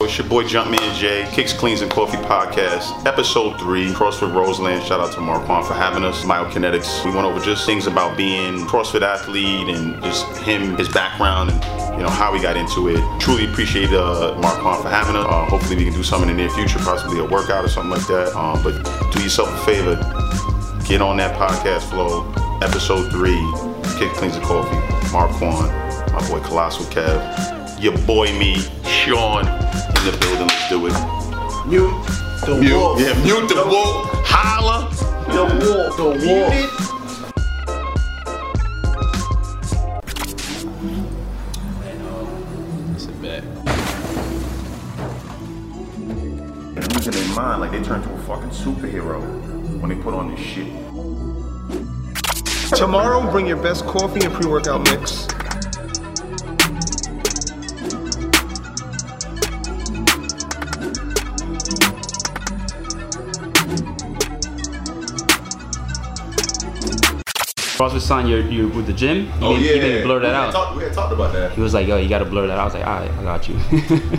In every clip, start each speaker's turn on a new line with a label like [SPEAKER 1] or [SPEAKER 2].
[SPEAKER 1] It's your boy Jumpman Jay, Kicks, Cleans, and Coffee Podcast, Episode 3, CrossFit Roseland. Shout out to Marquan for having us. Myokinetics. We went over just things about being CrossFit athlete and just him, his background, and you know how he got into it. Truly appreciate uh, Marquan for having us. Uh, hopefully we can do something in the near future, possibly a workout or something like that. Um, but do yourself a favor, get on that podcast flow. Episode 3, Kicks, Cleans, and Coffee. Marquan, my boy Colossal Kev, your boy me, Sean, in the building. Let's do it.
[SPEAKER 2] Mute the
[SPEAKER 1] Mute,
[SPEAKER 2] wolf.
[SPEAKER 1] yeah, mute the wolf. Holla.
[SPEAKER 2] The wolf. The wolf.
[SPEAKER 1] And losing their mind, like they turn to a fucking superhero when they put on this shit.
[SPEAKER 2] Tomorrow, bring your best coffee and pre-workout mix.
[SPEAKER 3] CrossFit sign you you with the gym. He
[SPEAKER 1] Oh,
[SPEAKER 3] didn't, he didn't blur that
[SPEAKER 1] we
[SPEAKER 3] out.
[SPEAKER 1] Had talked, we had talked about that.
[SPEAKER 3] he was like, "Yo, you gotta blur that out." I was like, "All right, I got you."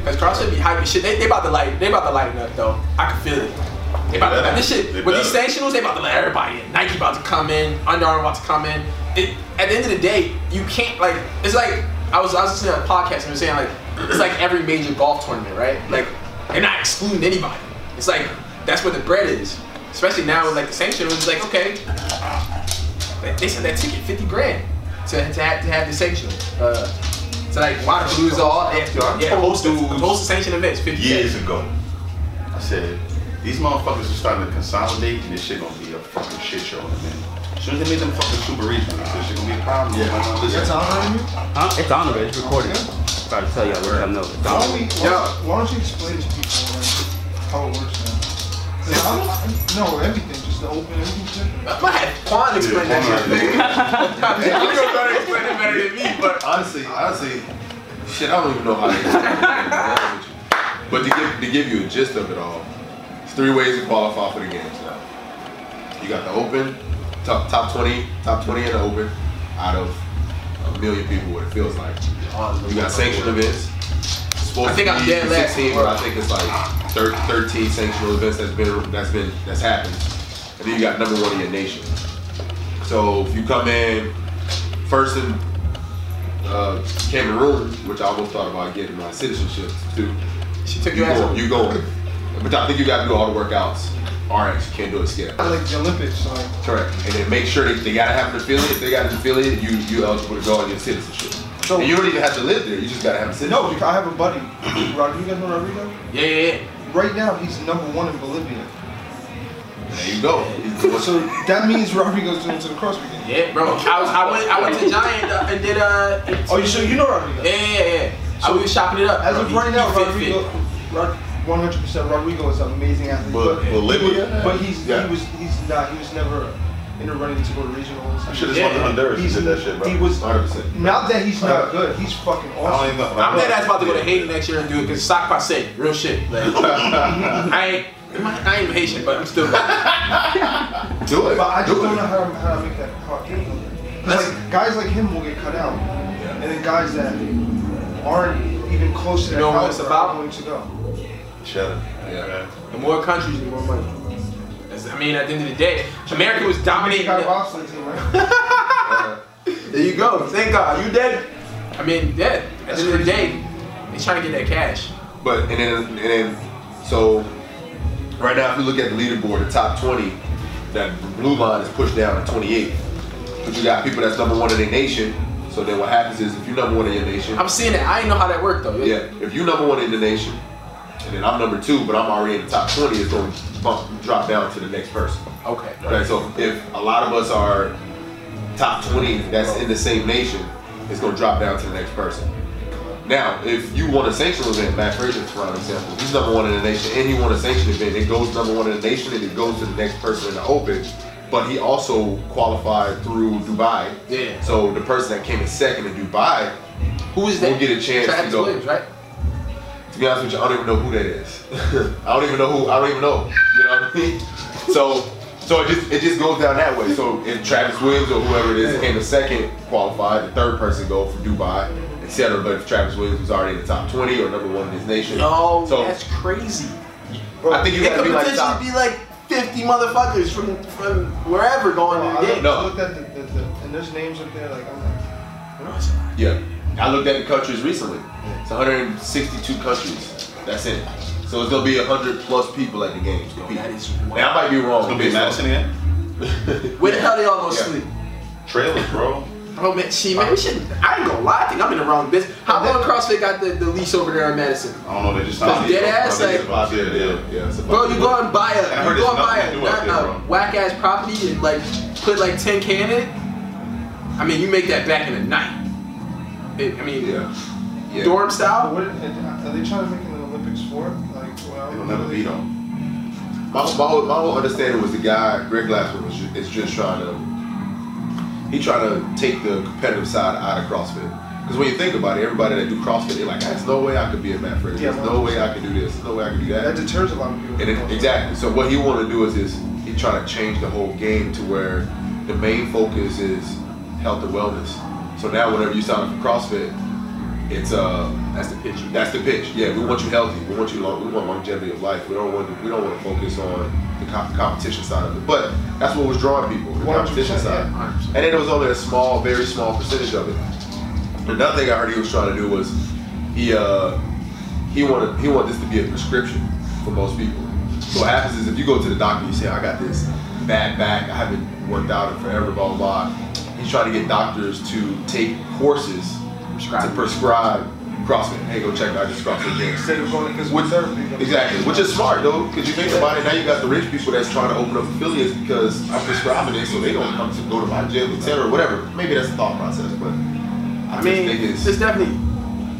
[SPEAKER 4] Cause CrossFit be hyping shit. They, they about to light. They about to lighten up though. I can feel it. They about to
[SPEAKER 1] better.
[SPEAKER 4] this shit
[SPEAKER 1] They
[SPEAKER 4] with these
[SPEAKER 1] better.
[SPEAKER 4] sanctionals. They about to let everybody in. Nike about to come in. Under Armour about to come in. It, at the end of the day, you can't like. It's like I was I was listening to a podcast and they were saying like it's like every major golf tournament, right? Like they're not excluding anybody. It's like that's where the bread is. Especially now with like the sanctionals. It's like okay, they- they said that ticket fifty grand to, to have to have the sanctional. Uh, so like why the lose all? Yeah,
[SPEAKER 1] Yo, I
[SPEAKER 4] yeah,
[SPEAKER 1] told
[SPEAKER 4] host the
[SPEAKER 1] dudes
[SPEAKER 4] host the events. Fifty
[SPEAKER 1] Years
[SPEAKER 4] K.
[SPEAKER 1] ago, I said, these motherfuckers are starting to consolidate and this shit gonna be a fucking shit show in a minute. As soon as they make them fucking super regionals, this shit gonna be a problem. Yeah, listen.
[SPEAKER 5] That's honoring you?
[SPEAKER 3] huh? It's on already. It's recorded. About to tell y'all. Let them know. It's
[SPEAKER 5] Why
[SPEAKER 3] on.
[SPEAKER 5] don't, we, why, why don't you explain to people like, how it works now? 'Cause I don't, no, everything, just the open, everything.
[SPEAKER 4] I might have Quan explain
[SPEAKER 1] Yeah,
[SPEAKER 4] that
[SPEAKER 1] Quan
[SPEAKER 4] shit. You know better explain it better than me, but
[SPEAKER 6] Honestly, honestly, shit, I don't even know how to explain it. to be honest with you. But to give to give you a gist of it all, it's three ways to qualify for the games now. You got the open, top top twenty, top twenty in the open, out of a million people, what it feels like. You got sanctioned events. Supposed
[SPEAKER 4] I think
[SPEAKER 6] to
[SPEAKER 4] I'm dead last
[SPEAKER 6] 16,
[SPEAKER 4] in the
[SPEAKER 6] but I think it's like 13 sanctional events that's been that's been that's happened. And then you got number one in your nation. So if you come in first in uh, Cameroon, which I almost thought about getting my citizenship too.
[SPEAKER 4] she took
[SPEAKER 6] You going, you going. But I think you got to do all the workouts. RX, you can't do it scale.
[SPEAKER 5] Like the Olympics, like,
[SPEAKER 6] Correct. And then make sure that they gotta have an affiliate. If they got an affiliate, you you eligible to go and get citizenship.
[SPEAKER 5] So-
[SPEAKER 6] and you don't even have to live there. You just gotta have a citizenship.
[SPEAKER 5] no, I have a buddy, Rodrigo, know Rodrigo?
[SPEAKER 4] Yeah, yeah, yeah.
[SPEAKER 5] Right now, he's number one in Bolivia.
[SPEAKER 6] There you go.
[SPEAKER 5] So that means Rodrigo's going to the CrossFit game.
[SPEAKER 4] Yeah, bro. I was I went I went to Giant uh, and did uh.
[SPEAKER 5] Oh, you sure you know Rodrigo?
[SPEAKER 4] Yeah, yeah, yeah. So I was shopping it up.
[SPEAKER 5] As
[SPEAKER 4] bro.
[SPEAKER 5] of
[SPEAKER 4] He-
[SPEAKER 5] right
[SPEAKER 4] he
[SPEAKER 5] now, Rodrigo,
[SPEAKER 4] fit.
[SPEAKER 5] Rod, 100% Rodrigo is an amazing athlete.
[SPEAKER 1] But
[SPEAKER 5] but,
[SPEAKER 1] Bolivia?
[SPEAKER 5] but he's
[SPEAKER 1] Yeah.
[SPEAKER 5] he was he's not he was never in the running to go to regionals.
[SPEAKER 1] I should have
[SPEAKER 4] Yeah.
[SPEAKER 1] yeah. Honduras. He
[SPEAKER 5] He's-
[SPEAKER 1] did that shit, bro.
[SPEAKER 5] He was
[SPEAKER 6] 100%.
[SPEAKER 5] not that he's not good. He's fucking
[SPEAKER 1] I don't
[SPEAKER 5] awesome.
[SPEAKER 1] even know.
[SPEAKER 4] I'm dead ass about to go to Haiti next year and do it because sock passe, real shit. Like, I ain't. I ain't Haitian, but I'm still.
[SPEAKER 6] Do it.
[SPEAKER 5] But I just
[SPEAKER 6] Do
[SPEAKER 5] don't
[SPEAKER 6] it.
[SPEAKER 5] know how to, how to make that hard game. Like, guys like him will get cut out, and then guys that aren't even close to that
[SPEAKER 4] You know what it's about?
[SPEAKER 5] are going to go.
[SPEAKER 1] Shut up.
[SPEAKER 6] Yeah.
[SPEAKER 4] The more countries, the more money. That's, I mean, at the end of the day, America was dominating.
[SPEAKER 5] Got
[SPEAKER 4] the-
[SPEAKER 5] bobsled team, right?
[SPEAKER 4] There you go. Thank God. You dead? I mean, dead. At the end of the day, they trying to get that cash.
[SPEAKER 6] But and then and then so right now if you look at the leaderboard, the top 20, that blue line is pushed down to 28. But you got people that's number one in their nation. So then what happens is if you're number one in your nation,
[SPEAKER 4] I'm seeing it. I didn't know how that worked though.
[SPEAKER 6] yeah, if you're number one in the nation, and then I'm number two, but I'm already in the top 20, it's going to bump, drop down to the next person.
[SPEAKER 4] Okay.
[SPEAKER 6] Right. So if a lot of us are top 20 that's in the same nation, it's going to drop down to the next person. Now, if you want a sanctional event, Matt Fraser, for example, he's number one in the nation, and he won a sanctioned event, it goes number one in the nation, and it goes to the next person in the open. But he also qualified through Dubai.
[SPEAKER 4] Yeah.
[SPEAKER 6] So the person that came in second in Dubai,
[SPEAKER 4] Who is that?
[SPEAKER 6] We'll get a chance to
[SPEAKER 4] Travis
[SPEAKER 6] go.
[SPEAKER 4] Williams, right?
[SPEAKER 6] to be honest with you, I don't even know who that is. I don't even know who. I don't even know. You know what I mean? So, so it just it just goes down that way. So if Travis Williams or whoever it is came in second, qualified, the third person go for Dubai, and He settled, but Travis Williams was already in the top 20 or number one in his nation.
[SPEAKER 4] Oh,
[SPEAKER 6] so
[SPEAKER 4] that's crazy.
[SPEAKER 6] I think you
[SPEAKER 4] It
[SPEAKER 6] gotta
[SPEAKER 4] could
[SPEAKER 6] be like
[SPEAKER 4] potentially
[SPEAKER 6] top.
[SPEAKER 4] be like 50 motherfuckers from from wherever going
[SPEAKER 5] Oh,
[SPEAKER 4] to the
[SPEAKER 5] looked,
[SPEAKER 4] game.
[SPEAKER 6] No.
[SPEAKER 5] I looked at the, the, the, and there's names up there like I'm like,
[SPEAKER 4] No, it's not.
[SPEAKER 6] Yeah, I looked at the countries recently. It's 162 countries. That's it. So it's gonna be 100 plus people at the games.
[SPEAKER 4] Yo,
[SPEAKER 6] competing.
[SPEAKER 4] that is
[SPEAKER 6] Now I might be wrong.
[SPEAKER 1] It's gonna be
[SPEAKER 6] based
[SPEAKER 1] Madison again.
[SPEAKER 4] Where the hell they all gonna
[SPEAKER 6] Yeah.
[SPEAKER 4] sleep?
[SPEAKER 1] Trailers, bro.
[SPEAKER 4] Oh man, see, man, we should. I ain't gonna lie. I think I'm in the wrong business. How long CrossFit got the, the lease over there in Madison?
[SPEAKER 1] I don't know. They just
[SPEAKER 4] Cause dead ass, like-
[SPEAKER 6] Five year deal. Yeah, it's
[SPEAKER 4] Bro, you
[SPEAKER 6] year
[SPEAKER 4] go and buy a you go
[SPEAKER 1] there's
[SPEAKER 4] and buy
[SPEAKER 1] nothing to
[SPEAKER 4] a,
[SPEAKER 1] do out
[SPEAKER 4] a, whack ass property and like put like 10k in it. I mean, you make that back in a night. It, I mean.
[SPEAKER 6] Yeah. Yeah.
[SPEAKER 4] dorm style.
[SPEAKER 5] what, are they trying to make it an Olympic sport? Like, well,
[SPEAKER 1] It'll never be though.
[SPEAKER 6] My, my, whole, my whole understanding was the guy, Greg Glassman, was just, is just trying to, he trying to take the competitive side out of CrossFit. Because when you think about it, everybody that do CrossFit, they're like, there's no way I could be a Matt Fraser.
[SPEAKER 5] Yeah,
[SPEAKER 6] There's no way I could do this. There's no way I could do
[SPEAKER 5] That
[SPEAKER 6] that.
[SPEAKER 5] deters a lot of people.
[SPEAKER 6] And it, exactly. So what he want to do is, is he trying to change the whole game to where the main focus is health and wellness. So now whenever you sign up for CrossFit, it's uh
[SPEAKER 4] That's the pitch.
[SPEAKER 6] that's the pitch. Yeah, we want you healthy. We want you long. We want longevity of life. We don't want. To, we don't want to focus on the com- competition side of it. But that's what was drawing people. The
[SPEAKER 5] 100%,
[SPEAKER 6] competition side. And then it was only a small, very small percentage of it. Another thing I heard he was trying to do was he uh he wanted he wanted this to be a prescription for most people. So what happens is if you go to the doctor, you say I got this bad back. I haven't worked out in forever. Blah blah. blah. He's trying to get doctors to take courses to prescribe CrossFit. Hey, go check out this CrossFit gym.
[SPEAKER 5] Instead of going to physical
[SPEAKER 6] Which-
[SPEAKER 5] therapy.
[SPEAKER 6] Exactly, which is smart though, because you think about it. Now you got the rich people that's trying to open up affiliates because I'm prescribing it, so they don't come to go to my gym, etc. Whatever. Maybe that's the thought process, but I,
[SPEAKER 4] I mean,
[SPEAKER 6] think it's
[SPEAKER 4] there's definitely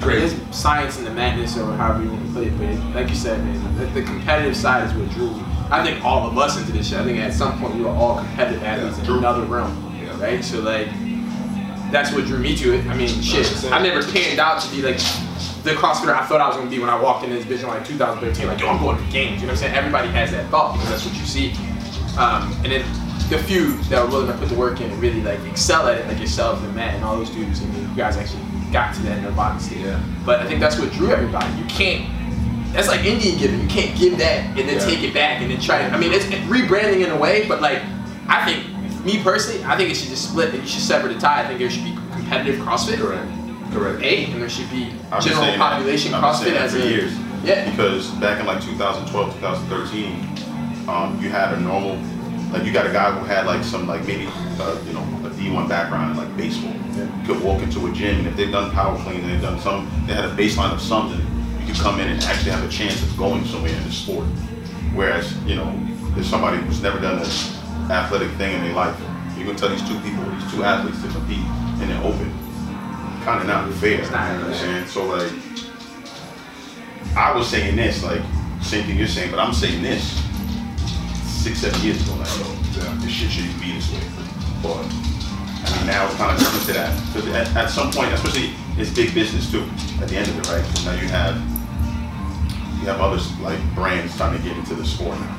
[SPEAKER 6] crazy.
[SPEAKER 4] there's science in the madness or however you want to put it. But like you said, man, the, the competitive side is what drew. I think all of us into this shit. I think at some point we were all competitive athletes
[SPEAKER 6] Yeah,
[SPEAKER 4] in another realm,
[SPEAKER 6] Yeah.
[SPEAKER 4] right? So like, that's what drew me to it. I mean, shit, I never panned out to be like the CrossFitter I thought I was gonna be when I walked into this bitch in like 2013. Like, yo, I'm going to games. You know what I'm saying? Everybody has that thought because that's what you see. Um, and then the few that were willing to put the work in and really like excel at it, like yourself and Matt and all those dudes, and you guys actually got to that in nirvana state.
[SPEAKER 6] Yeah.
[SPEAKER 4] But I think that's what drew everybody. You can't. That's like Indian giving. You can't give that and then
[SPEAKER 6] Yeah.
[SPEAKER 4] take it back and then try to. I mean, it's rebranding in a way, but like, I think me personally, I think it should just split. And you should sever the tie. I think there should be competitive CrossFit.
[SPEAKER 6] correct. Correct.
[SPEAKER 4] A, and there should be
[SPEAKER 1] I've
[SPEAKER 4] general
[SPEAKER 1] that.
[SPEAKER 4] population CrossFit as a
[SPEAKER 1] years.
[SPEAKER 4] yeah.
[SPEAKER 1] Because back in like 2012, 2013, um, you had a normal, like you got a guy who had like some like maybe uh, you know a D1 background in like baseball. You could walk into a gym and if they've done power clean, they've done some, they had a baseline of something. You could come in and actually have a chance of going somewhere in the sport. Whereas you know, there's somebody who's never done this athletic thing in their life. You can tell these two people, these two athletes to compete in the open. Kind of not fair.
[SPEAKER 4] It's not
[SPEAKER 1] you know what I'm saying? So like. I was saying this, like, same thing you're saying, but I'm saying this six, seven years ago, like, yo, this shit shouldn't be this way. But, I mean, now it's kind of coming to that. Because at, at some point, especially, it's big business too, at the end of it, right? Now you have, you have others, like, brands trying to get into the sport now.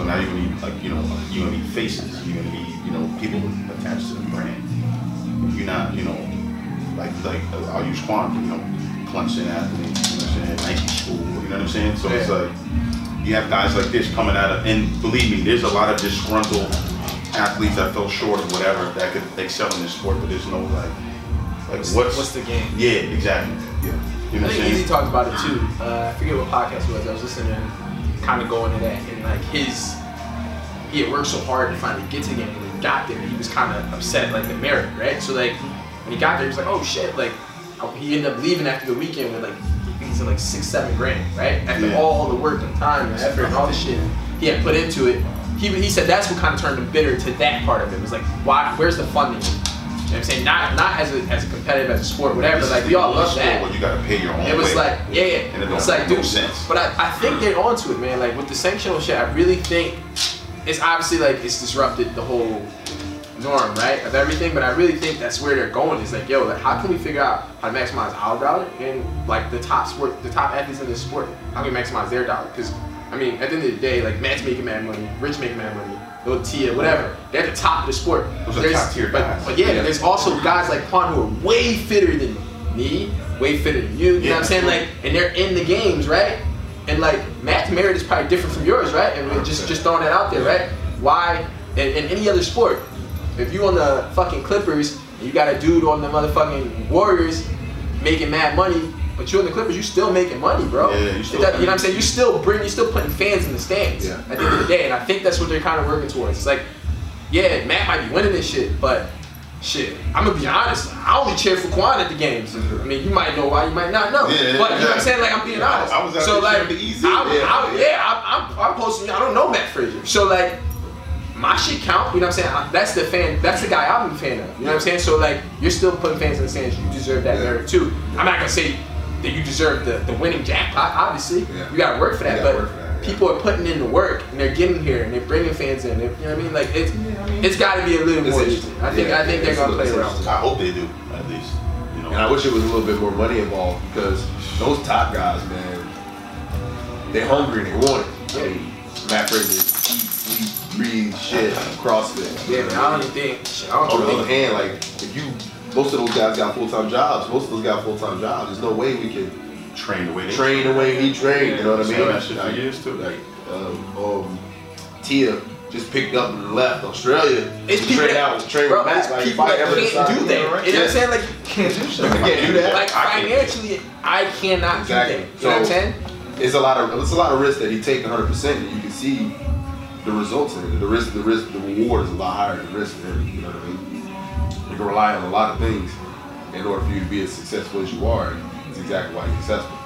[SPEAKER 1] So now you're gonna need, like, you know, you're gonna need faces, you're gonna need, you know, people attached to the brand. If you're not, you know, like, like, I'll use Quan, you know, Clemson athlete, you know what I'm saying, Nike school, you know what I'm saying? So it's like, you have guys like this coming out of, and believe me, there's a lot of disgruntled athletes that fell short or whatever that could excel in this sport, but there's no like, like what's,
[SPEAKER 4] what's the game?
[SPEAKER 1] Yeah, exactly. Yeah. You know
[SPEAKER 4] I
[SPEAKER 1] what I'm
[SPEAKER 4] think Easy talked about it too. Uh, I forget what podcast it was. I was listening kind of going to that. And like his, he had worked so hard to finally get to the game. And when he got there, he was kind of upset, like the merit, right? So like when he got there, he was like, oh shit, like he ended up leaving after the weekend with like he said like six, seven grand, right? After
[SPEAKER 1] Yeah.
[SPEAKER 4] all the work and time and effort and all the shit he had put into it. He, he said that's what kind of turned him bitter to that part of it. It was like, why? Where's the funding? You know what I'm saying? Not not as a, as a competitive as a sport, whatever. Like we all love that.
[SPEAKER 1] Where you gotta pay your own
[SPEAKER 4] It was
[SPEAKER 1] way.
[SPEAKER 4] like, yeah,
[SPEAKER 1] And it
[SPEAKER 4] It's like,
[SPEAKER 1] make no
[SPEAKER 4] dude,
[SPEAKER 1] sense.
[SPEAKER 4] but I, I think they're onto it, man. Like with the sanctional shit, I really think it's obviously like it's disrupted the whole norm, right, of everything. But I really think that's where they're going. Is like, yo, like how can we figure out how to maximize our dollar and like the top sport, the top athletes in this sport, how can we maximize their dollar? Because I mean, at the end of the day, like Matt's making mad money, Rich making mad money. Lil Tia, whatever, they're at the top of the sport.
[SPEAKER 1] Those are top-tier
[SPEAKER 4] but,
[SPEAKER 1] guys.
[SPEAKER 4] But yeah,
[SPEAKER 1] Yeah.
[SPEAKER 4] there's also guys like Quan who are way fitter than me. way fitter than you. You know what I'm saying? Like, and they're in the games, right? And like Matt's merit is probably different from yours, right? And we're just just throwing that out there, right? Why? In, in any other sport, if you on the fucking Clippers and you got a dude on the motherfucking Warriors making mad money, but you're in the Clippers, you still making money, bro.
[SPEAKER 1] Yeah, you still-
[SPEAKER 4] does- you know what I'm saying? You still bring, you still putting fans in the stands
[SPEAKER 6] Yeah.
[SPEAKER 4] at the end of the day, and I think that's what they're kind of working towards. It's like, yeah, Matt might be winning this shit, but shit, I'm gonna be honest. I only cheer for Quan at the games. I mean, you might know why, you might not know.
[SPEAKER 1] Yeah,
[SPEAKER 4] but you know what I'm saying? Like, I'm being
[SPEAKER 1] Yeah,
[SPEAKER 4] honest.
[SPEAKER 1] I was out
[SPEAKER 4] so like,
[SPEAKER 1] for EZ.
[SPEAKER 4] I'm,
[SPEAKER 1] Yeah,
[SPEAKER 4] I'm-
[SPEAKER 1] yeah.
[SPEAKER 4] yeah, I'm, I'm, I'm posting. I don't know Matt Fraser, so like. My shit count, you know what I'm saying? That's the fan, that's the guy I'm a fan of. You know what I'm saying? So like, you're still putting fans in the stands. You deserve that
[SPEAKER 6] Yeah.
[SPEAKER 4] merit too. I'm not gonna say that you deserve the, the winning jackpot. Obviously,
[SPEAKER 6] Yeah.
[SPEAKER 4] you gotta work for that. But
[SPEAKER 6] for that, yeah.
[SPEAKER 4] people are putting in the work and they're getting here and they're bringing fans in. They- you know what I mean? Like it's it's got to be a little more.
[SPEAKER 6] interesting.
[SPEAKER 4] I think
[SPEAKER 6] Yeah,
[SPEAKER 4] I think they're gonna play around.
[SPEAKER 1] I hope they do, at least. You know.
[SPEAKER 6] And I wish it was a little bit more money involved because those top guys, man, they're hungry and they want it. I mean, Matt Fraser, eat, sleep, breathe, shit, CrossFit.
[SPEAKER 4] Yeah, man. I don't even think. I don't
[SPEAKER 6] On the
[SPEAKER 4] even
[SPEAKER 6] other
[SPEAKER 4] think.
[SPEAKER 6] hand, like if you, most of those guys got full time jobs. Most of those got full time jobs. There's no way we can
[SPEAKER 1] train the way they
[SPEAKER 6] train the way he trained. You know what I mean?
[SPEAKER 1] Seen that shit for
[SPEAKER 6] Like,
[SPEAKER 1] years, too.
[SPEAKER 6] Like um, um, Tia just picked up and left Australia.
[SPEAKER 4] It's
[SPEAKER 6] to
[SPEAKER 4] people
[SPEAKER 6] train
[SPEAKER 4] that,
[SPEAKER 6] out, train
[SPEAKER 4] bro,
[SPEAKER 6] with Matt.
[SPEAKER 4] it's
[SPEAKER 6] Like,
[SPEAKER 4] people
[SPEAKER 6] I
[SPEAKER 4] that can't
[SPEAKER 6] decide-
[SPEAKER 4] do that. You know what I'm saying? Like,
[SPEAKER 5] Can't do shit.
[SPEAKER 6] I can't do that.
[SPEAKER 4] like financially, I cannot
[SPEAKER 6] Exactly.
[SPEAKER 4] do that. You know what I'm
[SPEAKER 6] So-
[SPEAKER 4] saying?
[SPEAKER 6] it's a lot of it's a lot of risk that he takes 100 percent and you can see the results in it. The risk the risk the reward is a lot higher than the risk for him, you know what I mean? You can rely on a lot of things in order for you to be as successful as you are and it's exactly why you're successful.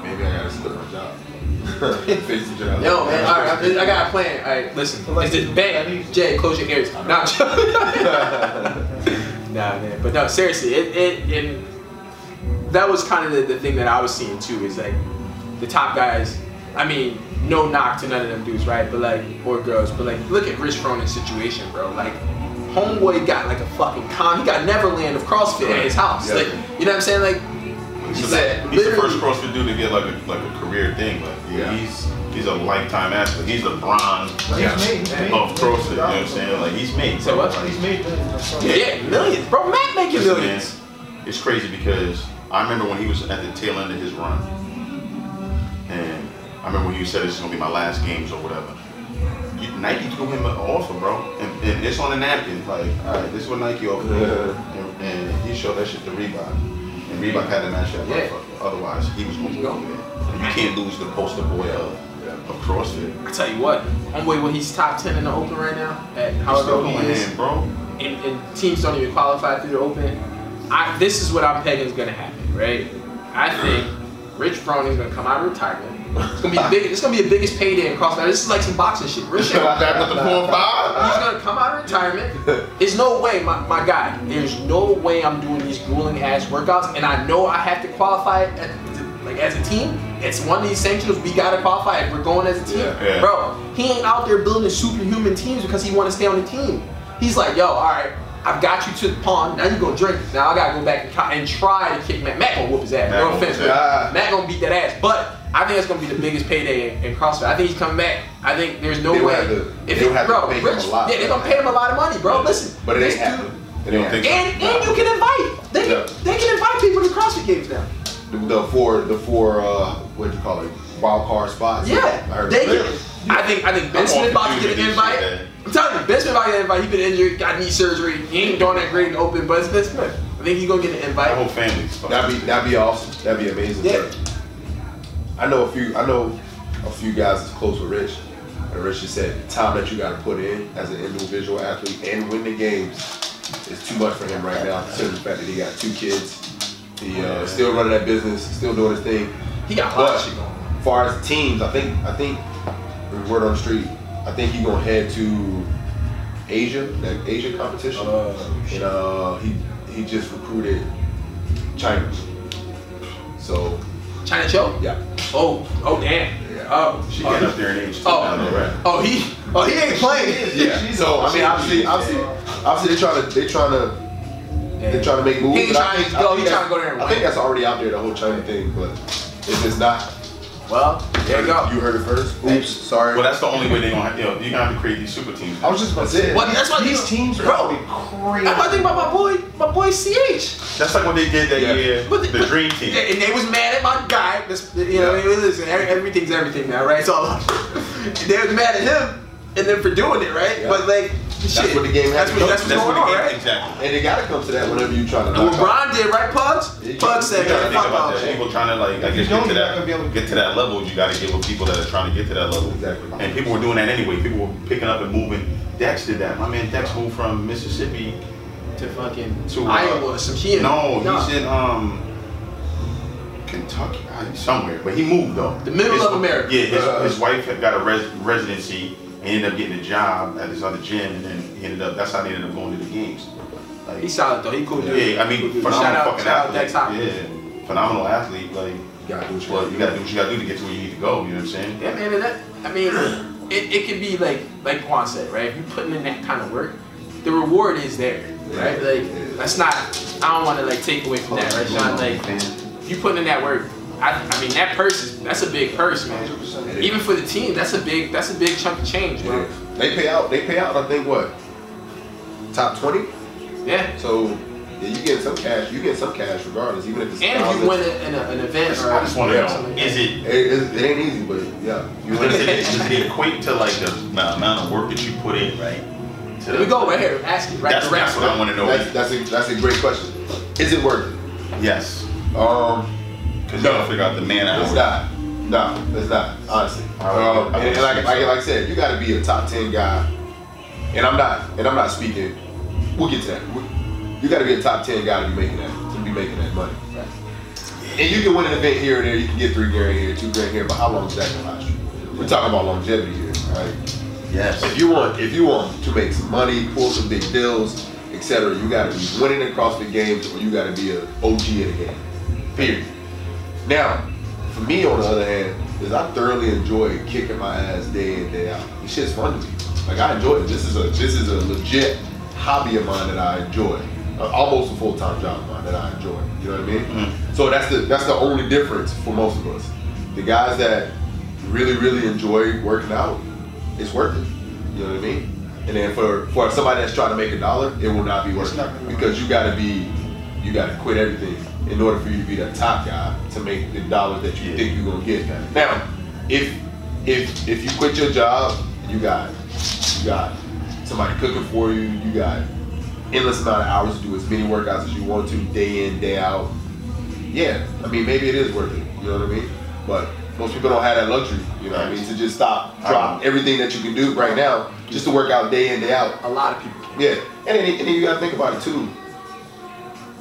[SPEAKER 6] Maybe I gotta split my job. Face the job.
[SPEAKER 4] Yo, man, all right, I, I got a plan. All right, listen. It's this bang. Jay, close your ears. Nah, I'm nah, man. But no, seriously, it, it, it that was kind of the, the thing that I was seeing too. Is like the top guys. I mean, no knock to none of them dudes, right? But like, or girls. But like, look at Rich Froning's situation, bro. Like, homeboy got like a fucking con. He got Neverland of CrossFit at his house.
[SPEAKER 6] Yeah.
[SPEAKER 4] Like, you know what I'm saying? Like,
[SPEAKER 1] He's,
[SPEAKER 4] He's
[SPEAKER 1] the-
[SPEAKER 4] like,
[SPEAKER 1] he's the first CrossFit dude to get like a like a career thing. Like
[SPEAKER 6] Yeah.
[SPEAKER 1] he's he's a lifetime athlete. He's LeBron
[SPEAKER 5] He's made, he's made.
[SPEAKER 1] of CrossFit. You know what I'm saying? Like he's made.
[SPEAKER 4] So what?
[SPEAKER 1] Like,
[SPEAKER 5] He's made millions.
[SPEAKER 4] yeah, yeah, millions, bro. Matt making
[SPEAKER 1] Listen,
[SPEAKER 4] millions.
[SPEAKER 1] man, it's crazy because I remember when he was at the tail end of his run, and I remember when he said this is gonna be my last games or whatever. You- Nike threw him an offer, bro, and, and it's on the napkin. Like, all right, this is what Nike offered, me. and, and he showed that shit to Reebok, and Reebok had to match that
[SPEAKER 4] Yeah.
[SPEAKER 1] motherfucker. Otherwise, he was gonna go there. You can't lose the poster boy of, of CrossFit.
[SPEAKER 4] I tell you what, homeboy, when he's top ten in the Open right now, at
[SPEAKER 1] He's
[SPEAKER 4] however
[SPEAKER 1] still
[SPEAKER 4] he
[SPEAKER 1] going
[SPEAKER 4] is,
[SPEAKER 1] in, bro.
[SPEAKER 4] and, and teams don't even qualify through the Open. I, this is what I'm pegging is gonna happen, right? I think Rich Froning's gonna come out of retirement. It's gonna be the big, it's gonna be the biggest payday in CrossFit. This is like some boxing shit. Real shit.
[SPEAKER 1] Back with the four five.
[SPEAKER 4] He's gonna come out of retirement. There's no way, my, my guy. There's no way I'm doing these grueling ass workouts, and I know I have to qualify at, like as a team. It's one of these sanctions we gotta qualify if we're going as a team,
[SPEAKER 6] Yeah,
[SPEAKER 1] yeah.
[SPEAKER 4] bro. He ain't out there building superhuman teams because he want to stay on the team. He's like, yo, all right. I've got you to the pond. Now you gonna drink. Now I gotta go back and, and try to kick Matt. Matt gonna whoop his ass.
[SPEAKER 1] Matt
[SPEAKER 4] no
[SPEAKER 1] gonna
[SPEAKER 4] offense,
[SPEAKER 1] whoop his
[SPEAKER 4] man.
[SPEAKER 6] ass.
[SPEAKER 4] Matt gonna beat that ass. But I think it's gonna be the biggest payday in, in CrossFit. I think he's coming back. I think there's no
[SPEAKER 6] They
[SPEAKER 4] way.
[SPEAKER 6] to-
[SPEAKER 4] if
[SPEAKER 6] they
[SPEAKER 4] bro, Rich,
[SPEAKER 6] a lot
[SPEAKER 4] yeah, they're gonna pay him a lot of money, bro. Listen,
[SPEAKER 6] But it ain't happening.
[SPEAKER 4] dude-
[SPEAKER 6] It
[SPEAKER 1] don't think
[SPEAKER 6] happening.
[SPEAKER 4] And and you can invite. They can,
[SPEAKER 6] Yeah.
[SPEAKER 4] they can invite people to CrossFit games now.
[SPEAKER 6] The, the four, the four, uh, what do you call it? Wild card spots. I
[SPEAKER 4] Yeah,
[SPEAKER 6] heard
[SPEAKER 4] they
[SPEAKER 6] about
[SPEAKER 4] can. I think I think Ben
[SPEAKER 1] I'm
[SPEAKER 4] Smith about to get an invite.
[SPEAKER 1] shit.
[SPEAKER 4] I'm telling you, Ben Smith about to get an invite. He been injured, got knee surgery. He ain't doing that great in the open, but it's Ben Smith. I think he's gonna get an invite.
[SPEAKER 1] My
[SPEAKER 4] invite.
[SPEAKER 1] whole family's fucking-
[SPEAKER 6] That'd be that'd be awesome. That'd be amazing.
[SPEAKER 4] Yeah.
[SPEAKER 6] I know a few. I know a few guys that's close with Rich, and Rich just said the time that you got to put in as an individual athlete and win the games is too much for him right now. Considering the fact that he got two kids, he uh,
[SPEAKER 1] Yeah.
[SPEAKER 6] still running that business, still doing his thing.
[SPEAKER 4] He got a lot of shit going.
[SPEAKER 6] as far as teams, I think I think the word on the street. I think he gonna head to Asia, that Asian competition,
[SPEAKER 4] Oh,
[SPEAKER 6] and uh, he he just recruited China. So
[SPEAKER 4] China Cho?
[SPEAKER 6] yeah.
[SPEAKER 4] Oh, oh damn.
[SPEAKER 6] Yeah.
[SPEAKER 4] Oh,
[SPEAKER 1] She
[SPEAKER 4] oh,
[SPEAKER 1] getting up there in age too.
[SPEAKER 4] Oh.
[SPEAKER 1] now, right?
[SPEAKER 4] Oh, he, oh, he ain't playing.
[SPEAKER 6] Yeah. So I mean, obviously, obviously, obviously, they trying to they trying to they trying to make moves.
[SPEAKER 4] He
[SPEAKER 6] I
[SPEAKER 4] trying
[SPEAKER 6] think-
[SPEAKER 4] to go.
[SPEAKER 6] think
[SPEAKER 4] He
[SPEAKER 6] that's-
[SPEAKER 4] trying to go there and
[SPEAKER 6] I think that's already out there, the whole China thing. But if it's not,
[SPEAKER 4] Well, there you go.
[SPEAKER 6] You heard it first. Oops, sorry.
[SPEAKER 1] Well, that's the only way they're gonna. You know, you're gonna have to create these super teams.
[SPEAKER 5] I was just about to say,
[SPEAKER 4] Well, that's why
[SPEAKER 5] these
[SPEAKER 4] these-
[SPEAKER 5] teams are
[SPEAKER 4] bro.
[SPEAKER 5] gonna be crazy.
[SPEAKER 4] I think about my boy, my boy CH.
[SPEAKER 1] That's like what they did that
[SPEAKER 6] Yeah.
[SPEAKER 1] year.
[SPEAKER 4] But
[SPEAKER 1] the, dream team.
[SPEAKER 4] And they was mad at my guy. This, you know, listen, every- everything's everything now, right? So they was mad at him and then for doing it, right?
[SPEAKER 6] Yeah.
[SPEAKER 4] But like, shit,
[SPEAKER 6] what the game
[SPEAKER 4] That's
[SPEAKER 6] has
[SPEAKER 4] what,
[SPEAKER 6] to
[SPEAKER 4] that's
[SPEAKER 6] come
[SPEAKER 4] what's
[SPEAKER 1] That's
[SPEAKER 4] going
[SPEAKER 1] what
[SPEAKER 4] on, right?
[SPEAKER 1] Exactly.
[SPEAKER 6] and it gotta come to that whenever you try to
[SPEAKER 4] And
[SPEAKER 6] knock
[SPEAKER 4] what. Brian did, right, Pugs?
[SPEAKER 6] Yeah,
[SPEAKER 4] Pugs
[SPEAKER 1] You
[SPEAKER 4] said,
[SPEAKER 1] gotta
[SPEAKER 4] man,
[SPEAKER 1] think about that.
[SPEAKER 4] shit.
[SPEAKER 1] People trying to like, I guess
[SPEAKER 5] you don't,
[SPEAKER 1] get to
[SPEAKER 5] you're not gonna
[SPEAKER 1] that,
[SPEAKER 5] to-
[SPEAKER 1] get to that level. You got to get with people that are trying to get to that level.
[SPEAKER 6] Exactly.
[SPEAKER 1] And people were doing that anyway. People were picking up and moving. Dex did that. My man Dex moved from Mississippi
[SPEAKER 4] To fucking
[SPEAKER 1] to uh,
[SPEAKER 4] Iowa or some shit.
[SPEAKER 1] No,
[SPEAKER 4] Nah.
[SPEAKER 1] he's in um Kentucky, somewhere, but he moved though.
[SPEAKER 4] The middle
[SPEAKER 1] His-
[SPEAKER 4] of America.
[SPEAKER 1] Yeah, his,
[SPEAKER 6] Uh,
[SPEAKER 1] his wife had got a res- residency and ended up getting a job at this other gym, and then he ended up. That's how they ended up going to the games. Like,
[SPEAKER 4] He's solid though. He cool dude.
[SPEAKER 1] yeah, I mean,
[SPEAKER 4] Cool
[SPEAKER 1] phenomenal
[SPEAKER 4] shout out,
[SPEAKER 1] fucking
[SPEAKER 4] out
[SPEAKER 1] athlete. Yeah, phenomenal athlete. Like,
[SPEAKER 6] You gotta do what you
[SPEAKER 1] well, you
[SPEAKER 6] do.
[SPEAKER 1] gotta do what you gotta do to get to where you need to go. You know what I'm saying?
[SPEAKER 4] Yeah, man. That, I mean, it, it could be like like Quan said, right? If you're putting in that kind of work, the reward is there, right? Like that's not. I don't want to like take away from that, right? Sean? Like if you putting in that work, I, I mean that purse is that's a big purse, man. Even for the team, that's a big that's a big chunk of change,
[SPEAKER 6] Yeah.
[SPEAKER 4] bro.
[SPEAKER 6] They pay out. They pay out. I think what top twenty.
[SPEAKER 4] Yeah.
[SPEAKER 6] So yeah, you get some cash. You get some cash regardless, even if it's
[SPEAKER 4] And if you win a, in a, an event or
[SPEAKER 1] I just want to know: is it
[SPEAKER 6] It, it, it ain't easy, but yeah. You
[SPEAKER 1] does it,
[SPEAKER 6] win.
[SPEAKER 1] does it equate to like the amount of work that you put in, right? To
[SPEAKER 4] There we go right here. Ask you right
[SPEAKER 1] That's, that's what I want to know.
[SPEAKER 6] That's that's a that's a great question. Is it worth it?
[SPEAKER 1] yes,
[SPEAKER 6] Um,
[SPEAKER 1] because you gotta figure out the man
[SPEAKER 6] it's
[SPEAKER 1] hours.
[SPEAKER 6] not. No, it's not. Honestly,
[SPEAKER 1] I
[SPEAKER 6] um, and, and like, like, like I said, you got to be a top ten guy. And I'm not. And I'm not speaking. We'll get to that. We- You got to be a top ten guy to be making that to be making that money. And you can win an event here and there. You can get three grand here, two grand here. But how long is that gonna last you? We're talking about longevity here, right?
[SPEAKER 1] Yes.
[SPEAKER 6] If you want, if you want to make some money, pull some big deals, etc., you got to be winning across the games, or you got to be an OG in the game. Period. Now, for me, on the other hand, is I thoroughly enjoy kicking my ass day in day out. This shit's fun to me. Like I enjoy it. This is a this is a legit hobby of mine that I enjoy. Uh, almost a full time job of mine that I enjoy. You know what I mean?
[SPEAKER 1] Mm.
[SPEAKER 6] So that's the that's the only difference for most of us. The guys that really really enjoy working out, it's worth it. You know what I mean? And then for for somebody that's trying to make a dollar, it will not be worth it because you got to be you got to quit everything in order for you to be the top guy to make the dollars that you
[SPEAKER 1] Yeah.
[SPEAKER 6] think you're gonna get. Now, if if if you quit your job, you got you got somebody cooking for you, you got endless amount of hours to do as many workouts as you want to, day in, day out. Yeah, I mean maybe it is worth it. You know what I mean? But most people don't have that luxury. You know what I mean? To just stop, drop everything that you can do right now just to work out day in, day out.
[SPEAKER 4] A lot of people.
[SPEAKER 6] Yeah, and then, and then you gotta think about it too.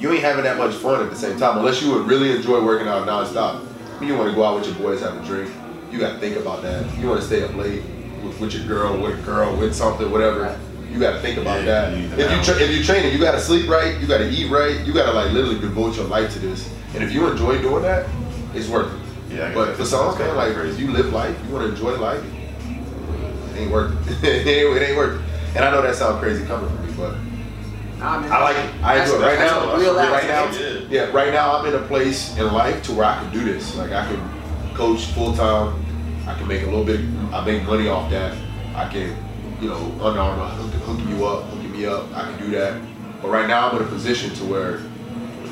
[SPEAKER 6] You ain't having that much fun at the same time unless you would really enjoy working out nonstop. You want to go out with your boys, have a drink. You gotta think about that. You want to stay up late with, with your girl, with a girl, with something, whatever. You gotta think about
[SPEAKER 1] Yeah,
[SPEAKER 6] that.
[SPEAKER 1] you
[SPEAKER 6] If you tra- if you're training, you gotta sleep right. You gotta eat right. You gotta like literally devote your life to this. And if you enjoy doing that, it's worth it.
[SPEAKER 1] Yeah,
[SPEAKER 6] But for some, man, like if you live life, you want to enjoy life, it ain't worth it. it, it ain't worth it. And I know that sounds crazy coming from me, but
[SPEAKER 4] Nah, man.
[SPEAKER 6] I like it. I
[SPEAKER 4] That's-
[SPEAKER 6] enjoy it. Right now,
[SPEAKER 4] real
[SPEAKER 6] right now, yeah, right now I'm in a place in life to where I can do this. Like I can coach full time. I can make a little bit. I make money off that. I can, you know, Under Armour hook, hooking you up, hooking me up. I can do that. But right now I'm in a position to where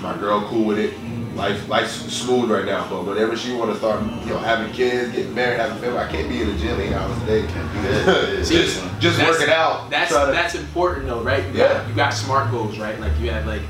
[SPEAKER 6] my girl cool with it. Life, life's smooth right now. But whenever she want to start, you know, having kids, getting married, having family, I can't be in the gym eight hours a day.
[SPEAKER 1] that.
[SPEAKER 4] See,
[SPEAKER 6] just, just
[SPEAKER 4] That's-
[SPEAKER 6] working out.
[SPEAKER 4] That's
[SPEAKER 6] to-
[SPEAKER 4] that's important though, right? You
[SPEAKER 6] Yeah.
[SPEAKER 4] got you got smart goals, right? Like you have like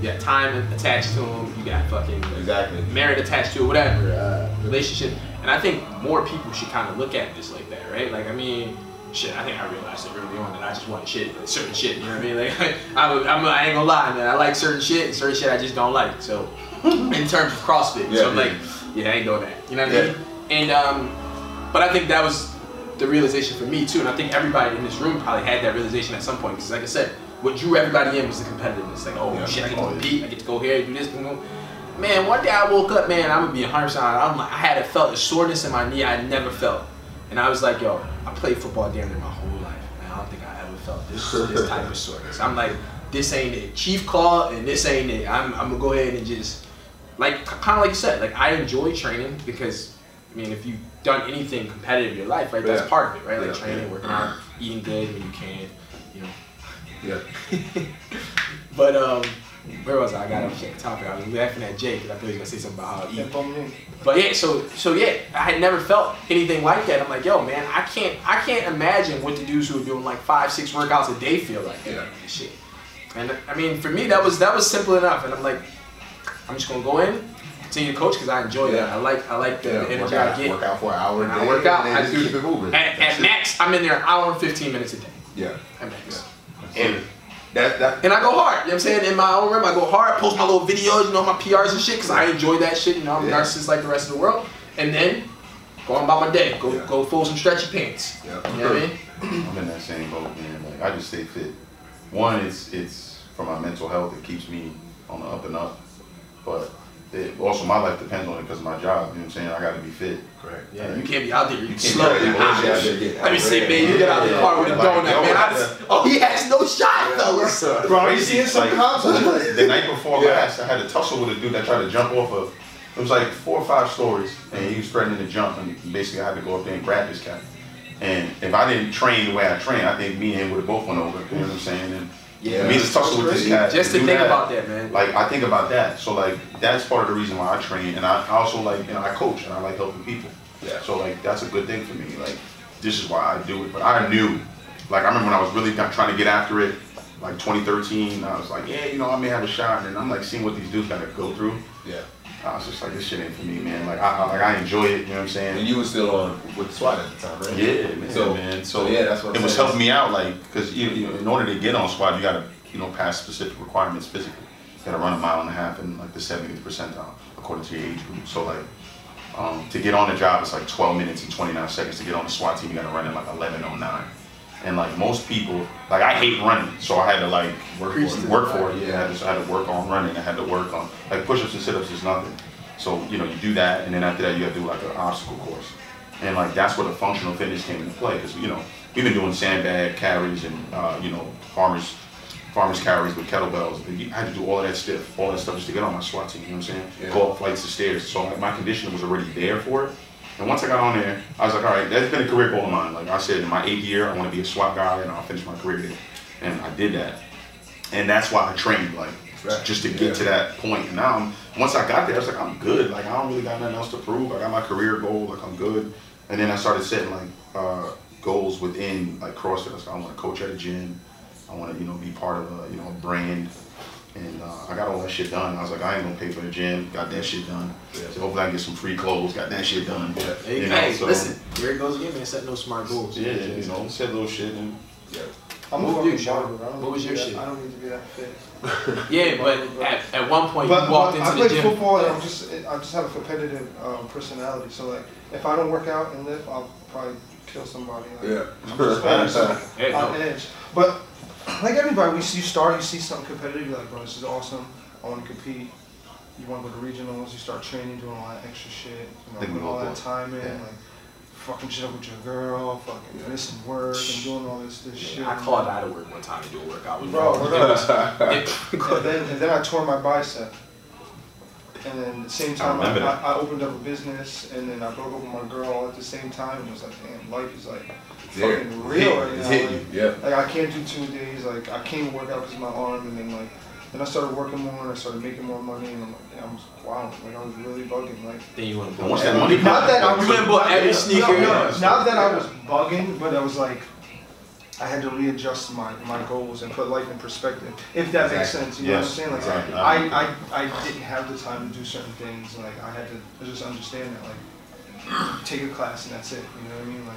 [SPEAKER 4] you got time attached to them. You got fucking
[SPEAKER 6] exactly.
[SPEAKER 4] married attached to it, whatever uh, relationship. And I think more people should kind of look at this like that, right? Like I mean, shit. I think I realized it early on that I just want shit, like, certain shit. You know what I mean? Like I, I'm, I ain't gonna lie, man. I like certain shit, and certain shit I just don't like. So in terms of CrossFit,
[SPEAKER 6] Yeah,
[SPEAKER 4] so I'm
[SPEAKER 6] yeah.
[SPEAKER 4] like, yeah, I ain't doing that. You know what I
[SPEAKER 6] Yeah.
[SPEAKER 4] mean? And um, but I think that was the realization for me too, and I think everybody in this room probably had that realization at some point. Because like I said, what drew everybody in was the competitiveness. Like, oh
[SPEAKER 6] Yeah.
[SPEAKER 4] shit, I get to compete, I get to go here, do this, boom, boom. Man, one day I woke up, man, I'm gonna be 100. I'm like, I had a felt a soreness in my knee I never felt, and I was like, yo, I played football damn near my whole life, man. I don't think I ever felt this this type of soreness. I'm like, this ain't it. Chief call, and this ain't it. I'm, I'm gonna go ahead and just like kind of like you said, like I enjoy training because I mean, if you've done anything competitive in your life, right, that's part of it, right? Like
[SPEAKER 6] Yeah.
[SPEAKER 4] training, working out, eating good when you can, you know.
[SPEAKER 6] Yeah.
[SPEAKER 4] But um, where was I? I got off the topic. I was laughing at Jay because I thought he was gonna say something about how I eat.
[SPEAKER 5] And bum me.
[SPEAKER 4] But yeah, so so yeah, I had never felt anything like that. I'm like, yo, man, I can't I can't imagine what the dudes who are doing like five, six workouts a day feel like.
[SPEAKER 6] Yeah.
[SPEAKER 4] Shit. And I mean, for me, that was that was simple enough. And I'm like, I'm just gonna go in, continue to coach because I enjoy that. I like I like the
[SPEAKER 6] Yeah,
[SPEAKER 4] energy
[SPEAKER 6] work
[SPEAKER 4] I
[SPEAKER 6] out,
[SPEAKER 4] get.
[SPEAKER 6] work out for an hour.
[SPEAKER 4] And
[SPEAKER 6] a
[SPEAKER 4] I
[SPEAKER 6] day,
[SPEAKER 4] work out,
[SPEAKER 6] and then
[SPEAKER 4] I
[SPEAKER 6] just keep it moving.
[SPEAKER 4] At, at max, I'm in there an hour and 15 minutes a day.
[SPEAKER 6] Yeah.
[SPEAKER 4] At max.
[SPEAKER 6] And that that
[SPEAKER 4] And I go hard, you know what I'm saying? In my own room, I go hard, post my little videos, you know, my PRs and shit, because I enjoy that shit, you know, I'm a narcissist like the rest of the world. And then go on about my day, go
[SPEAKER 6] Yeah.
[SPEAKER 4] go fold some stretchy pants.
[SPEAKER 6] Yeah.
[SPEAKER 4] You know what I mean?
[SPEAKER 1] I'm in that same boat, man. Like I just stay fit. One, it's it's for my mental health. It keeps me on the up and up. But it, also my life depends on it because of my job. You know what I'm saying? I got to be fit.
[SPEAKER 6] Correct.
[SPEAKER 4] Yeah, you can't be out there, you
[SPEAKER 1] can't
[SPEAKER 4] slow.
[SPEAKER 1] be out there,
[SPEAKER 6] bullshit out there getting
[SPEAKER 4] Let me see, man, you get out of the car with a
[SPEAKER 1] Like,
[SPEAKER 4] donut,
[SPEAKER 1] yo,
[SPEAKER 4] man. I
[SPEAKER 1] yeah.
[SPEAKER 4] just- oh, he has no shot, fellas.
[SPEAKER 5] Bro, you seeing some
[SPEAKER 1] Like,
[SPEAKER 5] cops?
[SPEAKER 1] the night before
[SPEAKER 6] Yeah.
[SPEAKER 1] last, I had to tussle with a dude that tried to jump off of. It was like four or five stories, and he was threatening to jump, and basically I had to go up there and grab his cap. And if I didn't train the way I train, I think me and him would have both went over. You know what I'm saying? And
[SPEAKER 4] Yeah.
[SPEAKER 1] me just tussle with this cat.
[SPEAKER 4] Just to think
[SPEAKER 1] that,
[SPEAKER 4] about that, man.
[SPEAKER 1] Like I think about that. So like that's part of the reason why I train, and I also like you know I coach and I like helping people.
[SPEAKER 6] Yeah.
[SPEAKER 1] So like that's a good thing for me. Like this is why I do it. But I knew, like I remember when I was really trying to get after it, like 2013. I was like, yeah, you know, I may have a shot, and I'm like seeing what these dudes gotta go through.
[SPEAKER 6] Yeah.
[SPEAKER 1] I was just like, this shit ain't for me, man. Like I, I like I enjoy it. You know what I'm saying?
[SPEAKER 6] And you were still on with SWAT at the time, right?
[SPEAKER 1] Yeah, man.
[SPEAKER 6] So-
[SPEAKER 1] man.
[SPEAKER 6] so yeah, that's what
[SPEAKER 1] it
[SPEAKER 6] I'm
[SPEAKER 1] was helping me out, like, because you, you know, in order to get on SWAT, you gotta, you know, pass specific requirements physically. You gotta run a mile and a half in like the 70th percentile according to your age group. So like, um, to get on the job, it's like 12 minutes and 29 seconds. To get on the SWAT team, you gotta run in like 11:09. And like most people, like I hate running, so I had to like work
[SPEAKER 4] Preach
[SPEAKER 1] for it. Work for it. Yeah, I, just, I had to work on running. I had to work on like push-ups and sit-ups is nothing. So you know you do that, and then after that you have to do like an obstacle course, and like that's where the functional fitness came into play because you know we've been doing sandbag carries and uh, you know farmers farmers carries with kettlebells. I had to do all of that stuff, all that stuff just to get on my SWAT team. You know what I'm saying?
[SPEAKER 6] Yeah.
[SPEAKER 1] Go up flights of stairs. So like my conditioning was already there for it. And once I got on there, I was like, all right, that's been a career goal of mine. Like I said, in my eighth year, I want to be a SWAT guy, and I'll finish my career there. And I did that, and that's why I trained, like
[SPEAKER 6] Right.
[SPEAKER 1] just to get
[SPEAKER 6] Yeah.
[SPEAKER 1] to that point. And now, I'm, once I got there, I was like, I'm good. Like I don't really got nothing else to prove. I got my career goal. Like I'm good. And then I started setting like uh, goals within like CrossFit. I was like, I want to coach at a gym. I want to, you know, be part of a, you know, a brand. And uh, I got all that shit done. I was like, I ain't gonna pay for the gym. Got that shit done.
[SPEAKER 6] Yeah.
[SPEAKER 1] So hopefully I can get some free clothes. Got that shit done.
[SPEAKER 4] Hey,
[SPEAKER 1] You know,
[SPEAKER 4] hey,
[SPEAKER 1] so-
[SPEAKER 4] listen, here it goes again, man. Set no smart goals.
[SPEAKER 1] Yeah, you know, said little shit and
[SPEAKER 6] Yeah.
[SPEAKER 5] I'm
[SPEAKER 4] What
[SPEAKER 5] a
[SPEAKER 4] was
[SPEAKER 5] fucking
[SPEAKER 4] your-
[SPEAKER 5] barber. I don't
[SPEAKER 4] what was your
[SPEAKER 5] be
[SPEAKER 4] shit?
[SPEAKER 5] I don't need to be that fit.
[SPEAKER 4] Yeah, but at, at one point
[SPEAKER 5] But,
[SPEAKER 4] you walked
[SPEAKER 5] but I
[SPEAKER 4] into the gym.
[SPEAKER 5] I play football and I'm just I just have a competitive um, personality. So like if I don't work out and lift, I'll probably kill somebody. Like,
[SPEAKER 6] Yeah.
[SPEAKER 5] I'm just always, like,
[SPEAKER 4] Hey, no.
[SPEAKER 5] on edge. But like everybody, we see you start, you see something competitive, you're like, bro, this is awesome. I want to compete. You want to go to regionals. You start training, doing all that extra shit. You know,
[SPEAKER 1] Think we
[SPEAKER 5] putting all
[SPEAKER 1] all
[SPEAKER 5] that time in,
[SPEAKER 1] Yeah.
[SPEAKER 5] like fucking shit up with your girl, fucking missing work and doing all this this shit.
[SPEAKER 4] I called out of work one time to do a workout.
[SPEAKER 5] Bro,
[SPEAKER 4] it
[SPEAKER 5] what
[SPEAKER 4] was,
[SPEAKER 5] up?
[SPEAKER 4] it-
[SPEAKER 5] and then and then I tore my bicep. And then at the same time, I, I. I opened up a business, and then I broke up with my girl at the same time. And it was like, damn, life is like
[SPEAKER 6] There.
[SPEAKER 5] fucking real right
[SPEAKER 6] It's
[SPEAKER 5] now.
[SPEAKER 6] hitting
[SPEAKER 5] Like,
[SPEAKER 6] you. Yeah.
[SPEAKER 5] like I can't do two days. Like I can't work out because my arm, and then like then I started working more, and I started making more money, and I'm like, damn, I was wow, like I was really bugging. Like
[SPEAKER 4] then you want to
[SPEAKER 1] And once that money
[SPEAKER 5] not that I was
[SPEAKER 4] You went bought every
[SPEAKER 5] no,
[SPEAKER 4] sneaker.
[SPEAKER 5] No,
[SPEAKER 1] Yeah.
[SPEAKER 5] not that I was bugging, but I was like. I had to readjust my, my goals and put life in perspective, if that makes sense. You know what I'm saying? Like,
[SPEAKER 1] exactly.
[SPEAKER 5] I, I, I didn't have the time to do certain things. Like, I had to just understand that. Like, take a class and that's it. You know what I mean? Like,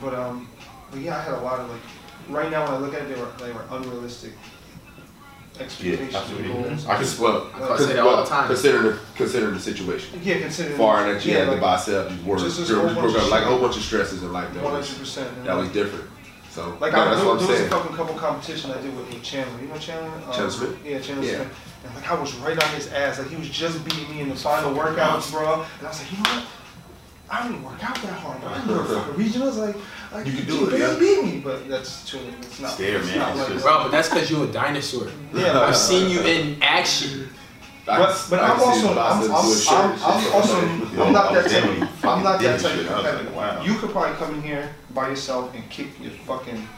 [SPEAKER 5] but um, but yeah, I had a lot of like. Right now, when I look at it, they were they were unrealistic expectations and
[SPEAKER 1] absolutely.
[SPEAKER 5] goals.
[SPEAKER 1] I can
[SPEAKER 6] Well,
[SPEAKER 4] I say that all the time.
[SPEAKER 6] Consider the consider the situation.
[SPEAKER 5] Yeah, considering
[SPEAKER 6] Far that you
[SPEAKER 5] yeah,
[SPEAKER 6] had the
[SPEAKER 5] like,
[SPEAKER 6] bicep, you worked,
[SPEAKER 5] Just this
[SPEAKER 6] you
[SPEAKER 5] whole
[SPEAKER 6] broke
[SPEAKER 5] bunch
[SPEAKER 6] up
[SPEAKER 5] of
[SPEAKER 6] like a whole bunch of stresses in life. That was,
[SPEAKER 5] hundred percent.
[SPEAKER 6] that was different. So
[SPEAKER 5] Like
[SPEAKER 6] no,
[SPEAKER 5] I,
[SPEAKER 6] that's
[SPEAKER 5] there,
[SPEAKER 6] what I'm
[SPEAKER 5] there was
[SPEAKER 6] saying.
[SPEAKER 5] a fucking couple competition I did with, with Chandler. You know Chandler? Um,
[SPEAKER 6] Chandler Smith?
[SPEAKER 5] Yeah, Chandler
[SPEAKER 6] Yeah.
[SPEAKER 5] Smith. And like I was right on his ass. Like he was just beating me in the final workouts, bro. And I was like, you know what? I don't work out that hard, bro. I can go to fucking regionals. Like, like
[SPEAKER 6] You can do it, yeah.
[SPEAKER 5] beat me, but that's too. It's not.
[SPEAKER 1] It's there,
[SPEAKER 5] it's
[SPEAKER 1] man.
[SPEAKER 5] not
[SPEAKER 1] It's
[SPEAKER 5] like
[SPEAKER 1] just-
[SPEAKER 4] Bro, but that's because you're a dinosaur.
[SPEAKER 5] Yeah,
[SPEAKER 4] I've seen you in action.
[SPEAKER 5] But, but
[SPEAKER 6] I
[SPEAKER 5] I'm also, I'm, I'm,
[SPEAKER 6] doing shit
[SPEAKER 5] I'm, I'm also, I'm not that type,
[SPEAKER 1] there when he
[SPEAKER 5] of- I'm not that type of
[SPEAKER 1] like,
[SPEAKER 5] competitor.
[SPEAKER 1] wow.
[SPEAKER 5] You could probably come in here by yourself and kick your fucking,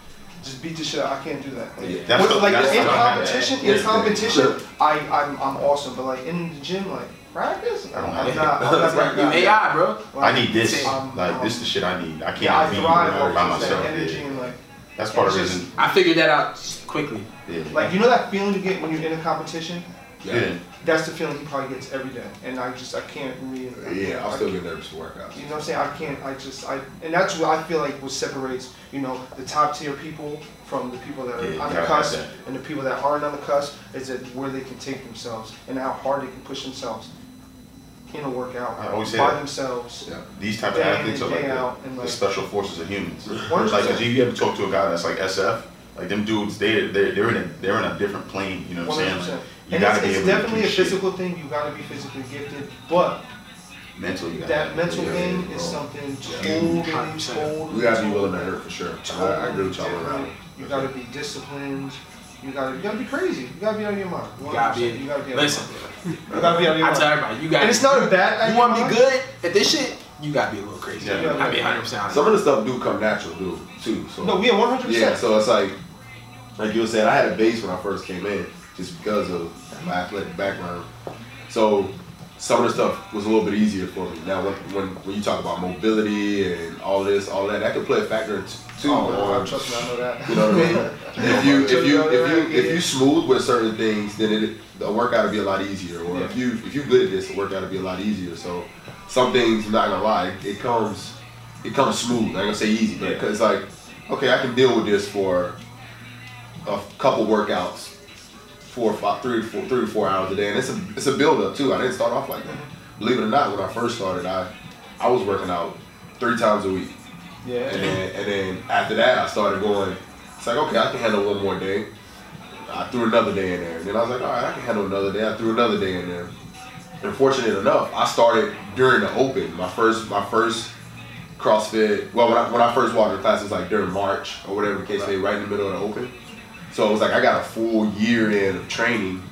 [SPEAKER 5] just beat the shit out. I can't do that. Like,
[SPEAKER 6] Yeah.
[SPEAKER 1] That's
[SPEAKER 5] But,
[SPEAKER 1] the-
[SPEAKER 5] like
[SPEAKER 1] that's
[SPEAKER 5] in competition, in competition. I, I'm, I'm awesome. But like in the gym, like practice, I'm, I'm
[SPEAKER 1] Yeah.
[SPEAKER 5] not, I'm not that
[SPEAKER 4] You. AI, bro.
[SPEAKER 1] I need this.
[SPEAKER 5] Um,
[SPEAKER 1] Like
[SPEAKER 5] um,
[SPEAKER 1] this is the shit I need. I can't
[SPEAKER 5] Yeah, I
[SPEAKER 1] be
[SPEAKER 5] thrive
[SPEAKER 1] by myself.
[SPEAKER 5] that energy
[SPEAKER 1] Yeah.
[SPEAKER 5] and like,
[SPEAKER 1] That's part of the reason.
[SPEAKER 4] I figured that out quickly.
[SPEAKER 1] Yeah.
[SPEAKER 5] like you know that feeling you get when you're in a competition.
[SPEAKER 1] yeah.
[SPEAKER 5] That's the feeling he probably gets every day, and I just I can't really.
[SPEAKER 6] Yeah, I'll
[SPEAKER 5] I
[SPEAKER 6] still get nervous to work out.
[SPEAKER 5] You know what I'm saying? I can't. I just. I. And that's what I feel like what separates. You know, the top tier people from the people that are
[SPEAKER 1] Yeah,
[SPEAKER 5] on the cusp, and the people that aren't on the cusp is that where they can take themselves and how hard they can push themselves in a workout
[SPEAKER 1] I always say
[SPEAKER 5] by
[SPEAKER 1] that.
[SPEAKER 5] themselves.
[SPEAKER 6] Yeah.
[SPEAKER 1] These type of athletes are like
[SPEAKER 5] day
[SPEAKER 1] the,
[SPEAKER 5] out and
[SPEAKER 1] the
[SPEAKER 5] like-
[SPEAKER 1] special forces of humans. Like, cause you ever talk to a guy that's like SF, like them dudes, they they they're in a they're in a different plane. You know what I'm
[SPEAKER 5] 100%.
[SPEAKER 1] saying? Like, you
[SPEAKER 5] And
[SPEAKER 1] gotta
[SPEAKER 5] it's,
[SPEAKER 1] be
[SPEAKER 5] it's
[SPEAKER 1] able to
[SPEAKER 5] definitely
[SPEAKER 1] do
[SPEAKER 5] a
[SPEAKER 1] shit.
[SPEAKER 5] physical thing. You gotta be physically gifted, but
[SPEAKER 1] Mental, you
[SPEAKER 5] that mental
[SPEAKER 1] yeah,
[SPEAKER 5] game
[SPEAKER 1] bro.
[SPEAKER 5] is something
[SPEAKER 6] Yeah.
[SPEAKER 5] totally,
[SPEAKER 4] 100%.
[SPEAKER 5] totally.
[SPEAKER 6] We gotta be willing to hurt for sure. I, I agree with y'all on that.
[SPEAKER 5] You gotta be disciplined. You gotta, you gotta be crazy. You gotta be out of your mind.
[SPEAKER 4] You gotta be.
[SPEAKER 5] You gotta be
[SPEAKER 4] Listen.
[SPEAKER 5] You gotta be out of your
[SPEAKER 4] I tell everybody, you gotta.
[SPEAKER 5] And it's not a bad.
[SPEAKER 4] You want to be good at this shit? You gotta be a little crazy.
[SPEAKER 1] Yeah.
[SPEAKER 4] I mean, 100. percent
[SPEAKER 6] Some of the stuff do come natural, do too. So
[SPEAKER 5] No, we are 100.
[SPEAKER 6] yeah, so it's like like you were saying, I had a base when I first came in, just because of my athletic background. So some of the stuff was a little bit easier for me. Now when when, when you talk about mobility and all this, all that, that could play a factor t- too.
[SPEAKER 5] Oh,
[SPEAKER 6] on-
[SPEAKER 5] trust me, I know that.
[SPEAKER 6] You know what I mean? if you if you if you if you smooth with certain things, then it the workout will be a lot easier. Or if you if you good at this, the workout will be a lot easier. So some things, I'm not gonna lie, it comes it comes smooth. I'm gonna say easy, but
[SPEAKER 1] Yeah.
[SPEAKER 6] it's like okay, I can deal with this for a couple workouts, four, five, three, four, three to four hours a day, and it's a it's a build up too. I didn't start off like that. Believe it or not, when I first started, I I was working out three times a week.
[SPEAKER 5] Yeah.
[SPEAKER 6] And then, and then after that, I started going. It's like okay, I can handle one more day. I threw another day in there, and then I was like, all right, I can handle another day. I threw another day in there. And fortunate enough, I started during the open. My first, my first CrossFit. Well, when I, when I first walked in class, it was like during March or whatever the case may, be, right in the middle of the open. So it was like I got a full year in of training,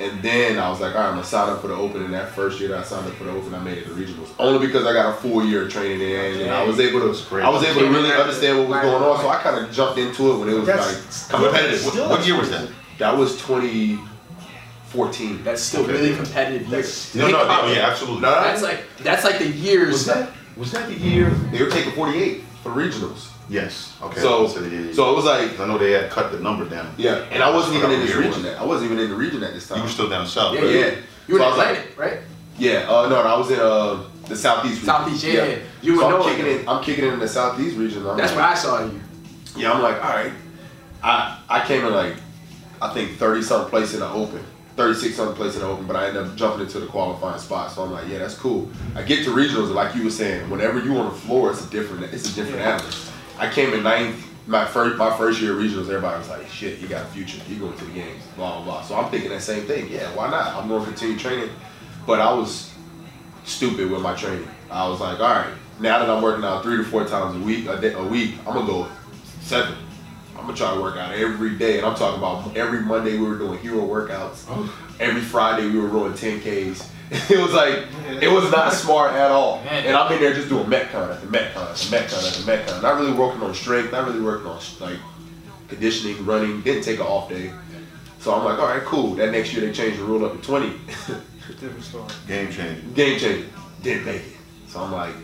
[SPEAKER 6] and then I was like, all right, I'm gonna sign up for the open. And that first year that I signed up for the open, I made it to regionals only because I got a full year of training in, and I was able to. I was able to really understand what was going on. So I kind of jumped into it when it was
[SPEAKER 5] That's
[SPEAKER 6] like competitive.
[SPEAKER 5] still-
[SPEAKER 1] What year was that?
[SPEAKER 6] That was 2014.
[SPEAKER 4] That's still
[SPEAKER 1] Okay.
[SPEAKER 4] really competitive years.
[SPEAKER 1] No, no, no, yeah, absolutely.
[SPEAKER 6] No, no,
[SPEAKER 4] That's like that's like the years.
[SPEAKER 6] was that was that the year they were taking 48 for regionals?
[SPEAKER 1] Yes. Okay.
[SPEAKER 6] So
[SPEAKER 1] yeah, yeah, yeah.
[SPEAKER 6] so it was like
[SPEAKER 1] I know they had cut the number down.
[SPEAKER 6] yeah, and I wasn't even in this region. At, I wasn't even in the region at this time.
[SPEAKER 1] You were still down south.
[SPEAKER 4] Yeah,
[SPEAKER 1] right?
[SPEAKER 4] yeah. You were
[SPEAKER 6] So I
[SPEAKER 4] in
[SPEAKER 6] was like-
[SPEAKER 4] right?
[SPEAKER 6] Yeah, uh, no, no, I was in uh, the southeast. region.
[SPEAKER 4] Southeast, yeah, yeah. You
[SPEAKER 6] so
[SPEAKER 4] know
[SPEAKER 6] I'm kicking it. I'm kicking it in the southeast region. I'm
[SPEAKER 4] That's
[SPEAKER 6] like,
[SPEAKER 4] where I saw you.
[SPEAKER 6] Yeah, I'm like, all right. I I came in like, I think 30 something place in the open, 36 something place in the open, but I ended up jumping into the qualifying spot. So I'm like, yeah, that's cool. I get to regionals, like you were saying, whenever you on the floor, it's a different, it's a different
[SPEAKER 5] Yeah.
[SPEAKER 6] animal. I came in ninth. My first, my first year of regionals, everybody was like, "Shit, you got a future. You going to the games." Blah blah blah. So I'm thinking that same thing. Yeah, why not? I'm going to continue training. But I was stupid with my training. I was like, all right, now that I'm working out three to four times a week, a, day, a week, I'm gonna go seven. I'm gonna try to work out every day, and I'm talking about every Monday we were doing hero workouts. Oh. Every Friday we were rolling 10ks. It was like it was not smart at all.
[SPEAKER 4] Man.
[SPEAKER 6] And I'm in there just doing metcon after metcon after metcon after metcon. Not really working on strength, not really working on like conditioning, running. Didn't take an off day. So I'm like, all right, cool. That next year they changed the rule up to 20.
[SPEAKER 5] Different story.
[SPEAKER 1] Game changer.
[SPEAKER 6] Game changer. Didn't make it. So I'm like,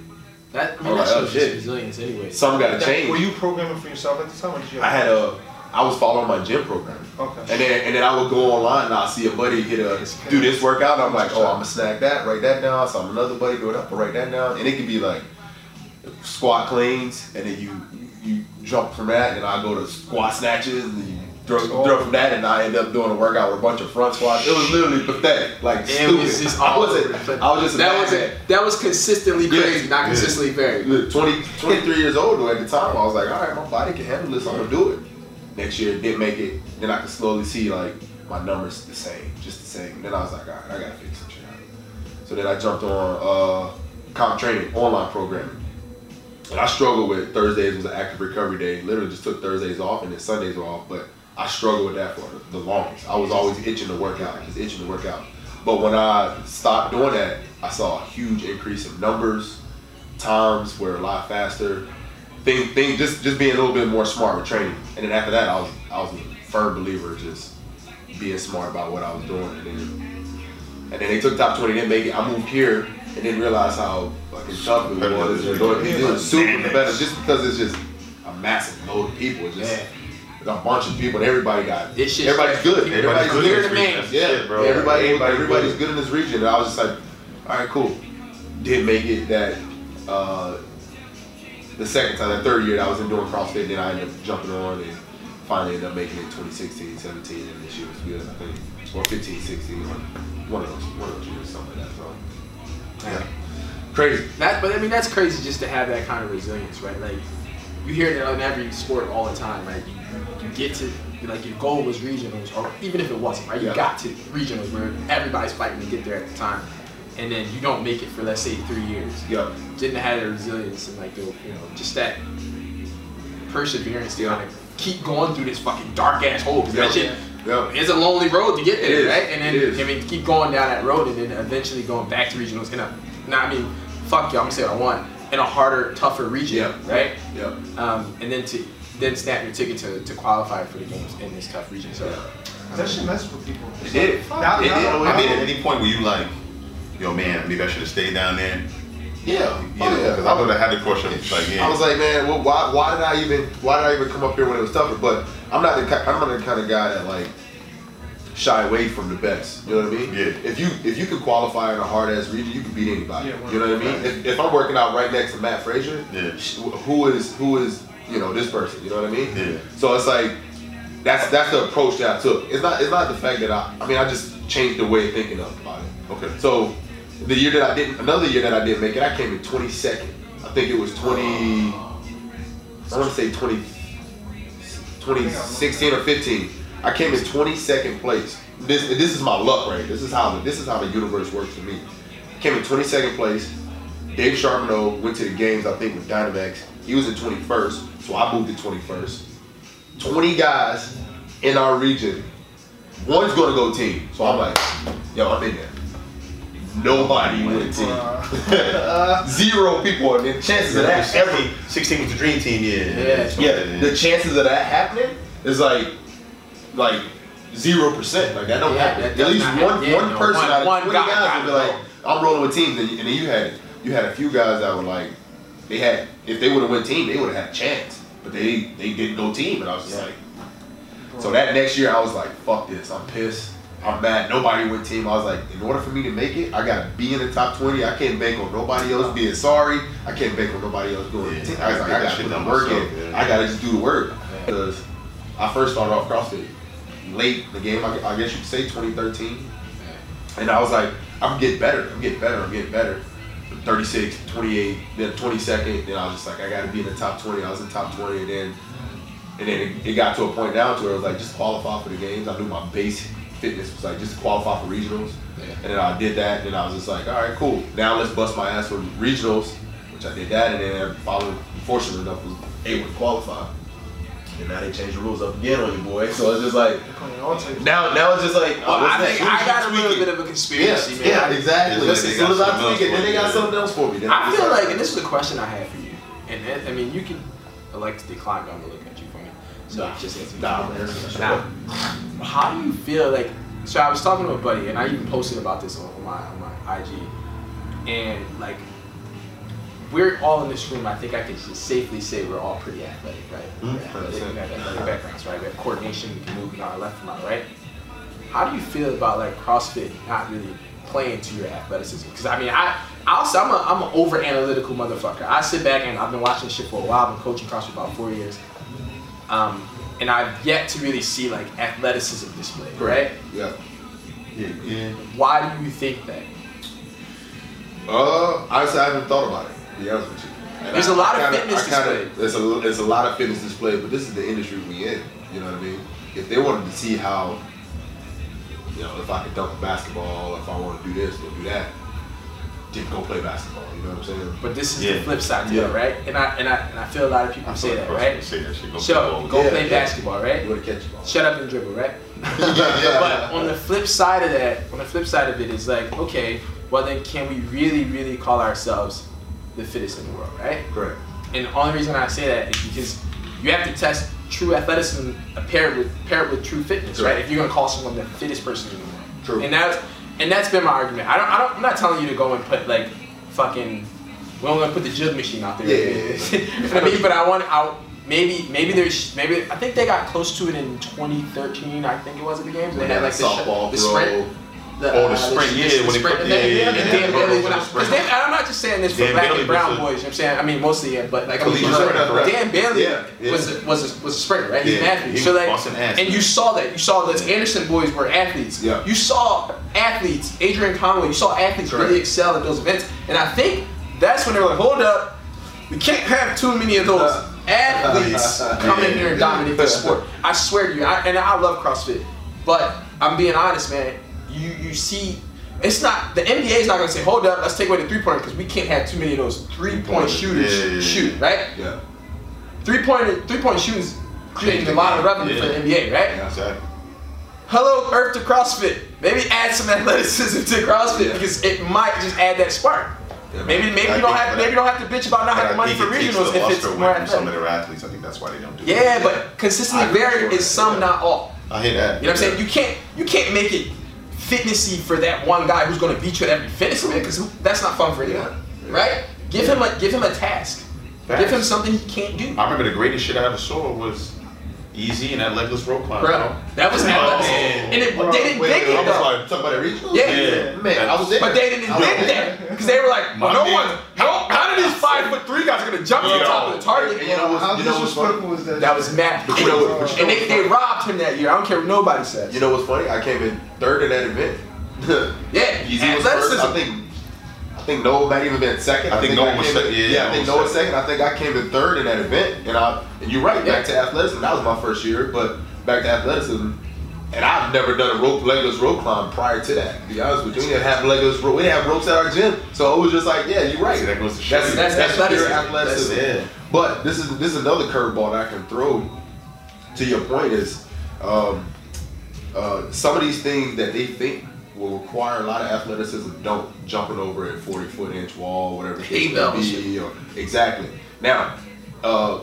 [SPEAKER 4] That I mean,
[SPEAKER 6] Oh,
[SPEAKER 4] that
[SPEAKER 6] oh,
[SPEAKER 4] just
[SPEAKER 6] shit.
[SPEAKER 4] resilience anyway.
[SPEAKER 6] something got to change.
[SPEAKER 5] Were you programming for yourself at the time, or did you?
[SPEAKER 6] I had a, I was following my gym program.
[SPEAKER 5] Okay.
[SPEAKER 6] And then and then I would go online and I'll see a buddy hit a do this workout. And I'm like, oh, I'm gonna snag that, write that down. So I'm another buddy do it up, write that down. And it could be like squat cleans, and then you you jump from that, and I go to squat snatches, and then you throw, throw from that, and I end up doing a workout with a bunch of front squats. It was literally pathetic, like
[SPEAKER 4] It
[SPEAKER 6] stupid.
[SPEAKER 4] was just
[SPEAKER 6] I wasn't.
[SPEAKER 4] over the place.
[SPEAKER 6] I was just
[SPEAKER 4] that was
[SPEAKER 6] madman.
[SPEAKER 4] that was consistently
[SPEAKER 6] Yeah.
[SPEAKER 4] crazy, not
[SPEAKER 1] Yeah.
[SPEAKER 4] consistently very.
[SPEAKER 6] Look, 20, 23 years old though at the time. I was like, all right, my body can handle this. I'm gonna do it. Next year, didn't make it. Then I could slowly see like my numbers the same, just the same. Then I was like, all right, I gotta fix some shit. So then I jumped on uh, comp training, online programming. And I struggled with Thursdays was an active recovery day. Literally just took Thursdays off and then Sundays were off. But I struggled with that for the longest. I was always itching to work out, just itching to work out. But when I stopped doing that, I saw a huge increase in numbers. Times were a lot faster. Thing, thing, just just being a little bit more smart with training. And then after that, I was I was a firm believer just being smart about what I was doing. And then and then they took top twenty, didn't make it. I moved here and didn't realize how fucking tough it was. It was, it was super competitive just because it's just a massive load of people. It's just
[SPEAKER 4] Yeah.
[SPEAKER 6] a bunch of people and everybody got
[SPEAKER 4] This shit's
[SPEAKER 6] everybody's good. Everybody's
[SPEAKER 1] good
[SPEAKER 6] good.
[SPEAKER 1] in this region.
[SPEAKER 6] Yeah,
[SPEAKER 1] shit, bro.
[SPEAKER 6] Everybody,
[SPEAKER 1] Everybody
[SPEAKER 6] everybody's
[SPEAKER 1] good.
[SPEAKER 6] good in this region. And I was just like, all right, cool. Didn't make it that uh, the second time, the third year that I was in doing CrossFit, then I ended up jumping on and finally ended up making it 2016, 17, and this year was good, I think. Or 15, 16, one one of those, one of those years, something like that. So, yeah. Crazy.
[SPEAKER 4] That, but I mean, that's crazy just to have that kind of resilience, right? Like, you hear that in every sport all the time, right? You, you, you get to, like, your goal was regionals, or even if it wasn't, right? You
[SPEAKER 6] Yeah.
[SPEAKER 4] got to regionals where everybody's fighting to get there at the time. And then you don't make it for, let's say, three years.
[SPEAKER 6] Yeah.
[SPEAKER 4] Didn't have the resilience and, like, the, you know, just that perseverance to
[SPEAKER 6] Yeah.
[SPEAKER 4] kind of keep going through this fucking dark ass hole. Because that shit,
[SPEAKER 6] Yeah.
[SPEAKER 4] it's a lonely road to get
[SPEAKER 6] there,
[SPEAKER 4] there,
[SPEAKER 6] is.
[SPEAKER 4] right? And then
[SPEAKER 6] It is.
[SPEAKER 4] I mean, keep going down that road, and then eventually going back to regionals in a. Now I mean, fuck you. I'm gonna say what I want in a harder, tougher region,
[SPEAKER 6] Yeah.
[SPEAKER 4] right?
[SPEAKER 6] Yeah.
[SPEAKER 4] Um, and then to then snap your ticket to, to qualify for the games in this tough region. So
[SPEAKER 5] That shit messes with people.
[SPEAKER 6] It did.
[SPEAKER 5] Now,
[SPEAKER 6] It did.
[SPEAKER 5] now,
[SPEAKER 1] I mean, at any point were you like, yo, man, maybe I should have stayed down there?
[SPEAKER 6] Yeah.
[SPEAKER 1] You
[SPEAKER 6] Oh,
[SPEAKER 1] know,
[SPEAKER 6] yeah.
[SPEAKER 1] because I would have had to question. Like, yeah.
[SPEAKER 6] I was like, man, well, why, why did I even, why did I even come up here when it was tougher? But I'm not the, I'm not the kind of guy that like shy away from the best. You know what I mean?
[SPEAKER 1] Yeah.
[SPEAKER 6] If you, if you can qualify in a hard ass region, you can beat anybody.
[SPEAKER 5] Yeah,
[SPEAKER 6] you know what I mean? If, if I'm working out right next to Matt Fraser,
[SPEAKER 1] Yeah.
[SPEAKER 6] who is, who is, you know, this person? You know what I mean?
[SPEAKER 1] Yeah.
[SPEAKER 6] So it's like, that's that's the approach that I took. It's not, it's not the fact that I, I mean, I just changed the way of thinking of about it.
[SPEAKER 1] Okay.
[SPEAKER 6] So the year that I didn't, another year that I didn't make it, I came in 22nd. I think it was 20. I want to say 20, 2016 or 15. I came in 22nd place. This this is my luck, right? This is how the, this is how the universe works for me. Came in 22nd place. Dave Charbonneau went to the games, I think, with Dynamax. He was in 21st, so I moved to 21st. 20 guys in our region. One's gonna go team. So I'm like, yo, I'm in there. Nobody went team. Uh, uh, zero people. And the chances of that ever
[SPEAKER 1] 16, 16 was the dream team, yeah.
[SPEAKER 4] Yeah.
[SPEAKER 6] yeah, the chances of that happening is like, like zero percent. Like that don't
[SPEAKER 4] Yeah,
[SPEAKER 6] happen.
[SPEAKER 4] that
[SPEAKER 6] At least one
[SPEAKER 4] happen. Yeah,
[SPEAKER 6] one
[SPEAKER 4] no,
[SPEAKER 6] person
[SPEAKER 4] one-
[SPEAKER 6] out of
[SPEAKER 4] one
[SPEAKER 6] twenty
[SPEAKER 4] guy
[SPEAKER 6] guys would be
[SPEAKER 4] gotta
[SPEAKER 6] like, I'm rolling with teams, and, and then you had you had a few guys that were like, they had if they would have went team, they would have had a chance, but they they didn't go team, and I was just
[SPEAKER 4] Yeah.
[SPEAKER 6] like, so that next year I was like, fuck this, I'm pissed. I'm mad. Nobody went team. I was like, in order for me to make it, I gotta be in the top twenty. I can't bank on nobody else being sorry. I can't bank on nobody else doing
[SPEAKER 1] Yeah,
[SPEAKER 6] team.
[SPEAKER 1] I
[SPEAKER 6] was like,
[SPEAKER 1] gotta
[SPEAKER 6] I gotta put the work in.
[SPEAKER 1] yeah.
[SPEAKER 6] I gotta just do the work. Because I first started off CrossFit late in the game. I, I guess you could say 2013. And I was like, I'm getting better. I'm getting better. I'm getting better. 36, 28, then 22nd. Then I was just like, I got to be in the top 20. I was in top 20, and then and then it, it got to a point down to where I was like just qualify for the games. I knew my base fitness was like just qualify for regionals, and then I did that. And then I was just like, all right, cool. Now let's bust my ass for regionals, which I did that, and then following, fortunate enough, was able to qualify. And now they changed the rules up again on you, boy. So it's just like
[SPEAKER 5] I'll take it.
[SPEAKER 6] now, now it's just like, oh,
[SPEAKER 4] Well,
[SPEAKER 6] what's
[SPEAKER 4] I
[SPEAKER 6] next?
[SPEAKER 4] think I got a
[SPEAKER 6] tweaking?
[SPEAKER 4] little bit of a
[SPEAKER 6] Yeah,
[SPEAKER 4] conspiracy, man.
[SPEAKER 6] yeah, exactly.
[SPEAKER 1] Yeah,
[SPEAKER 6] As soon as I
[SPEAKER 1] something else
[SPEAKER 6] tweak it, then they got something else for me. Then
[SPEAKER 4] I feel
[SPEAKER 6] like-
[SPEAKER 4] like, and this is a question I have for you, and I mean, you can elect to decline, but I'm gonna look at you funny. So
[SPEAKER 6] Nah.
[SPEAKER 4] just answer.
[SPEAKER 6] Nah, man.
[SPEAKER 4] Now, how do you feel like? So I was talking to a buddy, and I even posted about this on my on my IG, and like, we're all in this room. I think I could just safely say we're all pretty athletic, right?
[SPEAKER 1] Mm-hmm.
[SPEAKER 4] We're athletic, we have athletic backgrounds, right? We have coordination, we can move on our left from our right. How do you feel about like CrossFit not really playing to your athleticism? Because I mean, I I'll say I'm a I'm an over analytical motherfucker. I sit back and I've been watching this shit for a while. I've been coaching CrossFit about four years, um, and I've yet to really see like athleticism displayed. Right?
[SPEAKER 6] Yeah.
[SPEAKER 1] Yeah, yeah.
[SPEAKER 4] Why do you think that?
[SPEAKER 6] Uh, honestly, I haven't thought about it. To be honest with you. And
[SPEAKER 4] There's
[SPEAKER 6] a
[SPEAKER 4] a lot of fitness displayed.
[SPEAKER 6] There's a there's a lot of fitness displayed, but this is the industry we in. You know what I mean? If they wanted to see how, you know, if I could dunk a basketball, if I want to do this or do that, then go play basketball. You know what I'm saying?
[SPEAKER 4] But this is
[SPEAKER 1] Yeah.
[SPEAKER 4] the flip side to
[SPEAKER 6] Yeah.
[SPEAKER 4] it, right? And I and I and I feel a lot of people say that, right?
[SPEAKER 1] Say that shit. Go
[SPEAKER 4] So
[SPEAKER 1] play
[SPEAKER 4] go
[SPEAKER 6] Yeah,
[SPEAKER 4] play basketball, right?
[SPEAKER 6] You catch ball.
[SPEAKER 4] Shut up and dribble, right? but on the flip side of that, on the flip side of it is like, okay, well then can we really, really call ourselves the fittest in the world, right?
[SPEAKER 6] Correct.
[SPEAKER 4] And the only reason I say that is because you have to test true athleticism paired with paired with true fitness, right?
[SPEAKER 6] Right.
[SPEAKER 4] If you're gonna call someone the fittest person in the world.
[SPEAKER 6] True.
[SPEAKER 4] And that's and that's been my argument. I don't, I don't I'm not telling you to go and put like fucking we're only gonna put the jug machine out there.
[SPEAKER 6] Yeah, yeah,
[SPEAKER 4] I mean? But I want out maybe maybe there's maybe I think they got close to it in 2013. I think it was at the games. They had like the,
[SPEAKER 6] softball
[SPEAKER 4] the sprint. The,
[SPEAKER 1] Oh, the sprint, yeah, when they
[SPEAKER 4] sprint.
[SPEAKER 1] put-
[SPEAKER 4] And then-
[SPEAKER 1] yeah,
[SPEAKER 4] and
[SPEAKER 1] yeah, yeah.
[SPEAKER 4] Dan Bailey went
[SPEAKER 1] The
[SPEAKER 4] out.
[SPEAKER 1] sprint.
[SPEAKER 4] 'cause Dan- I'm not just saying this for
[SPEAKER 1] Dan
[SPEAKER 4] black
[SPEAKER 1] Bailey
[SPEAKER 4] and brown boys. You know what I'm saying? I mean, mostly, yeah, but like
[SPEAKER 6] Collegiate right.
[SPEAKER 4] Dan Bailey
[SPEAKER 6] Yeah, yeah.
[SPEAKER 4] was a, was a, was a sprinter, right? He's
[SPEAKER 1] Yeah,
[SPEAKER 4] an athlete.
[SPEAKER 1] he
[SPEAKER 4] so like,
[SPEAKER 1] ass,
[SPEAKER 4] and you saw that. You saw those Anderson boys were athletes.
[SPEAKER 6] Yeah.
[SPEAKER 4] You saw athletes, Adrian Conway. You saw athletes
[SPEAKER 6] Correct.
[SPEAKER 4] really excel at those events, and I think that's when they were like, hold up, we can't have too many of those athletes come in here and dominate the sport. I swear to you, I, and I love CrossFit, but I'm being honest, man. You you see, it's not the NBA is not gonna say, hold up, let's take away the three pointer because we can't have too many of those three point shooters
[SPEAKER 1] Yeah, yeah, yeah.
[SPEAKER 4] shoot, right?
[SPEAKER 6] Yeah.
[SPEAKER 4] Three point three point shooters creating a lot of revenue for the NBA, right?
[SPEAKER 1] Exactly.
[SPEAKER 4] Hello, Earth to CrossFit. Maybe add some athleticism to CrossFit
[SPEAKER 6] Yeah.
[SPEAKER 4] because it might just add that spark.
[SPEAKER 6] Yeah,
[SPEAKER 4] Maybe maybe
[SPEAKER 1] I
[SPEAKER 4] you don't have maybe you don't have to bitch about not having money for regionals if it's more
[SPEAKER 1] from some of their athletes. I think that's why they don't do it.
[SPEAKER 4] Yeah, but consistently varied is some,
[SPEAKER 1] yeah.
[SPEAKER 4] not all.
[SPEAKER 1] I hear that.
[SPEAKER 4] You know what I'm saying? You can't you can't make it fitnessy for that one guy who's going to beat you at every fitness event because that's not fun for anyone,
[SPEAKER 6] Yeah.
[SPEAKER 4] right? Give him a give him a task. Give him something he can't do.
[SPEAKER 1] I remember the greatest shit I ever saw was Easy and that legless rope climb.
[SPEAKER 4] Bro, that was
[SPEAKER 1] Oh,
[SPEAKER 4] athletic.
[SPEAKER 1] man.
[SPEAKER 4] And it,
[SPEAKER 6] Bro,
[SPEAKER 4] they didn't
[SPEAKER 6] wait,
[SPEAKER 4] think
[SPEAKER 6] I
[SPEAKER 4] it
[SPEAKER 6] was
[SPEAKER 4] though.
[SPEAKER 6] like, talking about that regional?
[SPEAKER 4] Yeah.
[SPEAKER 1] Yeah.
[SPEAKER 6] Man, I was there.
[SPEAKER 4] But they didn't
[SPEAKER 6] I was
[SPEAKER 4] that because they were like, well, no
[SPEAKER 1] man-
[SPEAKER 4] one, how, how did these five foot three guys are gonna jump to the top of the target?
[SPEAKER 6] And you know what's-
[SPEAKER 5] How
[SPEAKER 6] you know funny?
[SPEAKER 5] disrespectful was that?
[SPEAKER 4] That was mad.
[SPEAKER 6] But you know what- but you
[SPEAKER 4] and they,
[SPEAKER 6] what's
[SPEAKER 4] they
[SPEAKER 6] funny?
[SPEAKER 4] robbed him that year. I don't care what nobody says.
[SPEAKER 6] You know what's funny? I came in third in that event.
[SPEAKER 4] Yeah,
[SPEAKER 6] Easy was first.
[SPEAKER 4] athleticism.
[SPEAKER 6] I think. I think Noah might even been second.
[SPEAKER 1] I think Noah was
[SPEAKER 6] came
[SPEAKER 1] sec-
[SPEAKER 6] in-
[SPEAKER 1] yeah,
[SPEAKER 6] yeah, I think Noah was
[SPEAKER 1] second.
[SPEAKER 6] second. I think I came in third in that event, and I and you're right. Back to athleticism. That was my first year, but back to athleticism. And I've never done a rope legless rope climb prior to that. To be honest with you, we didn't have legless rope. We didn't have ropes at our gym, so it was just like, yeah, you're right.
[SPEAKER 1] See, that goes to show
[SPEAKER 6] That's that's,
[SPEAKER 4] That's
[SPEAKER 6] that's pure
[SPEAKER 4] athleticism.
[SPEAKER 1] That's it.
[SPEAKER 6] But this is this is another curveball that I can throw. To your point is, um, uh, some of these things that they think will require a lot of athleticism don't jumping over a 40 foot inch wall, whatever the case may be. Or, exactly. Now, uh,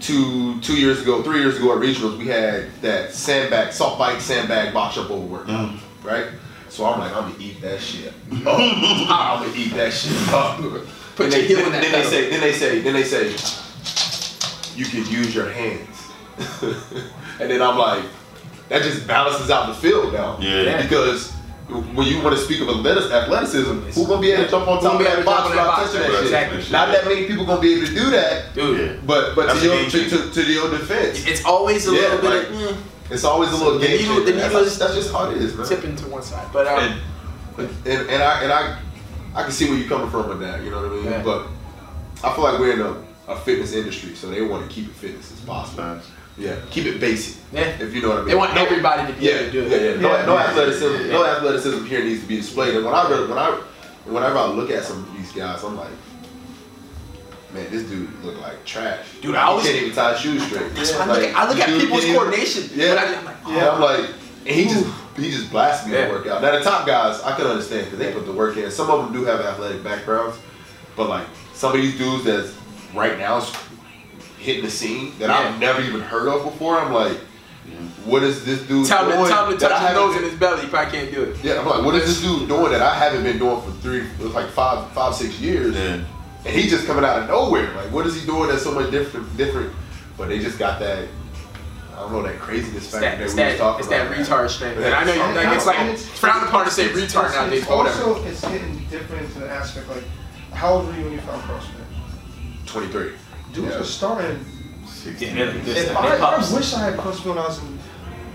[SPEAKER 6] two two years ago, three years ago at regionals, we had that sandbag, soft bike sandbag box up over work,
[SPEAKER 1] Mm.
[SPEAKER 6] right? So I'm like, I'm gonna eat that shit. Oh, I'm gonna eat that shit. up.
[SPEAKER 4] Put
[SPEAKER 6] then
[SPEAKER 4] your
[SPEAKER 6] they,
[SPEAKER 4] heel in
[SPEAKER 6] then,
[SPEAKER 4] that
[SPEAKER 6] then they say, then they say, then they say, you can use your hands. and then I'm like, that just balances out the field now.
[SPEAKER 1] Yeah.
[SPEAKER 6] Because when you want to speak of athletics- athleticism, who's gonna be able to jump on top of that box
[SPEAKER 4] jump on that
[SPEAKER 6] without touching that shit?
[SPEAKER 4] Exactly.
[SPEAKER 6] Not that many people gonna be able to do that.
[SPEAKER 4] Dude,
[SPEAKER 1] Yeah.
[SPEAKER 6] But but to
[SPEAKER 1] a
[SPEAKER 6] your to, to, to your defense,
[SPEAKER 4] it's always a
[SPEAKER 6] Yeah,
[SPEAKER 4] little bit
[SPEAKER 6] like-
[SPEAKER 4] of mm,
[SPEAKER 6] it's always a little
[SPEAKER 4] The
[SPEAKER 6] game
[SPEAKER 4] the needle
[SPEAKER 6] That's, that's just how it is, man.
[SPEAKER 4] tipping to one side. But um,
[SPEAKER 6] And, and, and I and I I can see where you're coming from with that, you know what I mean?
[SPEAKER 4] Yeah.
[SPEAKER 6] But I feel like we're in a, a fitness industry, so they want to keep it fitness as possible.
[SPEAKER 1] Facts.
[SPEAKER 6] Yeah, keep it basic.
[SPEAKER 4] Yeah.
[SPEAKER 6] If you know what I mean.
[SPEAKER 4] they want everybody to be
[SPEAKER 6] Yeah,
[SPEAKER 4] able to do
[SPEAKER 6] yeah,
[SPEAKER 4] it.
[SPEAKER 6] yeah. No,
[SPEAKER 5] Yeah.
[SPEAKER 6] no athleticism.
[SPEAKER 4] Yeah.
[SPEAKER 6] No athleticism here needs to be displayed. And when I when I whenever I look at some of these guys, I'm like, man, this dude look like trash.
[SPEAKER 4] Dude, I always-
[SPEAKER 6] can't even tie his shoes straight.
[SPEAKER 4] That's why I
[SPEAKER 6] Like,
[SPEAKER 4] look at, I look at people's coordination.
[SPEAKER 6] Yeah.
[SPEAKER 4] I, am like,
[SPEAKER 6] Yeah, I'm oh. like, and he just he just blasts me
[SPEAKER 4] Yeah.
[SPEAKER 6] to work out. Now the top guys, I can understand because they put the work in. Some of them do have athletic backgrounds, but like some of these dudes that's right now hitting the scene that
[SPEAKER 4] Yeah.
[SPEAKER 6] I've never even heard of before. I'm like, what is this dude
[SPEAKER 4] tell him,
[SPEAKER 6] doing?
[SPEAKER 4] to- tell him to touch his nose
[SPEAKER 6] been-
[SPEAKER 4] in his belly. He probably can't do it.
[SPEAKER 6] Yeah, I'm like, what is this dude doing that I haven't been doing for three, like five, five, six years?
[SPEAKER 1] Yeah.
[SPEAKER 6] And he's just coming out of nowhere. Like, what is he doing that's so much different? Different, but they just got that. I don't know that craziness factor
[SPEAKER 4] that,
[SPEAKER 6] that,
[SPEAKER 4] it's
[SPEAKER 6] we was
[SPEAKER 4] that,
[SPEAKER 6] talking
[SPEAKER 4] it's that retard strength. And I know you,
[SPEAKER 5] And-
[SPEAKER 4] like, it's like
[SPEAKER 5] and
[SPEAKER 4] frowned upon to say
[SPEAKER 5] it's-
[SPEAKER 4] retard
[SPEAKER 5] it's-
[SPEAKER 4] nowadays,
[SPEAKER 5] It's
[SPEAKER 4] but whatever.
[SPEAKER 5] also it's hitting different into the aspect like, how old were you when you found CrossFit?
[SPEAKER 6] 23.
[SPEAKER 5] Dudes
[SPEAKER 6] Yeah.
[SPEAKER 5] are starting.
[SPEAKER 4] Yeah, they're- they're-
[SPEAKER 5] If I, I wish I had CrossFit when I was in,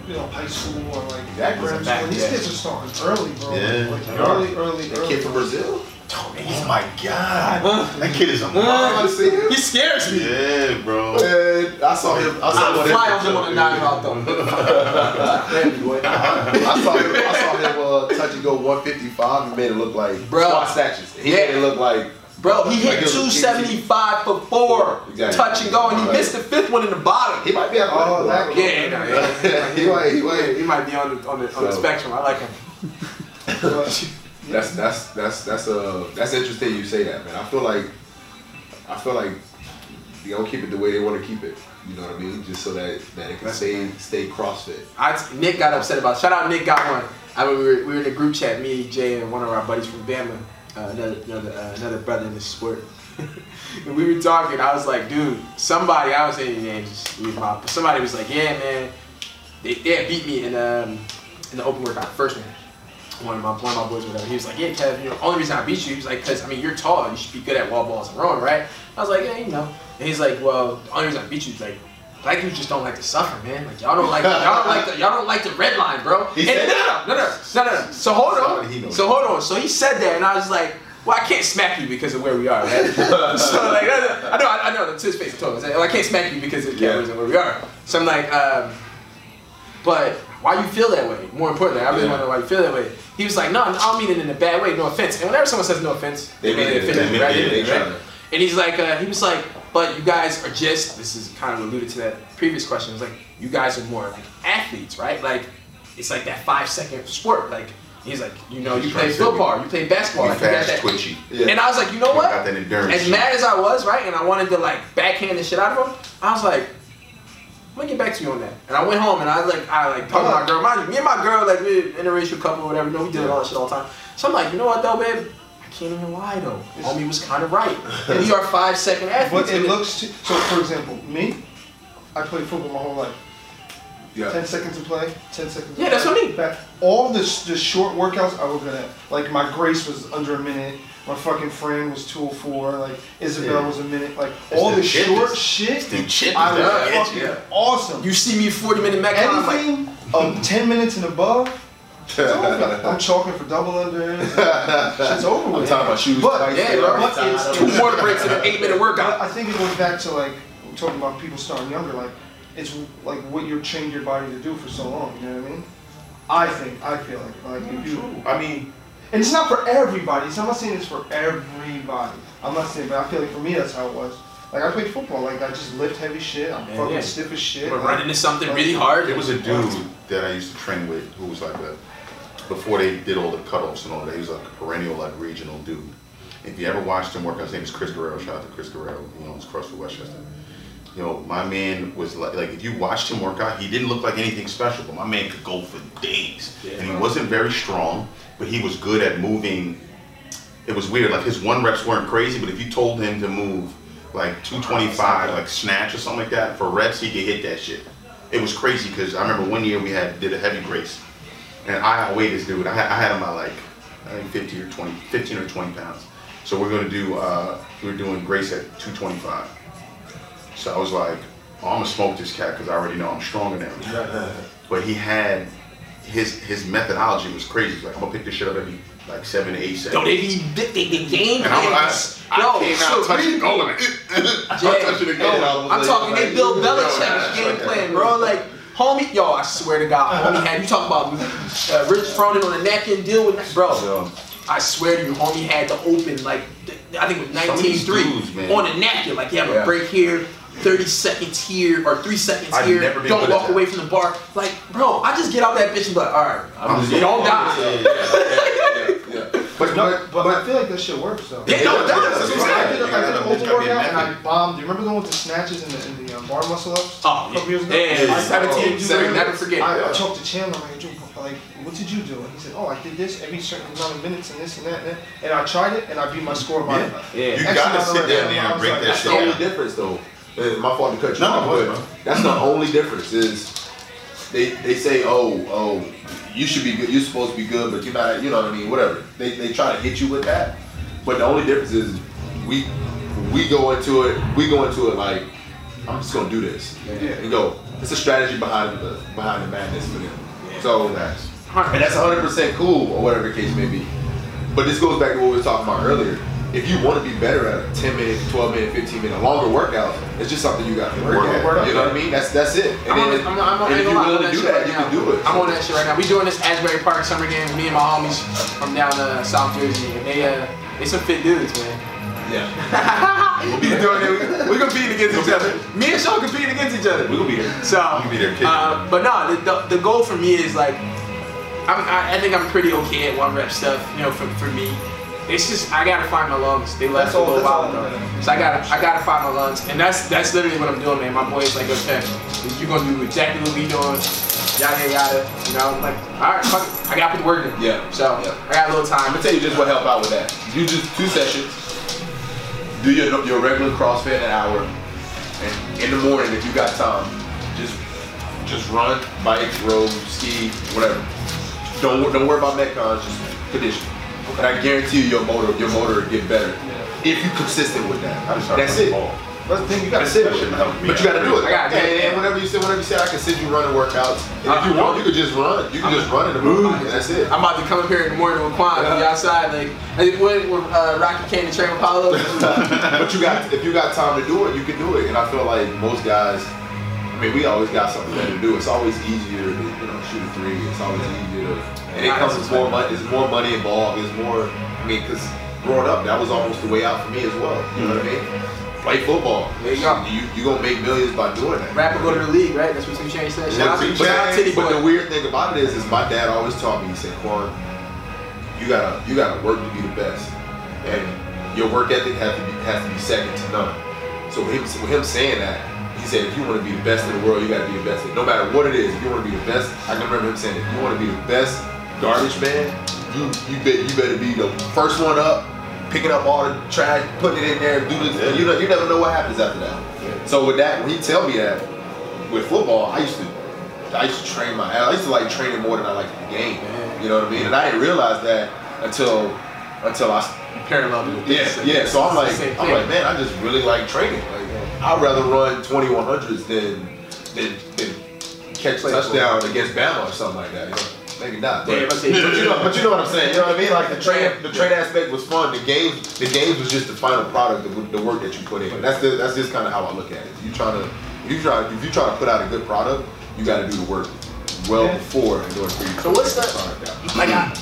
[SPEAKER 5] you know, high school or like
[SPEAKER 6] Exactly.
[SPEAKER 5] grade school. These kids are starting early, bro.
[SPEAKER 1] Yeah.
[SPEAKER 5] Like
[SPEAKER 1] They are.
[SPEAKER 5] early, early,
[SPEAKER 6] That
[SPEAKER 5] early.
[SPEAKER 6] kid from Brazil.
[SPEAKER 1] Oh my god. That kid is a
[SPEAKER 6] see him.
[SPEAKER 4] He scares me.
[SPEAKER 1] Yeah, bro.
[SPEAKER 6] Man, I saw him. I saw
[SPEAKER 4] I'm
[SPEAKER 6] him.
[SPEAKER 4] fly on him on a nine route though.
[SPEAKER 6] I saw him. I saw him uh, touch and go 155 and made it look like
[SPEAKER 4] Bro.
[SPEAKER 6] squat snatches. He
[SPEAKER 4] Yeah.
[SPEAKER 6] made it look like
[SPEAKER 4] Bro, he hit
[SPEAKER 6] Like, it was-
[SPEAKER 4] 275 for four,
[SPEAKER 6] Exactly.
[SPEAKER 4] touch and go, and he
[SPEAKER 6] Right.
[SPEAKER 4] missed the fifth one in the bottom.
[SPEAKER 6] He might be athletic.
[SPEAKER 5] Oh, that-
[SPEAKER 4] Yeah, no, yeah.
[SPEAKER 6] he might. He might.
[SPEAKER 4] He might be on the on the, on the
[SPEAKER 6] So-
[SPEAKER 4] spectrum. I like him.
[SPEAKER 5] But,
[SPEAKER 6] That's that's that's that's uh that's interesting you say that man. I feel like I feel like they don't keep it the way they want to keep it. You know what I mean? Just so that that it can stay stay CrossFit.
[SPEAKER 4] I, Nick got upset about. Shout out Nick got one. I mean, we were, we were in a group chat, me, Jay, and one of our buddies from Bama, uh, another another uh, another brother in the sport. and we were talking. I was like, dude, somebody. I was saying, man, just leave my. But somebody was like, yeah, man, they, they beat me in um in the open workout first one. One of my one of my boys, whatever. He was like, yeah, Kev, you know, only reason I beat you, he was like, cause I mean, you're tall, you should be good at wall balls and rowing, right? I was like, yeah, you know. And he's like, well, the only reason I beat you is like. Black dudes just don't like to suffer, man. Like y'all don't like y'all don't like the y'all don't like the red line, bro.
[SPEAKER 6] He
[SPEAKER 4] And-
[SPEAKER 6] said
[SPEAKER 4] no, no, no, no, no, no. So hold on. So hold on. So he said that, and I was like, well, I can't smack you because of where we are, man. so like, I know, I know, to his face, I told I well, I can't smack you because of
[SPEAKER 6] Yeah.
[SPEAKER 4] where we are. So I'm like, um, but why you feel that way? More importantly, I really
[SPEAKER 6] Yeah.
[SPEAKER 4] want to know why you feel that way. He was like, no, I don't mean it in a bad way, no offense. And whenever someone says no offense,
[SPEAKER 6] They mean it,
[SPEAKER 4] offend
[SPEAKER 6] they mean
[SPEAKER 4] right?
[SPEAKER 6] it, they
[SPEAKER 4] Right? And he's like, uh, he was like, but you guys are just, this is kind of alluded to that previous question, it's like, you guys are more like athletes, right? Like, it's like that five second sport. Like, he's like, you know, you play
[SPEAKER 1] trying to say
[SPEAKER 4] football, you play basketball,
[SPEAKER 1] We
[SPEAKER 4] like, you got
[SPEAKER 1] fast,
[SPEAKER 4] that.
[SPEAKER 1] twitchy.
[SPEAKER 6] Yeah.
[SPEAKER 4] And I was like, you know what?
[SPEAKER 1] got that endurance
[SPEAKER 4] As
[SPEAKER 1] shit.
[SPEAKER 4] mad as I was, right, and I wanted to like backhand the shit out of him, I was like, I'm gonna get back to you on that. And I went home and I was like, I like talked to my uh-huh. girl. Mind you, me and my girl, like we're an interracial couple or whatever, you know, we did all that shit all the time. So I'm like, you know what though, babe? I can't even lie though. Homie was kind of right. And we are five second athletes.
[SPEAKER 5] but it
[SPEAKER 4] And
[SPEAKER 5] looks too, so. For example, me, I played football my whole life.
[SPEAKER 6] Yeah.
[SPEAKER 5] Ten seconds to play, ten seconds. to
[SPEAKER 4] Yeah, that's
[SPEAKER 5] play.
[SPEAKER 4] what I mean.
[SPEAKER 5] Back- All the the short workouts I was good at. Like my grace was under a minute. My fucking Fran was two oh four. Like Isabel
[SPEAKER 1] Yeah.
[SPEAKER 5] was a minute. Like
[SPEAKER 1] It's
[SPEAKER 5] all
[SPEAKER 1] the
[SPEAKER 5] the short
[SPEAKER 1] is-
[SPEAKER 5] shit.
[SPEAKER 1] the chip
[SPEAKER 5] I
[SPEAKER 1] is
[SPEAKER 5] was fucking
[SPEAKER 1] yeah.
[SPEAKER 5] awesome.
[SPEAKER 4] You see me 40 minute Metcon, I'm like,
[SPEAKER 5] Anything of ten minutes and above. It's over. I'm chalking for double unders. Shit's over with.
[SPEAKER 6] I'm talking about shoes.
[SPEAKER 5] But,
[SPEAKER 6] twice,
[SPEAKER 4] yeah,
[SPEAKER 6] they
[SPEAKER 4] bro.
[SPEAKER 5] but it's,
[SPEAKER 4] two more breaks in an eight minute
[SPEAKER 5] But
[SPEAKER 4] workout.
[SPEAKER 5] I think it goes back to like talking about people starting younger. Like it's like what you've trained your body to do for so long. You know what I mean? I think I feel like like if you
[SPEAKER 1] I mean,
[SPEAKER 5] and it's not for everybody. So I'm not saying it's for everybody. I'm not saying, but I feel like for me that's how it was. Like I played football. Like I just lift heavy shit. I'm
[SPEAKER 4] Yeah,
[SPEAKER 5] fucking
[SPEAKER 4] yeah.
[SPEAKER 5] stiff as shit.
[SPEAKER 4] We're
[SPEAKER 5] like-
[SPEAKER 4] running into something really hard.
[SPEAKER 1] there was a dude that I used to train with who was like a, before they did all the cutoffs and all that, he was like a perennial, like regional dude. If you ever watched him work out, his name is Chris Guerrero. Shout out to Chris Guerrero. He owns CrossFit Westchester. You know, my man was like, like if you watched him work out, he didn't look like anything special, but my man could go for days. And he wasn't very strong, but he was good at moving. It was weird. Like his one reps weren't crazy, but if you told him to move like 225, like snatch or something like that for reps, he could hit that shit. It was crazy because I remember one year we had did a heavy brace, and I outweighed this dude. I had, I had him at like I think 50 or 20, 15 or 20 pounds. So we're gonna do uh, we're doing grace at 225. So I was like, oh, I'm gonna smoke this cat because I already know I'm stronger than him. But he had his his methodology was crazy. He's like, I'm gonna pick this shit up every like seven, eight seconds.
[SPEAKER 4] Yo, they be they, they, they game
[SPEAKER 1] and I, I,
[SPEAKER 4] plans.
[SPEAKER 1] I
[SPEAKER 4] Yo,
[SPEAKER 1] came
[SPEAKER 4] so
[SPEAKER 1] out touching
[SPEAKER 4] we-
[SPEAKER 1] goal and I'm
[SPEAKER 4] Jay,
[SPEAKER 1] touching the goal.
[SPEAKER 4] I'm talking they Bill Belichick game plan, bro. Like, homie, yo, I swear to God, homie had you talk about uh, Rich Froning on the napkin deal with that, bro.
[SPEAKER 1] Yo.
[SPEAKER 4] I swear to you, homie had to open like I think it was
[SPEAKER 1] Some
[SPEAKER 4] 19-3 on a napkin. Like you have
[SPEAKER 6] Yeah.
[SPEAKER 4] a break here, 30 seconds here, or three seconds
[SPEAKER 1] I've
[SPEAKER 4] here.
[SPEAKER 1] never
[SPEAKER 4] Don't walk away from the bar. Like, bro, I just get out that bitch and be like, all right,
[SPEAKER 1] I'm
[SPEAKER 4] you don't die.
[SPEAKER 6] But,
[SPEAKER 5] No,
[SPEAKER 6] but,
[SPEAKER 5] but I feel like that shit works though.
[SPEAKER 4] Yeah, no, it does. That's what I'm
[SPEAKER 5] I did, a- I did an open
[SPEAKER 1] gotta be a
[SPEAKER 5] workout and I bombed. Do you remember the one with the snatches and the, and the um, bar muscle ups?
[SPEAKER 4] Oh,
[SPEAKER 5] a couple years ago?
[SPEAKER 4] yeah,
[SPEAKER 5] I- I
[SPEAKER 4] 17,
[SPEAKER 5] did do that.
[SPEAKER 4] never forget.
[SPEAKER 5] I, I talked to Chandler. I'm like, like, what did you do? And he said, oh, I did this every certain amount of minutes and this and that and that. And I tried it and I beat my score by.
[SPEAKER 4] Yeah.
[SPEAKER 1] You
[SPEAKER 5] X
[SPEAKER 1] gotta
[SPEAKER 5] amount
[SPEAKER 1] sit down there
[SPEAKER 5] I
[SPEAKER 1] and
[SPEAKER 5] was
[SPEAKER 1] break
[SPEAKER 5] like,
[SPEAKER 1] that
[SPEAKER 6] that's
[SPEAKER 1] shit
[SPEAKER 6] the only difference, though. My fault to cut you
[SPEAKER 1] No,
[SPEAKER 6] off,
[SPEAKER 1] no, go
[SPEAKER 6] but
[SPEAKER 1] bro.
[SPEAKER 6] that's the only difference. Is they they say, oh, oh, you should be good. You're supposed to be good, but you're not. You know what I mean? Whatever. They they try to hit you with that, but the only difference is we we go into it. We go into it like I'm just gonna do this and go. It's a strategy behind the behind the madness for them. So and that's 100 percent cool or whatever the case may be. But this goes back to what we were talking about earlier. If you want to be better at a 10 minute, 12 minute, 15 minute, longer workout, it's just something you got to work
[SPEAKER 1] Work
[SPEAKER 6] at.
[SPEAKER 1] on.
[SPEAKER 6] You know what I mean? That's that's it. And
[SPEAKER 4] I'm on,
[SPEAKER 6] then
[SPEAKER 4] I'm, I'm on,
[SPEAKER 6] and if you're willing to do that,
[SPEAKER 4] right
[SPEAKER 6] you
[SPEAKER 4] now.
[SPEAKER 6] can do it.
[SPEAKER 4] I'm on that shit right now. We doing this Asbury Park summer game. Me and my homies from down uh, South Jersey, and they uh, they some fit dudes, man.
[SPEAKER 6] Yeah.
[SPEAKER 3] we doing it. We, we competing against each other. Me and Sean competing against each other.
[SPEAKER 6] We gonna be here.
[SPEAKER 3] So,
[SPEAKER 1] can be there, kid.
[SPEAKER 4] Uh, but no, the, the, the goal for me is like, I'm, I, I think I'm pretty okay at one rep stuff. You know, for, for me, it's just I gotta find my lungs. They left
[SPEAKER 5] That's
[SPEAKER 4] a little while ago, so I gotta I gotta find my lungs, and that's that's literally what I'm doing, man. My boy's like, okay, you're gonna do exactly what we doing. Yada yada. You know, I'm like, all right, fuck it. I gotta put the work in.
[SPEAKER 6] Yeah.
[SPEAKER 4] So
[SPEAKER 6] Yeah.
[SPEAKER 4] I got a little time.
[SPEAKER 6] I'm gonna tell you just what help out with that. Do just two sessions. Do your your regular CrossFit an hour, and in the morning if you got time, just just run, bike, row, ski, whatever. Don't don't worry about metcons, just condition. And I guarantee you your motor your motor will get better if you consistent with that.
[SPEAKER 1] I just started
[SPEAKER 6] That's it. That's the thing you gotta sit with it. But you gotta do it.
[SPEAKER 4] I gotta do
[SPEAKER 6] and, whenever you say whenever you say I can sit you running workouts. And if you want, you could just run. You can just run in the mood that's it.
[SPEAKER 4] I'm about to come up here in the morning with Quan, be outside like, what with uh, Rocky came to train with Paulo.
[SPEAKER 6] but you got if you got time to do it, you can do it. And I feel like most guys, I mean, we always got something better to do. It's always easier to shoot a three. It's always easier to, and it comes with more money. There's more money involved. There's more. I mean, because growing up, that was almost the way out for me as well. You know what I mean? Play football.
[SPEAKER 4] There you go.
[SPEAKER 6] You you gonna make millions by doing that.
[SPEAKER 4] Rapper go to the league, right? That's what 2 Chainz said. Shout out to,
[SPEAKER 6] But,
[SPEAKER 4] shout out to Titty
[SPEAKER 6] but the weird thing about it is, is my dad always taught me. He said, "Quan, you gotta you gotta work to be the best, and your work ethic has to be has to be second to none." So him, with him saying that, he said, "If you want to be the best in the world, you gotta be the best. No matter what it is, if you want to be the best, I can remember him saying, if you want to be the best garbage man, you you bet you better be the first one up." Picking up all the trash, putting it in there, do this. You know, you never know what happens after that. So with that, when he tell me that, with football, I used to I used to train my. I used to like training more than I liked the game. You know what I mean? And I didn't realize that until until I
[SPEAKER 4] Parallel to
[SPEAKER 6] yeah yeah. So I'm like I'm like man, I just really like training. Like I'd rather run 2100s than than, than catch a
[SPEAKER 4] Play
[SPEAKER 6] touchdown against Bama or something like that. You know? Maybe not. But,
[SPEAKER 4] Yeah, but
[SPEAKER 6] but you know, but you know what I'm saying. You know what I mean? Like the train, the train aspect was fun. The game, the games was just the final product of the work that you put in. That's the, that's just kind of how I look at it. You trying to, if you try, if you try to put out a good product, you got to do the work well
[SPEAKER 5] Yeah.
[SPEAKER 6] before in order for you.
[SPEAKER 4] So what's
[SPEAKER 6] that?
[SPEAKER 4] the- like I,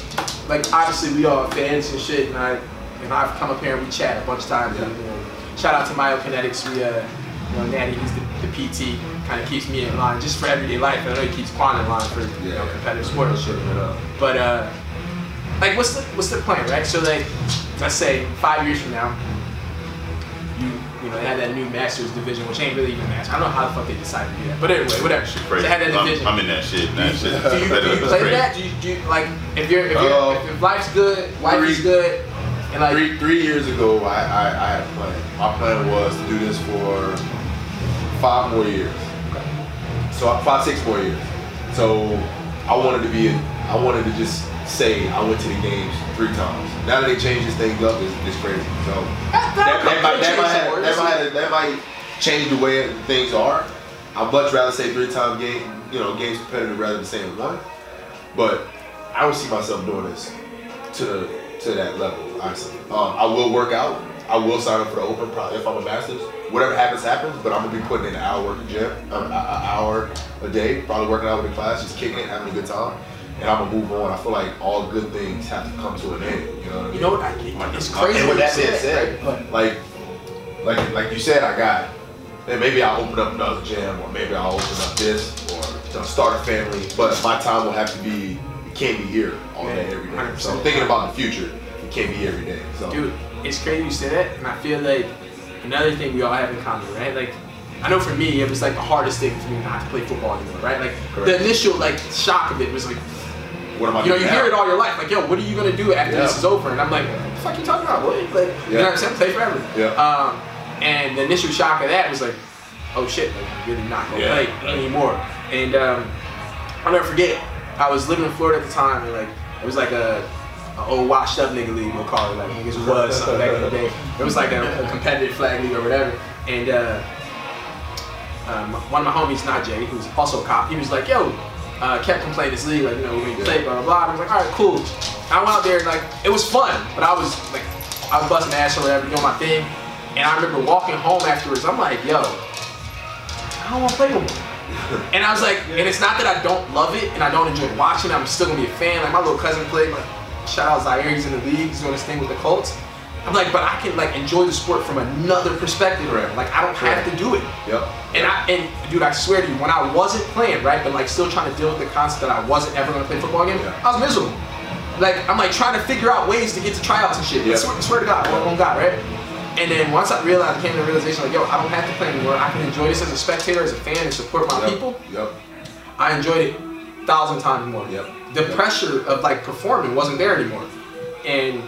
[SPEAKER 4] like obviously we all fans and shit, and I and I've come up here and we chat a bunch of times. And, you know, shout out to Myokinetics. We uh, you know, Natty, he's the, the PT, kind of keeps me in line just for everyday life. I know he keeps Quan in line for you know competitive sport and shit. But uh, like what's the what's the plan, right? So like, let's say five years from now, you you know they had that new Masters division, which ain't really even Masters. I don't know how the fuck they decided to do that, but anyway, whatever.
[SPEAKER 1] Shit
[SPEAKER 4] They
[SPEAKER 1] crazy.
[SPEAKER 4] had that
[SPEAKER 1] I'm. I'm in that shit. That shit.
[SPEAKER 4] Do you, do you play that? Do you, do you like if you're if, you're,
[SPEAKER 6] Uh,
[SPEAKER 4] if, if life's good, life is good, and like
[SPEAKER 6] Three, three years ago, I, I, I had a plan. My plan was to do this for five more years. So five, six more years. So I wanted to be, a, I wanted to just say I went to the games three times. Now that they changed this thing up, it's, it's crazy. So that, that, might, that, might, have- that, might, that might change the way things are. I'd much rather say three times game, you know, games competitive rather than saying one. But I don't see myself doing this to to that level. Honestly, um, I will work out. I will sign up for the open probably if I'm a masters. Whatever happens, happens. But I'm gonna be putting in an hour work in the gym, um, an hour a day, probably working out with the class, just kicking it, having a good time, and I'm gonna move on. I feel like all good things have to come to an end. You know what I mean?
[SPEAKER 4] you know what? I, it's
[SPEAKER 6] Uh,
[SPEAKER 4] crazy.
[SPEAKER 6] And
[SPEAKER 4] what
[SPEAKER 6] with that being
[SPEAKER 4] said, right?
[SPEAKER 6] like, like, like you said, I got. Then maybe I'll open up another gym, or maybe I'll open up this, or start a family. But my time will have to be. It can't be here all day, every day. So I'm thinking about the future. Can't be every day. So.
[SPEAKER 4] Dude, it's crazy you say that, and I feel like another thing we all have in common, right? Like, I know for me, it was like the hardest thing for me not to play football anymore, right? Like, the initial like shock of it was like,
[SPEAKER 6] What am I
[SPEAKER 4] you know, you
[SPEAKER 6] now?
[SPEAKER 4] hear it all your life, like, yo, what are you gonna do after
[SPEAKER 6] Yeah.
[SPEAKER 4] this is over? And I'm like, what the fuck you talking about, boy? Like, you know
[SPEAKER 6] Yeah.
[SPEAKER 4] what I'm saying? Play forever.
[SPEAKER 6] Yeah.
[SPEAKER 4] Um, and the initial shock of that was like, oh shit, like, I'm really not gonna
[SPEAKER 6] Yeah,
[SPEAKER 4] play anymore. And um, I'll never forget, I was living in Florida at the time, and like, it was like a old washed up nigga league, we'll call it, like niggas was something back in the day. It was like a, a competitive flag league or whatever. And uh, um, one of my homies, not Najee, who's also a cop, he was like, yo, uh, kept complaining this league, like, you know, you play, blah, blah, blah. I was like, all right, cool. I went out there, and, like, it was fun, but I was, like, I was busting ass or whatever, doing my thing. And I remember walking home afterwards, I'm like, yo, I don't want to play no more. And I was like, and it's not that I don't love it and I don't enjoy watching I'm still gonna be a fan. Like, my little cousin played, like, shout out Zaire, he's in the league, he's doing his thing with the Colts. I'm like, but I can like enjoy the sport from another perspective.
[SPEAKER 6] Correct.
[SPEAKER 4] Like I don't have to do it.
[SPEAKER 6] Yep.
[SPEAKER 4] And I and dude, I swear to you, when I wasn't playing, right, but like still trying to deal with the concept that I wasn't ever gonna play football again,
[SPEAKER 6] Yeah.
[SPEAKER 4] I was miserable. Like I'm like trying to figure out ways to get to tryouts and shit. I
[SPEAKER 6] Yeah.
[SPEAKER 4] swear, swear to God, on, on God, right? And then once I realized, I came to the realization like, yo, I don't have to play anymore. I can enjoy this as a spectator, as a fan, and support my
[SPEAKER 6] Yep.
[SPEAKER 4] people.
[SPEAKER 6] Yep.
[SPEAKER 4] I enjoyed it a thousand times more.
[SPEAKER 6] Yep.
[SPEAKER 4] The pressure of like performing wasn't there anymore, and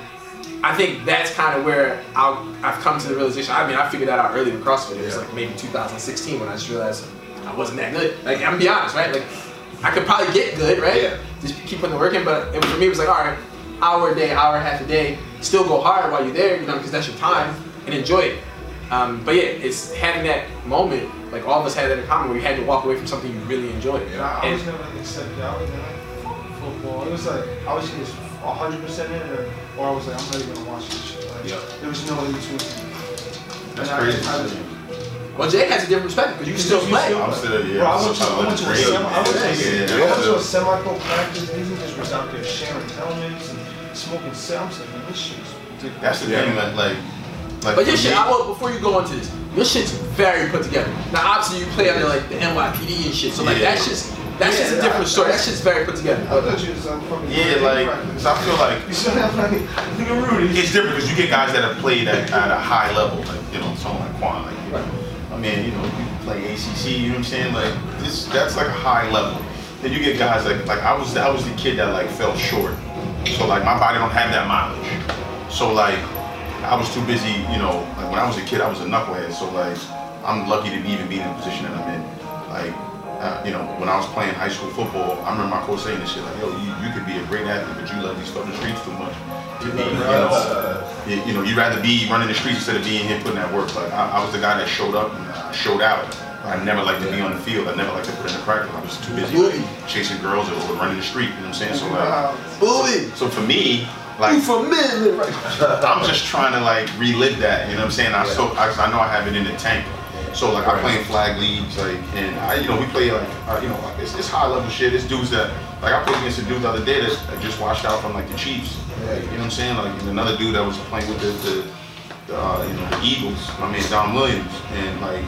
[SPEAKER 4] I think that's kind of where I'll, I've come to the realization. I mean, I figured that out early with CrossFit. It was
[SPEAKER 6] Yeah.
[SPEAKER 4] like maybe 2016 when I just realized I wasn't that good. Like I'm gonna be honest, right? Like I could probably get good, right?
[SPEAKER 6] Yeah.
[SPEAKER 4] Just keep putting the work in. But it, for me, it was like, all right, hour a day, hour half a day. Still go hard while you're there, you know, because that's your time, and enjoy it. Um, but yeah, it's having that moment. Like all of us had that in common, where you had to walk away from something you really enjoyed.
[SPEAKER 5] And I, I was
[SPEAKER 4] And-
[SPEAKER 5] never like accepted out in like football. It was like I was either hundred percent in or, or I was like I'm not even gonna watch this shit. Like
[SPEAKER 6] Yep.
[SPEAKER 5] there was no in between.
[SPEAKER 1] That's
[SPEAKER 5] And I-
[SPEAKER 1] crazy.
[SPEAKER 5] I-
[SPEAKER 4] Well, Jake has a different perspective because you can still play.
[SPEAKER 1] I'm still, yeah.
[SPEAKER 5] Bro, I
[SPEAKER 1] I'm
[SPEAKER 5] went to,
[SPEAKER 1] still
[SPEAKER 5] I went to a
[SPEAKER 1] trying to
[SPEAKER 5] semi, I went to,
[SPEAKER 1] Yeah,
[SPEAKER 5] a-
[SPEAKER 1] yeah,
[SPEAKER 5] I went to a
[SPEAKER 1] yeah.
[SPEAKER 5] semi-pro practice. These niggas was out there sharing helmets and smoking cells. I'm like, man, this shit's ridiculous.
[SPEAKER 1] That's the
[SPEAKER 6] Yeah.
[SPEAKER 1] thing, like, like, like
[SPEAKER 4] But your shit, I will, before you go into this, your shit's very put together. Now, obviously, you play under like the NYPD and shit, so like
[SPEAKER 1] Yeah.
[SPEAKER 4] that shit's that's
[SPEAKER 5] Yeah,
[SPEAKER 4] just a different
[SPEAKER 5] I-
[SPEAKER 4] story. That shit's very put together.
[SPEAKER 5] I thought you was um, fucking.
[SPEAKER 1] Yeah, like, cause I feel like
[SPEAKER 5] You said that like, look at Rudy.
[SPEAKER 1] it's different because you get guys that have played at, at a high level, like you know, someone like Quan, like you know, I mean, you know, you play ACC, you know what I'm saying? Like this, that's like a high level. Then you get guys like like I was I was the kid that like fell short, so like my body don't have that mileage. So like I was too busy, you know, like when I was a kid, I was a knucklehead. So like I'm lucky to even be in the position that I'm in. Like. Uh, you know, when I was playing high school football, I remember my coach saying this shit like, "Yo, you, you could be a great athlete, but you love these fucking streets too much to be, you know, you, you know, you'd rather be running the streets instead of being here putting that work. Like I, I was the guy that showed up and I showed out. I never liked to be on the field. I never liked to put in the practice. I was just too busy like, chasing girls or running the street. You know what I'm saying? So like.
[SPEAKER 4] Bully.
[SPEAKER 1] so for me, like
[SPEAKER 4] for men, right?
[SPEAKER 1] I'm just trying to like relive that. You know what I'm saying? I so I, I know I have it in the tank. So like I play in flag leagues, like and I you know we play like uh, you know like it's, it's high level shit. It's dudes that like I played against a dude the other day that, that just washed out from like the Chiefs. Like, you know what I'm saying? Like and another dude that was playing with the, the, the uh, you know the Eagles. My man Don Williams and like.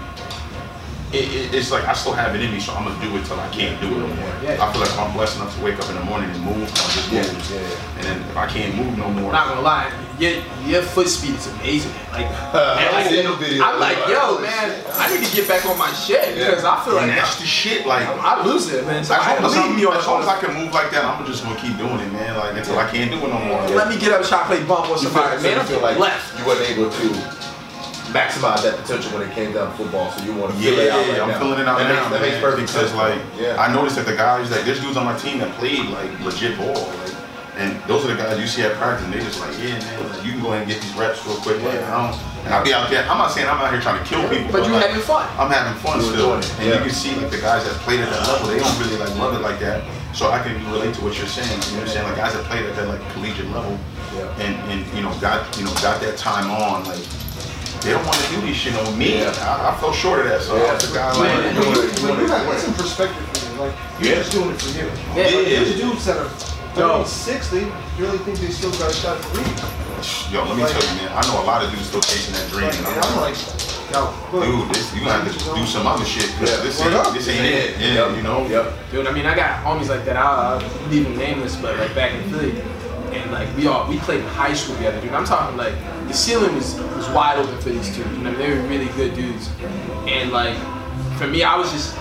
[SPEAKER 1] It, it, it's like I still have it in me, so I'm gonna do it till I can't do it no more.
[SPEAKER 4] Yeah.
[SPEAKER 1] I feel like if I'm blessed enough to wake up in the morning and move, I'll just
[SPEAKER 6] Yeah,
[SPEAKER 1] move.
[SPEAKER 6] yeah.
[SPEAKER 1] And then if I can't move no more,
[SPEAKER 4] Not gonna lie, your your foot speed is amazing. Like, man,
[SPEAKER 6] I
[SPEAKER 4] like
[SPEAKER 6] seen the video.
[SPEAKER 4] I'm like, yo, man, I need to get back on my shit because I feel
[SPEAKER 1] and
[SPEAKER 4] like
[SPEAKER 1] that's the shit. Like
[SPEAKER 4] I, I lose it, man. So
[SPEAKER 1] As
[SPEAKER 4] I
[SPEAKER 1] long as,
[SPEAKER 4] believe
[SPEAKER 1] I'm,
[SPEAKER 4] me
[SPEAKER 1] as long as I can move like that, I'm just gonna keep doing it, man. Like until I can't do it no more.
[SPEAKER 4] Let me get up and try to play bump
[SPEAKER 6] You feel,
[SPEAKER 4] somebody, man.
[SPEAKER 6] you
[SPEAKER 4] I'm
[SPEAKER 6] feel like
[SPEAKER 4] left.
[SPEAKER 6] you weren't able to maximize that potential when it came down to football, so you want to
[SPEAKER 1] Yeah,
[SPEAKER 6] fill it out right
[SPEAKER 1] I'm
[SPEAKER 6] now.
[SPEAKER 1] feeling it out
[SPEAKER 6] that
[SPEAKER 1] now,
[SPEAKER 6] Makes, that makes perfect
[SPEAKER 1] because
[SPEAKER 6] sense.
[SPEAKER 1] like
[SPEAKER 6] yeah.
[SPEAKER 1] I noticed that the guys like there's dudes on my team that played like legit ball, like, and those are the guys you see at practice, and they just like, yeah, man, like, you can go ahead and get these reps real quick. Like, I don't, and I'll be out there. I'm not saying I'm out here trying to kill people,
[SPEAKER 4] But you
[SPEAKER 1] like,
[SPEAKER 4] having fun.
[SPEAKER 1] I'm having fun
[SPEAKER 6] You're
[SPEAKER 1] still,
[SPEAKER 6] enjoying
[SPEAKER 1] and
[SPEAKER 6] yeah.
[SPEAKER 1] you can see like the guys that played at that level, they don't really like love it like that. So I can relate to what you're saying. You know what I'm saying? Like guys that played at that like collegiate level,
[SPEAKER 6] Yeah.
[SPEAKER 1] and and you know got you know got that time on like. They don't want to do this shit on me.
[SPEAKER 6] Yeah.
[SPEAKER 1] I, I fell short of that, so
[SPEAKER 6] Yeah.
[SPEAKER 1] I was the guy like,
[SPEAKER 6] you
[SPEAKER 5] But
[SPEAKER 6] wanna-
[SPEAKER 5] you,
[SPEAKER 6] you
[SPEAKER 5] but
[SPEAKER 6] wanna-
[SPEAKER 5] got some perspective for you. Like you're
[SPEAKER 1] Yeah.
[SPEAKER 5] just doing it for you.
[SPEAKER 4] Yeah.
[SPEAKER 5] Like,
[SPEAKER 1] Yeah.
[SPEAKER 5] There's dudes that are
[SPEAKER 4] Yo.
[SPEAKER 5] 36, they really think they still got a shot at three.
[SPEAKER 1] Yo, let me tell you, man. I know a lot of dudes still chasing that dream,
[SPEAKER 5] Like,
[SPEAKER 1] and
[SPEAKER 5] and
[SPEAKER 1] I'm
[SPEAKER 5] I'm
[SPEAKER 1] like,
[SPEAKER 5] like, yo,
[SPEAKER 1] dude, this, you gonna have to do some other shit because
[SPEAKER 6] Yeah.
[SPEAKER 1] this ain't this ain't it. Yeah,
[SPEAKER 6] Yep.
[SPEAKER 1] you know.
[SPEAKER 6] Yep.
[SPEAKER 4] Dude, I mean, I got homies like that. I'll, I'll leave them nameless, but like back in Philly, and like we all we played in high school together, dude. I'm talking like the ceiling was was wide open for these two. You know, they were really good dudes, and like for me, I was just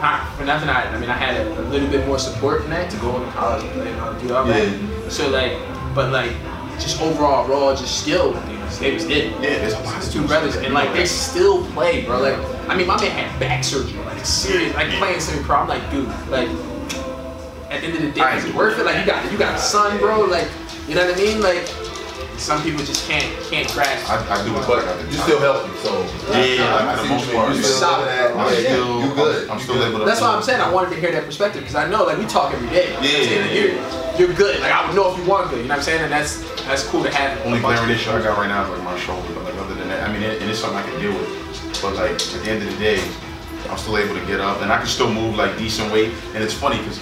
[SPEAKER 4] not for nothing. I, I mean, I had a, a little bit more support than that to go into college and play and all do all that. So like, but like just overall raw, just skill, dudes. They was it.
[SPEAKER 1] Yeah, there's a lot of
[SPEAKER 4] two brothers, and like they still play, bro. Like, I mean, my man had back surgery, like serious, like playing semi pro. I'm like, dude, like, at the end of the day,
[SPEAKER 1] I
[SPEAKER 4] is it worth it? Like, you got, you got a son, bro. Like, you know what I mean? Like, some people just can't, can't grasp.
[SPEAKER 1] I, I do
[SPEAKER 6] But
[SPEAKER 1] like I do.
[SPEAKER 6] you still healthy, so
[SPEAKER 1] Yeah,
[SPEAKER 6] I,
[SPEAKER 1] like,
[SPEAKER 6] I
[SPEAKER 1] for the
[SPEAKER 6] see
[SPEAKER 1] most
[SPEAKER 6] what you mean.
[SPEAKER 1] part,
[SPEAKER 6] You
[SPEAKER 1] yeah.
[SPEAKER 6] still living that.
[SPEAKER 1] I'm
[SPEAKER 6] yeah,
[SPEAKER 1] still,
[SPEAKER 6] you good.
[SPEAKER 1] I'm
[SPEAKER 6] You
[SPEAKER 1] still
[SPEAKER 6] good.
[SPEAKER 1] able to.
[SPEAKER 4] That's why I'm saying I wanted to hear that perspective because I know, like, we talk every day.
[SPEAKER 1] Yeah, yeah,
[SPEAKER 4] you're, you're good. Like, I would know if you want good. You know what I'm saying? And that's that's cool to have.
[SPEAKER 1] Only
[SPEAKER 4] a
[SPEAKER 1] glaring issue I got right now is like my shoulder, but like other than that, I mean, it, and it's something I can deal with. But like at the end of the day, I'm still able to get up and I can still move like decent weight. And it's funny because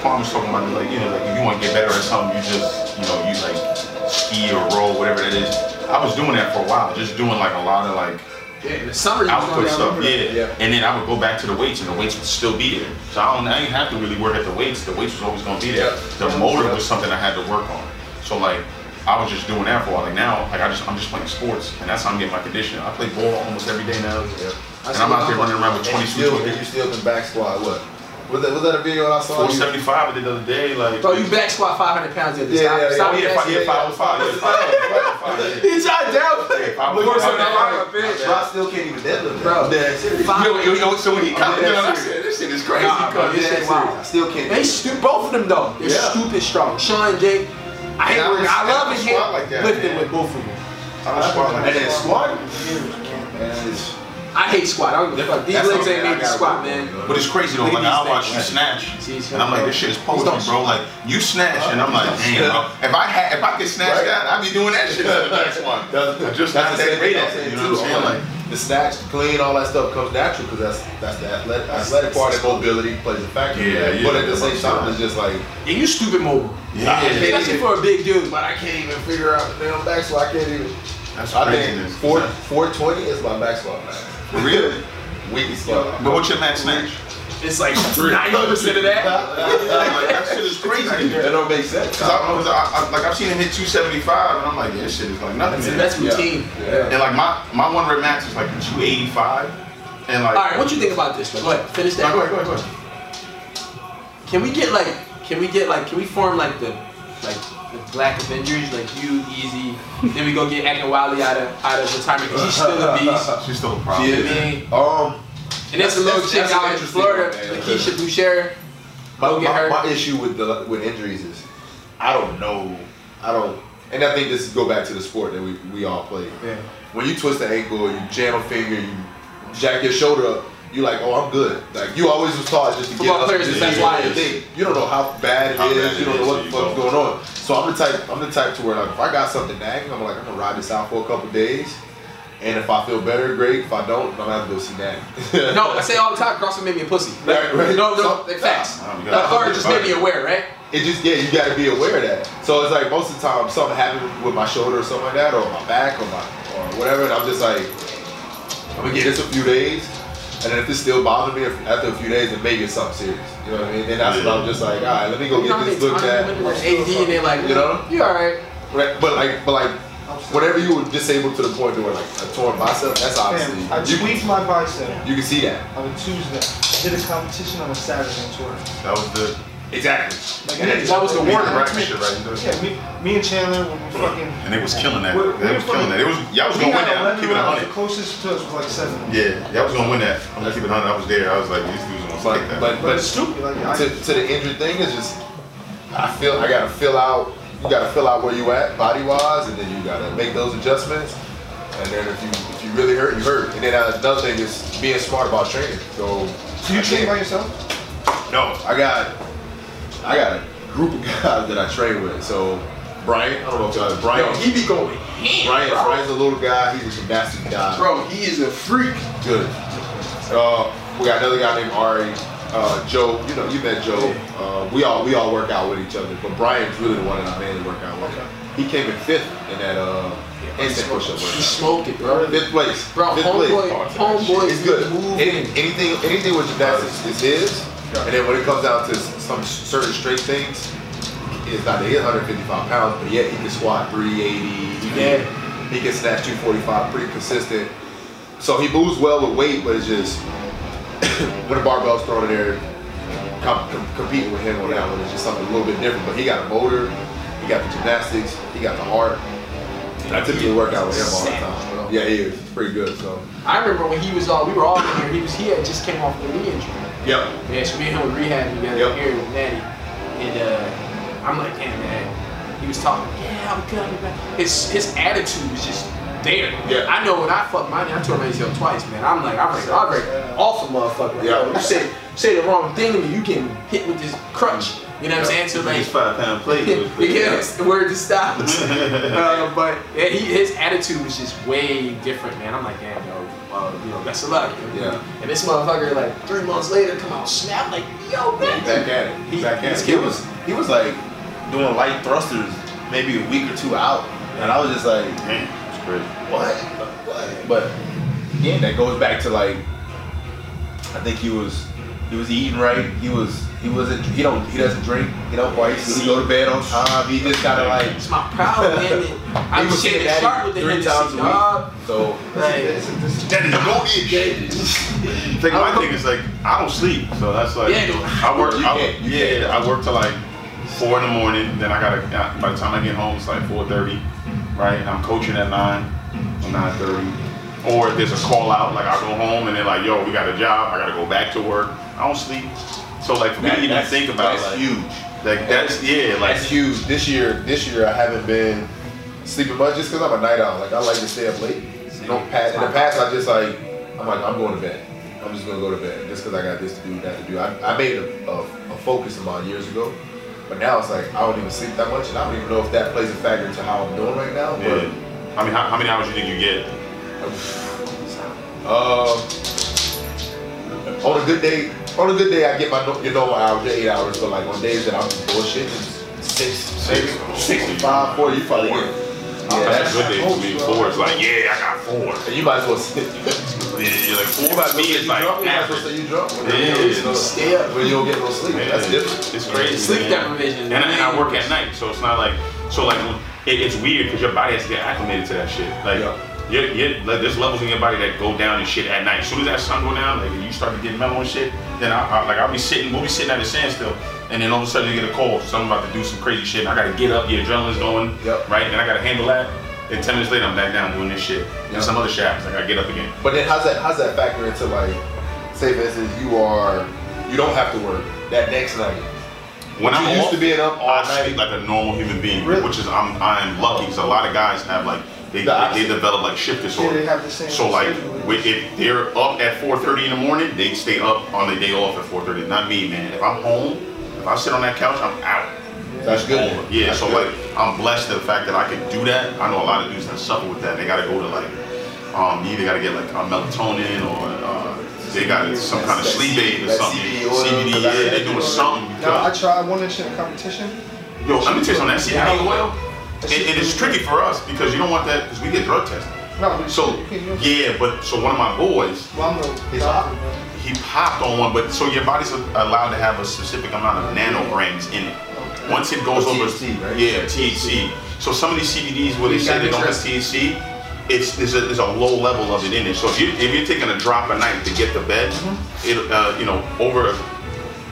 [SPEAKER 1] Quan was talking about like you know like if you want to get better at something, you just you know you like ski or roll whatever that is. I was doing that for a while, just doing like a lot of like
[SPEAKER 4] Yeah, in the summer you
[SPEAKER 1] output stuff, yeah.
[SPEAKER 6] Yeah.
[SPEAKER 1] And then I would go back to the weights, and the weights would still be there. So I don't, I didn't have to really work at the weights. The weights was always gonna be there. The motor was something I had to work on. So like, I was just doing that for a while. Like now, like I just, I'm just playing sports, and that's how I'm getting my conditioning. I play ball almost every day now, and I'm out there running around with
[SPEAKER 6] And you
[SPEAKER 1] 22,
[SPEAKER 6] still, and you still can back squat what? Was that, was that a video I saw? You-
[SPEAKER 1] 475 I did the other day. Like,
[SPEAKER 4] Bro, you back squat 500 pounds the other
[SPEAKER 6] Yeah,
[SPEAKER 4] stop,
[SPEAKER 6] yeah,
[SPEAKER 4] stop
[SPEAKER 1] oh yeah,
[SPEAKER 4] that
[SPEAKER 1] five,
[SPEAKER 4] shit.
[SPEAKER 1] yeah, five, five, yeah, five, five, five, yeah.
[SPEAKER 4] He tried downplay.
[SPEAKER 1] five,
[SPEAKER 4] Look,
[SPEAKER 1] five,
[SPEAKER 4] so
[SPEAKER 1] five,
[SPEAKER 4] now
[SPEAKER 1] five.
[SPEAKER 4] I'm a bitch.
[SPEAKER 6] Bro, I still can't even deadlift.
[SPEAKER 4] Bro.
[SPEAKER 6] I'm dead serious.
[SPEAKER 4] Five-
[SPEAKER 1] Yo, yo, yo, so when he come,
[SPEAKER 6] dead
[SPEAKER 1] you know, I
[SPEAKER 6] serious.
[SPEAKER 1] said, this shit is crazy.
[SPEAKER 4] Nah, bro, this
[SPEAKER 6] dead
[SPEAKER 4] shit wild.
[SPEAKER 6] I still can't.
[SPEAKER 4] They
[SPEAKER 6] do it.
[SPEAKER 4] stu- both of them though. They're
[SPEAKER 6] Yeah.
[SPEAKER 4] stupid strong. Sean and Jake, I hate
[SPEAKER 1] I
[SPEAKER 4] working. I love
[SPEAKER 1] I
[SPEAKER 4] it here
[SPEAKER 1] squat like that,
[SPEAKER 4] lifting
[SPEAKER 1] man.
[SPEAKER 4] with both of them.
[SPEAKER 1] I don't squat like
[SPEAKER 6] And then
[SPEAKER 1] that.
[SPEAKER 6] squat. Man, it's-
[SPEAKER 4] I hate squat. I don't give a fuck. These
[SPEAKER 6] That's
[SPEAKER 4] legs ain't made to squat,
[SPEAKER 6] work
[SPEAKER 4] man.
[SPEAKER 1] But it's crazy though.
[SPEAKER 4] Look
[SPEAKER 1] Like I
[SPEAKER 4] these
[SPEAKER 1] watch you
[SPEAKER 4] things.
[SPEAKER 1] snatch,
[SPEAKER 4] See, it's
[SPEAKER 1] and I'm like, this shit is
[SPEAKER 4] He's
[SPEAKER 1] poetry, bro. Like you snatch, and I'm like, damn, bro. If I had, if I could snatch
[SPEAKER 6] Right.
[SPEAKER 1] that, I'd be doing that shit for the next one. I just not
[SPEAKER 6] the
[SPEAKER 1] that
[SPEAKER 6] same
[SPEAKER 1] great
[SPEAKER 6] thing
[SPEAKER 1] at
[SPEAKER 6] I'm
[SPEAKER 1] it.
[SPEAKER 6] saying
[SPEAKER 1] You know what I'm
[SPEAKER 6] too.
[SPEAKER 1] saying? Like,
[SPEAKER 6] the snatch, clean, all that stuff comes natural because that's that's the athletic, athletic part of mobility plays a factor.
[SPEAKER 1] Yeah,
[SPEAKER 6] that.
[SPEAKER 1] yeah,
[SPEAKER 6] But at the same
[SPEAKER 1] about
[SPEAKER 6] time, it's just like
[SPEAKER 4] Yeah, you stupid mobile.
[SPEAKER 1] yeah,
[SPEAKER 4] Especially for a big dude.
[SPEAKER 6] But I can't even figure out the damn back squat. I can't even.
[SPEAKER 1] that's
[SPEAKER 6] I
[SPEAKER 1] craziness.
[SPEAKER 6] think four four twenty is my back squat. Man.
[SPEAKER 1] For real?
[SPEAKER 6] Weekly squat.
[SPEAKER 1] But what's your max snatch?
[SPEAKER 4] It's like 90% of that.
[SPEAKER 1] like that shit is crazy.
[SPEAKER 6] That don't make sense.
[SPEAKER 1] Cause I, cause I, I, like I've seen him hit 275, and I'm like, yeah, this shit is like nothing.
[SPEAKER 4] That's,
[SPEAKER 1] man.
[SPEAKER 4] that's routine.
[SPEAKER 6] Yeah.
[SPEAKER 1] And like my my one rep max is like 285, and like.
[SPEAKER 4] All right, what you think about this? Though? Go ahead, finish
[SPEAKER 1] No,
[SPEAKER 4] that.
[SPEAKER 1] go ahead, go ahead, go ahead.
[SPEAKER 4] Can we get like, can we get like, can we form like the, like the Black Avengers, like you, Easy, then we go get Akinwale out of out of retirement because he's still a beast.
[SPEAKER 1] She's still a problem.
[SPEAKER 4] You know what I mean?
[SPEAKER 6] Um,
[SPEAKER 4] And there's a little chick out in Florida,
[SPEAKER 6] one,
[SPEAKER 4] Lakeisha Boucher.
[SPEAKER 6] my,
[SPEAKER 4] Go get
[SPEAKER 6] my,
[SPEAKER 4] her.
[SPEAKER 6] my issue with the with injuries is I don't know. I don't. And I think this is go back to the sport that we, we all play.
[SPEAKER 4] Yeah.
[SPEAKER 6] When you twist the ankle, you jam a finger, you jack your shoulder up, you like, oh, I'm good. Like you always was taught just to
[SPEAKER 4] Football
[SPEAKER 6] get up.
[SPEAKER 4] players
[SPEAKER 6] just
[SPEAKER 4] is best
[SPEAKER 6] do thing. You don't know how bad it
[SPEAKER 1] How
[SPEAKER 6] is.
[SPEAKER 1] bad
[SPEAKER 6] You don't know what
[SPEAKER 1] so
[SPEAKER 6] the fuck's going on. So I'm the type. I'm the type to where like if I got something nagging, I'm like I'm gonna ride this out for a couple days. And if I feel better, great. If I don't, I'm gonna have to go see Nag.
[SPEAKER 4] No, I say all the time, CrossFit made me a pussy.
[SPEAKER 6] Right, right.
[SPEAKER 4] No, no,
[SPEAKER 6] So-
[SPEAKER 4] like facts.
[SPEAKER 1] Nah, you gotta-
[SPEAKER 4] Or just made me aware, right?
[SPEAKER 6] it just yeah, you got to be aware of that. So it's like most of the time something happened with my shoulder or something like that, or my back or my or whatever, and I'm just like, I'm gonna get this a few days, and then if it's still bothering me after a few days, then maybe it's something serious. You know what I mean? Then that's when I'm just like, all right, let me go
[SPEAKER 4] You
[SPEAKER 6] get this looked at.
[SPEAKER 4] you went to the AD and they're like,
[SPEAKER 6] You know?
[SPEAKER 4] you alright.
[SPEAKER 6] Right, But like, but like, whatever you were disabled to the point where like a torn bicep, that's obviously
[SPEAKER 5] Damn, I
[SPEAKER 6] you,
[SPEAKER 5] tweaked my bicep
[SPEAKER 6] you can see that
[SPEAKER 5] on a Tuesday. Did a competition on a Saturday in Torrance.
[SPEAKER 1] That was the
[SPEAKER 6] exactly.
[SPEAKER 5] Like,
[SPEAKER 6] And
[SPEAKER 5] me-
[SPEAKER 4] that was the
[SPEAKER 1] Make
[SPEAKER 4] warning, right?
[SPEAKER 1] right right? You know what I'm
[SPEAKER 5] Yeah, me, me and Chandler when we fucking.
[SPEAKER 1] And they was killing that.
[SPEAKER 5] We're-
[SPEAKER 1] They
[SPEAKER 5] we're
[SPEAKER 1] was killing that. It was y'all was gonna win that.
[SPEAKER 5] 11
[SPEAKER 1] Keep it a hundred.
[SPEAKER 5] Closest to us was like seven.
[SPEAKER 1] Yeah, y'all was gonna win that. I'm gonna keep it a hundred. I was there. I was like, these dudes gonna
[SPEAKER 6] But
[SPEAKER 1] take that.
[SPEAKER 6] but
[SPEAKER 5] But
[SPEAKER 6] but
[SPEAKER 5] it's stupid. Like, I,
[SPEAKER 6] to, to the injured thing is just I feel I gotta fill out you gotta fill out where you at body wise and then you gotta make those adjustments and then if you if you really hurt you hurt and then uh, another thing is being smart about training so
[SPEAKER 5] do you train by yourself?
[SPEAKER 6] no I got I got a group of guys that I train with so Brian I don't know if y'all Brian
[SPEAKER 4] Yo, he be going ham,
[SPEAKER 6] Brian
[SPEAKER 4] bro.
[SPEAKER 6] Brian's a little guy he's a gymnastics guy
[SPEAKER 4] Bro, he is a freak.
[SPEAKER 6] Good. Uh, we got another guy named Ari. Uh, Joe, you know, you met Joe. Uh, we all we all work out with each other, but Brian's really the one that I mainly work out with. He came in fifth in that uh, instant push-up
[SPEAKER 4] He smoked it, bro.
[SPEAKER 6] Fifth place.
[SPEAKER 4] Bro,
[SPEAKER 6] fifth place.
[SPEAKER 4] homeboy, homeboy
[SPEAKER 6] It's good.
[SPEAKER 4] is moving.
[SPEAKER 6] Any, anything anything with gymnastics is his, and then when it comes down to some certain straight things, it's not that he's 155 pounds, but yet he can squat 380. He can, he can snatch 245, pretty consistent. So he moves well with weight, but it's just when the barbell's thrown in there, com- com- competing with him on that one is just something a little bit different. But he got a motor, he got the gymnastics, he got the heart. I typically work out with him all the
[SPEAKER 4] Savage, bro.
[SPEAKER 6] time. Yeah, he is. He's pretty good. So.
[SPEAKER 4] I remember when he was all, we were all in here. He was, he had just came off the knee injury.
[SPEAKER 6] Yep.
[SPEAKER 4] Yeah, so me and him were rehabbing together
[SPEAKER 6] Yep.
[SPEAKER 4] here with Natty, and uh, I'm like, damn man, he was talking, yeah, I'm good, I'm back. His his attitude was just there.
[SPEAKER 6] Yeah.
[SPEAKER 4] I know when I fucked mine, I tore my ACL twice, man. I'm like, I'm ready, I'm ready, off a motherfucker.
[SPEAKER 6] Yeah.
[SPEAKER 4] you say say the wrong thing to me, you can hit with this crutch. You know what I'm saying? So like,
[SPEAKER 1] five pound plate
[SPEAKER 4] yeah, the word to stop. uh, but yeah, he, his attitude was just way different, man. I'm like, damn, yo, uh, you know, best of luck.
[SPEAKER 6] Yeah.
[SPEAKER 4] And this motherfucker, like three months later, come out snap, like, yo, man.
[SPEAKER 6] Back at it. He's
[SPEAKER 4] He-
[SPEAKER 6] back at
[SPEAKER 4] he's
[SPEAKER 6] it.
[SPEAKER 7] He was he was like doing light thrusters maybe a week or two out, and I was just like,
[SPEAKER 1] Damn. crazy.
[SPEAKER 6] what? What? But again, that goes back to like, I think he was he was eating right. He was he wasn't he don't he doesn't drink. He don't fight. He go to bed on time. He just kind of like
[SPEAKER 4] It's my problem. man. I'm
[SPEAKER 6] was
[SPEAKER 4] shaking
[SPEAKER 6] sitting
[SPEAKER 4] the
[SPEAKER 6] at
[SPEAKER 4] sharp with the
[SPEAKER 6] three times a
[SPEAKER 4] dog.
[SPEAKER 6] week. So
[SPEAKER 4] Like,
[SPEAKER 5] This is- this
[SPEAKER 1] That is a go shit. Think my thing is like I don't sleep, so that's like
[SPEAKER 4] Yeah.
[SPEAKER 1] I work.
[SPEAKER 6] You
[SPEAKER 1] I,
[SPEAKER 6] can't- you
[SPEAKER 1] yeah, I work till like four in the morning. Then I gotta. Uh, by the time I get home, it's like four thirty, right? I'm coaching at nine or nine thirty. Or if there's a call out, like I go home and they're like, "Yo, we got a job. I gotta go back to work." I don't sleep. So like for me to even think about
[SPEAKER 6] that's
[SPEAKER 1] like,
[SPEAKER 6] huge.
[SPEAKER 1] like that's yeah, like
[SPEAKER 6] That's huge. This year, this year I haven't been sleeping much just because I'm a night owl. Like I like to stay up late. You know, past, in the past I just like I'm like I'm going to bed. I'm just gonna go to bed just because I got this to do, that to do. I, I made a, a, a focus of mine years ago, but now it's like I don't even sleep that much, and I don't even know if that plays a factor into how I'm doing right now. But
[SPEAKER 1] yeah. I mean, how, how many hours do you think you get?
[SPEAKER 6] uh, on a good day, on a good day I get my you know my hours, eight hours, but like on days that I'm bullshit, six, six, sixty-five, four. You probably get. Yeah,
[SPEAKER 1] That's
[SPEAKER 6] that's
[SPEAKER 1] a good day for me. Four is like, yeah, I got four.
[SPEAKER 6] And you might as well sit.
[SPEAKER 1] Yeah, you're like four
[SPEAKER 6] might as
[SPEAKER 1] for
[SPEAKER 6] well
[SPEAKER 1] me is like
[SPEAKER 6] drunk. You might as well
[SPEAKER 1] average.
[SPEAKER 6] say you drunk.
[SPEAKER 1] Yeah,
[SPEAKER 6] you don't-
[SPEAKER 4] stay up.
[SPEAKER 6] when you don't get no sleep. That's different.
[SPEAKER 1] It's crazy.
[SPEAKER 4] Sleep deprivation.
[SPEAKER 1] And, and I work at night, so it's not like so like it, it's weird because your body has to get acclimated to that shit. Like
[SPEAKER 6] Yeah.
[SPEAKER 1] You're, you're, like there's levels in your body that go down and shit at night. As soon as that sun go down, like you start to get mellow and shit, then I, I like I'll be sitting, we'll be sitting at a standstill, and then all of a sudden you get a call, someone about to do some crazy shit. And I gotta get up, your adrenaline's going,
[SPEAKER 6] Yep.
[SPEAKER 1] right? And I gotta handle that. And ten minutes later, I'm back down doing this shit.
[SPEAKER 6] Yep.
[SPEAKER 1] And some other shafts, I gotta get up again.
[SPEAKER 6] But then how's that? How's that factor into like, say for instance, you are, you don't have to work that next night.
[SPEAKER 1] When I'm
[SPEAKER 6] used
[SPEAKER 1] off,
[SPEAKER 6] to being up all
[SPEAKER 1] I
[SPEAKER 6] night.
[SPEAKER 1] sleep like a normal human being,
[SPEAKER 5] Really?
[SPEAKER 1] which is I'm I'm lucky because a lot of guys have like they,
[SPEAKER 6] The
[SPEAKER 1] they,
[SPEAKER 6] opposite.
[SPEAKER 1] develop like shift
[SPEAKER 5] Yeah,
[SPEAKER 1] disorder.
[SPEAKER 5] they have the same.
[SPEAKER 1] So like
[SPEAKER 5] schedule.
[SPEAKER 1] if they're up at 4:30 in the morning, they stay up on the day off at 4:30. Not me, man. If I'm home, if I sit on that couch, I'm out.
[SPEAKER 6] That's good.
[SPEAKER 1] over. Yeah,
[SPEAKER 6] That's
[SPEAKER 1] so
[SPEAKER 6] good.
[SPEAKER 1] like I'm blessed the fact that I can do that. I know a lot of dudes that suffer with that. They gotta go to like um you either gotta get like a melatonin or uh, they got some kind of sleep aid or something.
[SPEAKER 6] CBD oil,
[SPEAKER 1] CBD,
[SPEAKER 6] cause
[SPEAKER 1] yeah,
[SPEAKER 6] I-
[SPEAKER 1] they're doing something.
[SPEAKER 5] Now, I
[SPEAKER 1] because-
[SPEAKER 5] tried one inch in a competition.
[SPEAKER 1] Yo, let me tell you something. That CBD oil,
[SPEAKER 5] That
[SPEAKER 1] and, and it's tricky for us because you don't want that because we get drug tested.
[SPEAKER 5] No, but
[SPEAKER 1] So
[SPEAKER 5] you can use-
[SPEAKER 1] yeah, but so one of my boys,
[SPEAKER 5] Well, I'm a
[SPEAKER 6] He's
[SPEAKER 5] doctor,
[SPEAKER 1] he popped on one, but so your body's allowed to have a specific amount of nanograms in it. Once it goes over,
[SPEAKER 6] THC, right?
[SPEAKER 1] yeah, THC. So some of these CBDs where they
[SPEAKER 4] You
[SPEAKER 1] say
[SPEAKER 4] gotta
[SPEAKER 1] they don't have
[SPEAKER 4] trust-
[SPEAKER 1] THC, it's there's a, there's a low level of it in it. So if you if you're taking a drop a night to get to bed,
[SPEAKER 6] Mm-hmm.
[SPEAKER 1] it uh, you know over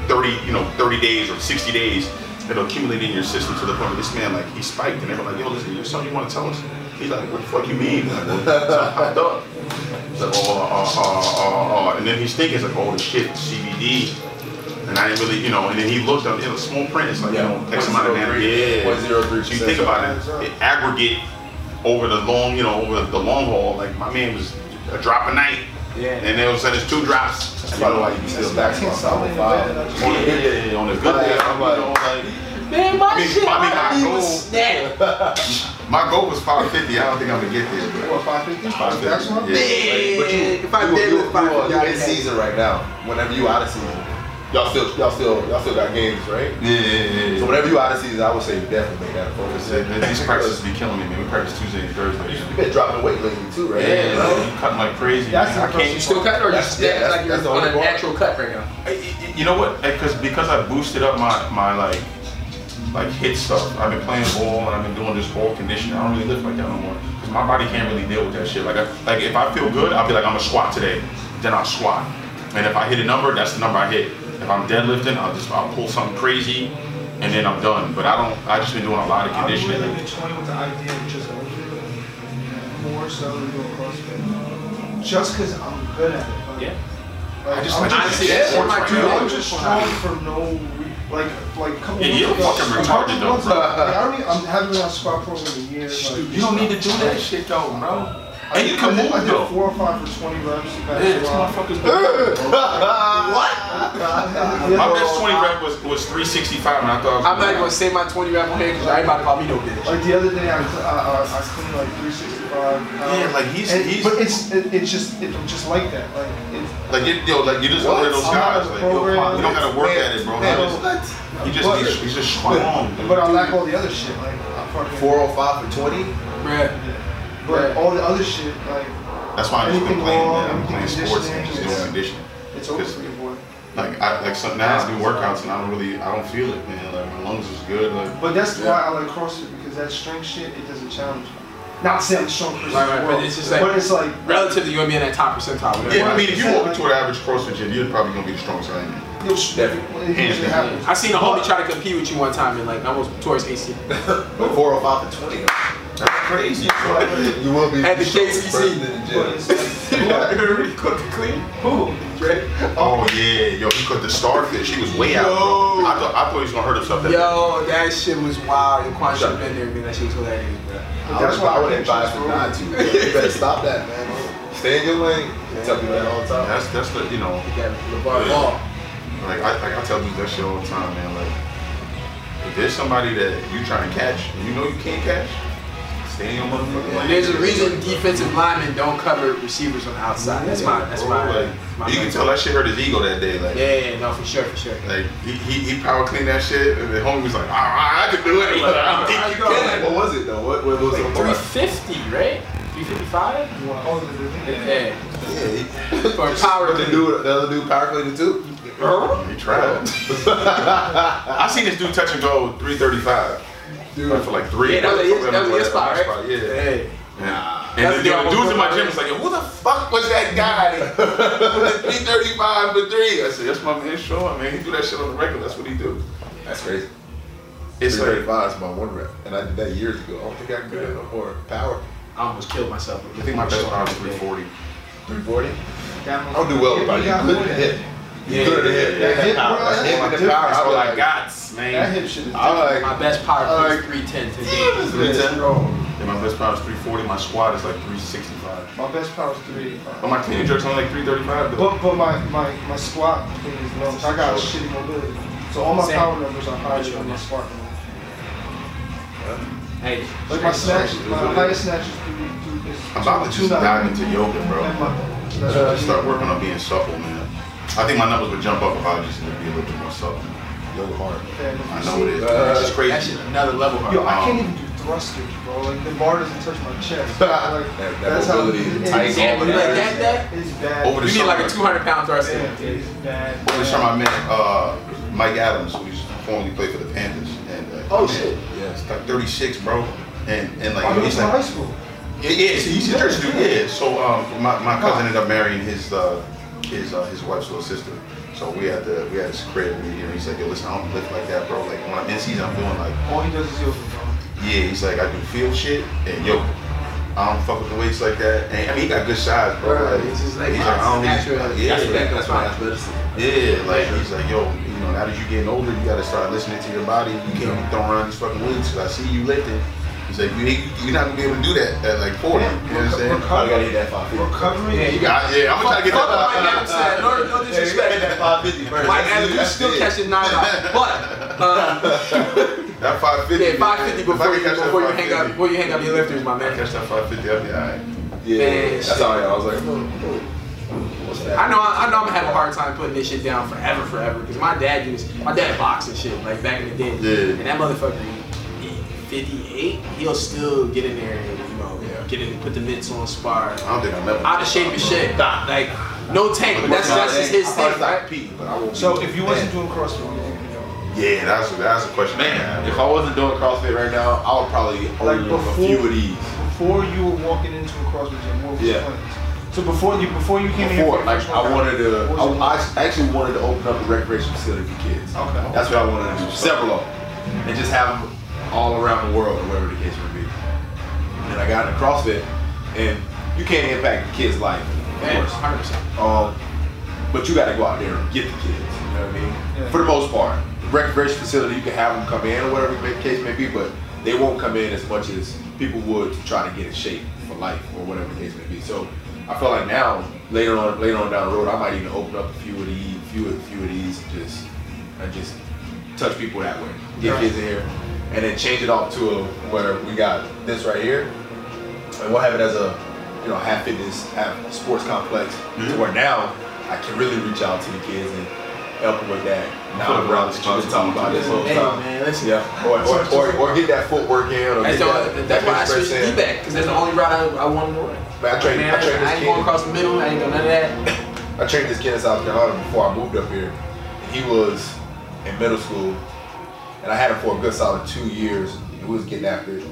[SPEAKER 1] 30 you know 30 days or 60 days. It'll accumulate in your system to the point where this man like he spiked and they were like, yo, listen, there's something you want to tell us? He's like, what the fuck do you mean? Like, well, something popped up. He's like, oh, uh, uh, uh, uh, and then he's thinking, it's like, oh, the shit, CBD. And I didn't really, you know, and then he looked up, you know, small print, it's like, you know, X amount of nano, yeah.
[SPEAKER 6] 0.03%.
[SPEAKER 1] So you think about it, it aggregate over the long, you know, over the long haul, like my man was a drop a night.
[SPEAKER 4] Yeah.
[SPEAKER 1] And then all of a sudden it's two drops.
[SPEAKER 6] That's probably why you be still back
[SPEAKER 5] Can't
[SPEAKER 6] on
[SPEAKER 5] stop in the bed, I just-
[SPEAKER 1] On a good day, on a good day, I'm like, you know, like,
[SPEAKER 4] Man, my
[SPEAKER 1] I mean,
[SPEAKER 4] shit,
[SPEAKER 1] I mean,
[SPEAKER 4] my
[SPEAKER 1] my goal-
[SPEAKER 4] was snap.
[SPEAKER 1] my goal was 550. I don't think I'm gonna get there. but-
[SPEAKER 5] What, 550?
[SPEAKER 1] 550,
[SPEAKER 5] That's one?
[SPEAKER 1] yeah.
[SPEAKER 4] Man,
[SPEAKER 6] But you,
[SPEAKER 4] if I
[SPEAKER 6] you,
[SPEAKER 4] did
[SPEAKER 6] you,
[SPEAKER 4] with five,
[SPEAKER 6] you, are- you
[SPEAKER 4] y'all
[SPEAKER 6] in season right now. Whenever you out of season, y'all still y'all still y'all still got games, right?
[SPEAKER 1] Yeah, yeah, yeah.
[SPEAKER 6] So whenever you out of season, I would say definitely make that a focus.
[SPEAKER 1] Yeah, man, These practices be killing me, man. We practice Tuesday and Thursday.
[SPEAKER 6] You've been dropping weight lately too, right?
[SPEAKER 1] Yeah,
[SPEAKER 6] Bro.
[SPEAKER 1] man, you cutting like crazy. Man. I can't.
[SPEAKER 4] You still cutting or you just
[SPEAKER 6] yeah,
[SPEAKER 4] like you're on a
[SPEAKER 6] part.
[SPEAKER 4] natural cut right now?
[SPEAKER 1] I- You know what? Because because I boosted up my my like like hit stuff. I've been playing ball and I've been doing this ball conditioning. I don't really lift like that no more because my body can't really deal with that shit. Like I, like if I feel good, I'll be like I'm gonna squat today. Then I'll squat. And if I hit a number, that's the number I hit. If I'm deadlifting, I'll just I'll pull something crazy, and then I'm done. But I don't. I just been doing a lot of conditioning.
[SPEAKER 5] really with the idea of just lifting more so than doing CrossFit. Just because I'm good at it. Like,
[SPEAKER 4] Yeah.
[SPEAKER 5] Like,
[SPEAKER 1] I just
[SPEAKER 5] I'm
[SPEAKER 1] like
[SPEAKER 4] Honestly,
[SPEAKER 1] yeah,
[SPEAKER 4] that's
[SPEAKER 1] sports
[SPEAKER 4] my
[SPEAKER 1] right
[SPEAKER 4] dream.
[SPEAKER 1] now.
[SPEAKER 5] I'm just strong for no like like a couple
[SPEAKER 1] Yeah,
[SPEAKER 5] months
[SPEAKER 1] you're fucking
[SPEAKER 5] a
[SPEAKER 1] retarded,
[SPEAKER 5] couple
[SPEAKER 1] though.
[SPEAKER 5] like, I don't even, I'm haven't been on squat program in years. Like,
[SPEAKER 1] You don't need to do that shit though, bro.
[SPEAKER 5] I
[SPEAKER 1] And you can
[SPEAKER 5] I did, I
[SPEAKER 1] move
[SPEAKER 5] did
[SPEAKER 1] though.
[SPEAKER 5] four or five for 20 reps. back
[SPEAKER 1] Yeah, this motherfucker's good.
[SPEAKER 5] Yeah.
[SPEAKER 1] My best 20 rep was, was 365 and I thought I was
[SPEAKER 4] I'm not gonna say my 20 rep on here because I ain't about to call me no bitch.
[SPEAKER 5] Like the other day, I, I, I, I cleaned like 365.
[SPEAKER 1] Um, yeah, like, he's-
[SPEAKER 5] and,
[SPEAKER 1] he's-
[SPEAKER 5] But it's it, it's just it, just like that. Like it's
[SPEAKER 1] Like you, yo, like you just one of those guys. Like yo, you don't gotta work at it, bro.
[SPEAKER 5] Man,
[SPEAKER 1] He just, he just
[SPEAKER 5] But-
[SPEAKER 1] he's, he's just strong. dude.
[SPEAKER 5] but I lack all the other shit. Like I fucking
[SPEAKER 6] 405 for 20.
[SPEAKER 4] Bruh.
[SPEAKER 5] But
[SPEAKER 4] Yeah.
[SPEAKER 5] all the other shit, like
[SPEAKER 1] That's why I just been
[SPEAKER 5] Anything
[SPEAKER 1] playing.
[SPEAKER 5] wrong,
[SPEAKER 1] Man. I'm playing sports and just doing
[SPEAKER 5] conditioning,
[SPEAKER 1] conditioning.
[SPEAKER 5] it's over
[SPEAKER 1] Cause-
[SPEAKER 5] for you, boy.
[SPEAKER 1] Like I like some, now I do workouts and I don't really I don't feel it, man. Like my lungs is good. Like
[SPEAKER 5] But that's
[SPEAKER 8] Yeah.
[SPEAKER 5] why I like CrossFit because that strength shit, it doesn't challenge me. Not saying I'm the strong person
[SPEAKER 4] Right, right,
[SPEAKER 5] the
[SPEAKER 4] but it's just like-
[SPEAKER 5] but it's like
[SPEAKER 4] Relatively, you're gonna be in that top percentile. Whatever.
[SPEAKER 1] yeah, I mean if you
[SPEAKER 5] Like-
[SPEAKER 1] walk into an average CrossFit gym, you're probably gonna be the strongest I am.
[SPEAKER 5] it was
[SPEAKER 8] Definitely.
[SPEAKER 5] it
[SPEAKER 1] Hands down.
[SPEAKER 4] I seen a homie try to compete with you one time and like almost towards AC.
[SPEAKER 6] But 405 for 20.
[SPEAKER 1] That's crazy.
[SPEAKER 8] You will be
[SPEAKER 4] At the
[SPEAKER 8] strongest
[SPEAKER 4] KCC.
[SPEAKER 8] person in the
[SPEAKER 5] But
[SPEAKER 8] gym.
[SPEAKER 5] it's
[SPEAKER 4] Really cooked it clean.
[SPEAKER 5] who? Drake?
[SPEAKER 1] Oh yeah, yo, he caught the starfish. He was way out, bro.
[SPEAKER 4] Yo.
[SPEAKER 1] I thought I thought he was gonna hurt himself. That day.
[SPEAKER 4] Yo, that shit was wild. Your Quan should have been there, man. That shit was hilarious, bro.
[SPEAKER 5] But that's why
[SPEAKER 6] I
[SPEAKER 5] I
[SPEAKER 6] would
[SPEAKER 5] can't
[SPEAKER 6] advise you
[SPEAKER 5] for
[SPEAKER 6] not to. You better stop that, man.
[SPEAKER 8] Stay in your lane.
[SPEAKER 6] I tell people that all the time.
[SPEAKER 1] That's that's the you know
[SPEAKER 4] Yeah, LeVar Ball.
[SPEAKER 1] like I like I tell dudes that shit all the time, man. Like if there's somebody that you trying to catch and you know you can't catch, stay in your motherfucking lane.
[SPEAKER 4] There's a reason defensive linemen don't cover receivers on the outside. That's my, that's my,
[SPEAKER 1] like,
[SPEAKER 4] my
[SPEAKER 1] you can tell that shit hurt his ego that day. Like,
[SPEAKER 4] Yeah, yeah, no, for sure, for sure.
[SPEAKER 1] like he, he, he power cleaned that shit, and the homie was like, all right, I can do it. Like, I don't think you can.
[SPEAKER 6] What was it though? What, what was
[SPEAKER 4] Like
[SPEAKER 6] it for?
[SPEAKER 4] 350, right? 355?
[SPEAKER 5] You want to hold it, the thing?
[SPEAKER 4] Yeah.
[SPEAKER 6] Yeah,
[SPEAKER 4] For power
[SPEAKER 6] but the dude, the other dude, power cleaner too.
[SPEAKER 1] He tried. I seen this dude touch and go 335. Dude, for like three.
[SPEAKER 4] Yeah, that was a-
[SPEAKER 1] Motherfucker,
[SPEAKER 4] that was a
[SPEAKER 1] like,
[SPEAKER 4] yes spot,
[SPEAKER 1] my
[SPEAKER 4] right?
[SPEAKER 1] spot, Yeah.
[SPEAKER 4] Hey.
[SPEAKER 1] Yeah. And the,
[SPEAKER 4] the
[SPEAKER 1] the
[SPEAKER 4] almost
[SPEAKER 1] dudes in my gym was like, yo, who the fuck was that guy? with the 335 for three. I said, that's my man Sean, man. He do that shit on the regular. That's what he do.
[SPEAKER 6] That's crazy.
[SPEAKER 1] It's like,
[SPEAKER 6] 335 is my one rep, and I did that years ago. I don't think I can do that no more. Power.
[SPEAKER 4] I almost killed myself.
[SPEAKER 1] I think my best power is 340.
[SPEAKER 6] 340. I don't do well with
[SPEAKER 5] Yeah,
[SPEAKER 6] power.
[SPEAKER 5] you
[SPEAKER 6] You good
[SPEAKER 5] more
[SPEAKER 6] at the
[SPEAKER 5] than
[SPEAKER 6] hip. You good at the hip.
[SPEAKER 5] That hip,
[SPEAKER 6] power.
[SPEAKER 5] bro,
[SPEAKER 6] That
[SPEAKER 5] that's
[SPEAKER 6] hip
[SPEAKER 5] my
[SPEAKER 6] and the power.
[SPEAKER 1] That's
[SPEAKER 6] I was
[SPEAKER 1] I
[SPEAKER 6] like,
[SPEAKER 1] got,
[SPEAKER 5] That
[SPEAKER 1] man.
[SPEAKER 5] hip shit is
[SPEAKER 6] I was like,
[SPEAKER 4] My best power is 310 today.
[SPEAKER 1] 310? And my best power is 340. My squat is like 365.
[SPEAKER 5] My best power is 385.
[SPEAKER 1] But my clean jerk's only like 335. though.
[SPEAKER 5] But, but my, my, my squat thing is low. So I got shitty mobility. So all my
[SPEAKER 4] Same.
[SPEAKER 5] power numbers are higher than my squat numbers.
[SPEAKER 4] Hey,
[SPEAKER 5] Like my snatch, my highest snatch is three, three,
[SPEAKER 1] I'm about to just dive into yoga, bro.
[SPEAKER 5] And my, that's
[SPEAKER 1] So
[SPEAKER 5] what I
[SPEAKER 1] just start working on being supple, man. I think my numbers would jump up if I just to be a little bit more supple.
[SPEAKER 6] yoga hard.
[SPEAKER 1] I know it is.
[SPEAKER 6] Uh,
[SPEAKER 1] it's just crazy.
[SPEAKER 4] shit another level.
[SPEAKER 5] Yo, I
[SPEAKER 1] Um,
[SPEAKER 5] can't even do thrusters, bro. Like the bar doesn't touch my chest. Like,
[SPEAKER 6] That- that
[SPEAKER 5] that's how
[SPEAKER 6] mobility,
[SPEAKER 5] it
[SPEAKER 6] the
[SPEAKER 5] is.
[SPEAKER 6] tight
[SPEAKER 5] It's
[SPEAKER 4] Yeah, but like that, that,
[SPEAKER 5] It's bad.
[SPEAKER 1] Over the
[SPEAKER 4] you need like a 200 pound thruster.
[SPEAKER 5] Man, it is bad.
[SPEAKER 1] Over the summer, I met uh, Mike Adams, who used to formerly play for the Panthers. And, uh,
[SPEAKER 5] Oh,
[SPEAKER 1] man,
[SPEAKER 5] shit.
[SPEAKER 1] Yeah, it's like 36, bro. And and like
[SPEAKER 5] I went
[SPEAKER 1] he's
[SPEAKER 5] to high school.
[SPEAKER 1] yeah, yeah, see, he's a church dude. Yeah. So um, my, my cousin ended up marrying his uh, his uh, his wife's little sister. So we had to we had this crib and you he's like, yo, listen, I don't lift like that, bro. Like when I'm in season, I'm doing like
[SPEAKER 5] All he does is yoga, bro.
[SPEAKER 1] Yeah, he's like, I do field shit and yoga. I don't fuck with the weights like that. And I mean, he got good size, bro.
[SPEAKER 4] Right,
[SPEAKER 1] Like,
[SPEAKER 4] it's just like
[SPEAKER 1] he's like, I don't need
[SPEAKER 4] natural.
[SPEAKER 1] Yeah,
[SPEAKER 4] That's what-
[SPEAKER 6] That's my athleticism.
[SPEAKER 1] yeah, like he's like, yo, you know, now that you're getting older, you gotta start listening to your body. You can't be throwing around these fucking weights. Cause I see you lifting. He's like, you, you're not gonna be able to do that at like 40. You know what I'm saying?
[SPEAKER 6] I gotta hit that 550.
[SPEAKER 5] Recovery.
[SPEAKER 4] Yeah, you
[SPEAKER 1] Yeah, yeah, I'm gonna try to get
[SPEAKER 4] Fuck what Mike
[SPEAKER 1] that.
[SPEAKER 4] Adams said. No, no
[SPEAKER 6] Hit
[SPEAKER 4] disrespect.
[SPEAKER 6] that 550 first.
[SPEAKER 4] Mike Adams, you still
[SPEAKER 6] it.
[SPEAKER 4] catching nine out. But, um,
[SPEAKER 1] That 550.
[SPEAKER 4] yeah, 550
[SPEAKER 1] If
[SPEAKER 4] before you,
[SPEAKER 1] catch that
[SPEAKER 4] before you hang up, before you hang up your lifters, my
[SPEAKER 1] I
[SPEAKER 4] man.
[SPEAKER 1] catch that 550, I'll be alright.
[SPEAKER 6] Yeah,
[SPEAKER 4] Man,
[SPEAKER 6] that's
[SPEAKER 4] shit.
[SPEAKER 6] all. I was like, what's that?
[SPEAKER 4] I know, I know, I'm gonna have a hard time putting this shit down forever, forever. Because my dad used, my dad boxed and shit like back in the day.
[SPEAKER 1] Yeah.
[SPEAKER 4] And that motherfucker, he- he 58, he'll still get in there and you know, get in, put the mitts on, spar.
[SPEAKER 1] I don't think I'm ever.
[SPEAKER 4] Out of shape as shit. Like no tank, but that's that's just his thing,
[SPEAKER 6] probably start
[SPEAKER 4] right?
[SPEAKER 6] competing, but I won't
[SPEAKER 5] So if you wasn't doing CrossFit, what do you think know?
[SPEAKER 1] Yeah, that's that's a question.
[SPEAKER 6] Man, if I wasn't doing CrossFit right now, I would probably
[SPEAKER 5] Like
[SPEAKER 6] own a
[SPEAKER 5] before-
[SPEAKER 6] few of these.
[SPEAKER 5] Before you were walking into a CrossFit gym, what was
[SPEAKER 6] Yeah.
[SPEAKER 5] your? So before you before you came in here
[SPEAKER 6] Before, like I
[SPEAKER 5] workout,
[SPEAKER 6] wanted to,
[SPEAKER 5] what was your
[SPEAKER 6] I, I actually wanted to open up a recreation facility for kids.
[SPEAKER 5] Okay.
[SPEAKER 6] That's what I wanted to do. Several of them, and just have them all around the world, or whatever the case may be. And I got into CrossFit, and you can't impact the kid's life, of
[SPEAKER 4] Yeah,
[SPEAKER 6] course.
[SPEAKER 4] 100%.
[SPEAKER 6] Um, but you got to go out there and get the kids. You know what I mean?
[SPEAKER 5] Yeah.
[SPEAKER 6] For the most part, recreation facility, you can have them come in or whatever the case may be, but they won't come in as much as people would to try to get in shape for life or whatever the case may be. So I feel like now, later on, later on down the road, I might even open up a few of these, few, of- few of these, and just and just touch people that way. Get kids in here, and then change it off to a where we got this right here, and we'll have it as a you know half fitness, half sports complex, to mm-hmm. where now I can really reach out to the kids and help them with that non-route that you've been talking about this whole
[SPEAKER 4] Hey
[SPEAKER 6] time.
[SPEAKER 4] man, listen.
[SPEAKER 6] Yeah, or, or, or, or get that footwork in, or
[SPEAKER 4] That's,
[SPEAKER 6] get
[SPEAKER 4] the,
[SPEAKER 6] that,
[SPEAKER 4] that's why I
[SPEAKER 6] bench press
[SPEAKER 4] switched to. D-back because that's the only route I, I wanted to run.
[SPEAKER 6] Man, I trained,
[SPEAKER 4] Man,
[SPEAKER 6] I trained this
[SPEAKER 4] I ain't
[SPEAKER 6] kid.
[SPEAKER 4] going across the middle. I ain't doing none of that.
[SPEAKER 6] I trained this kid in South Carolina before I moved up here. And he was in middle school, and I had him for a good solid two years. And we was getting after it.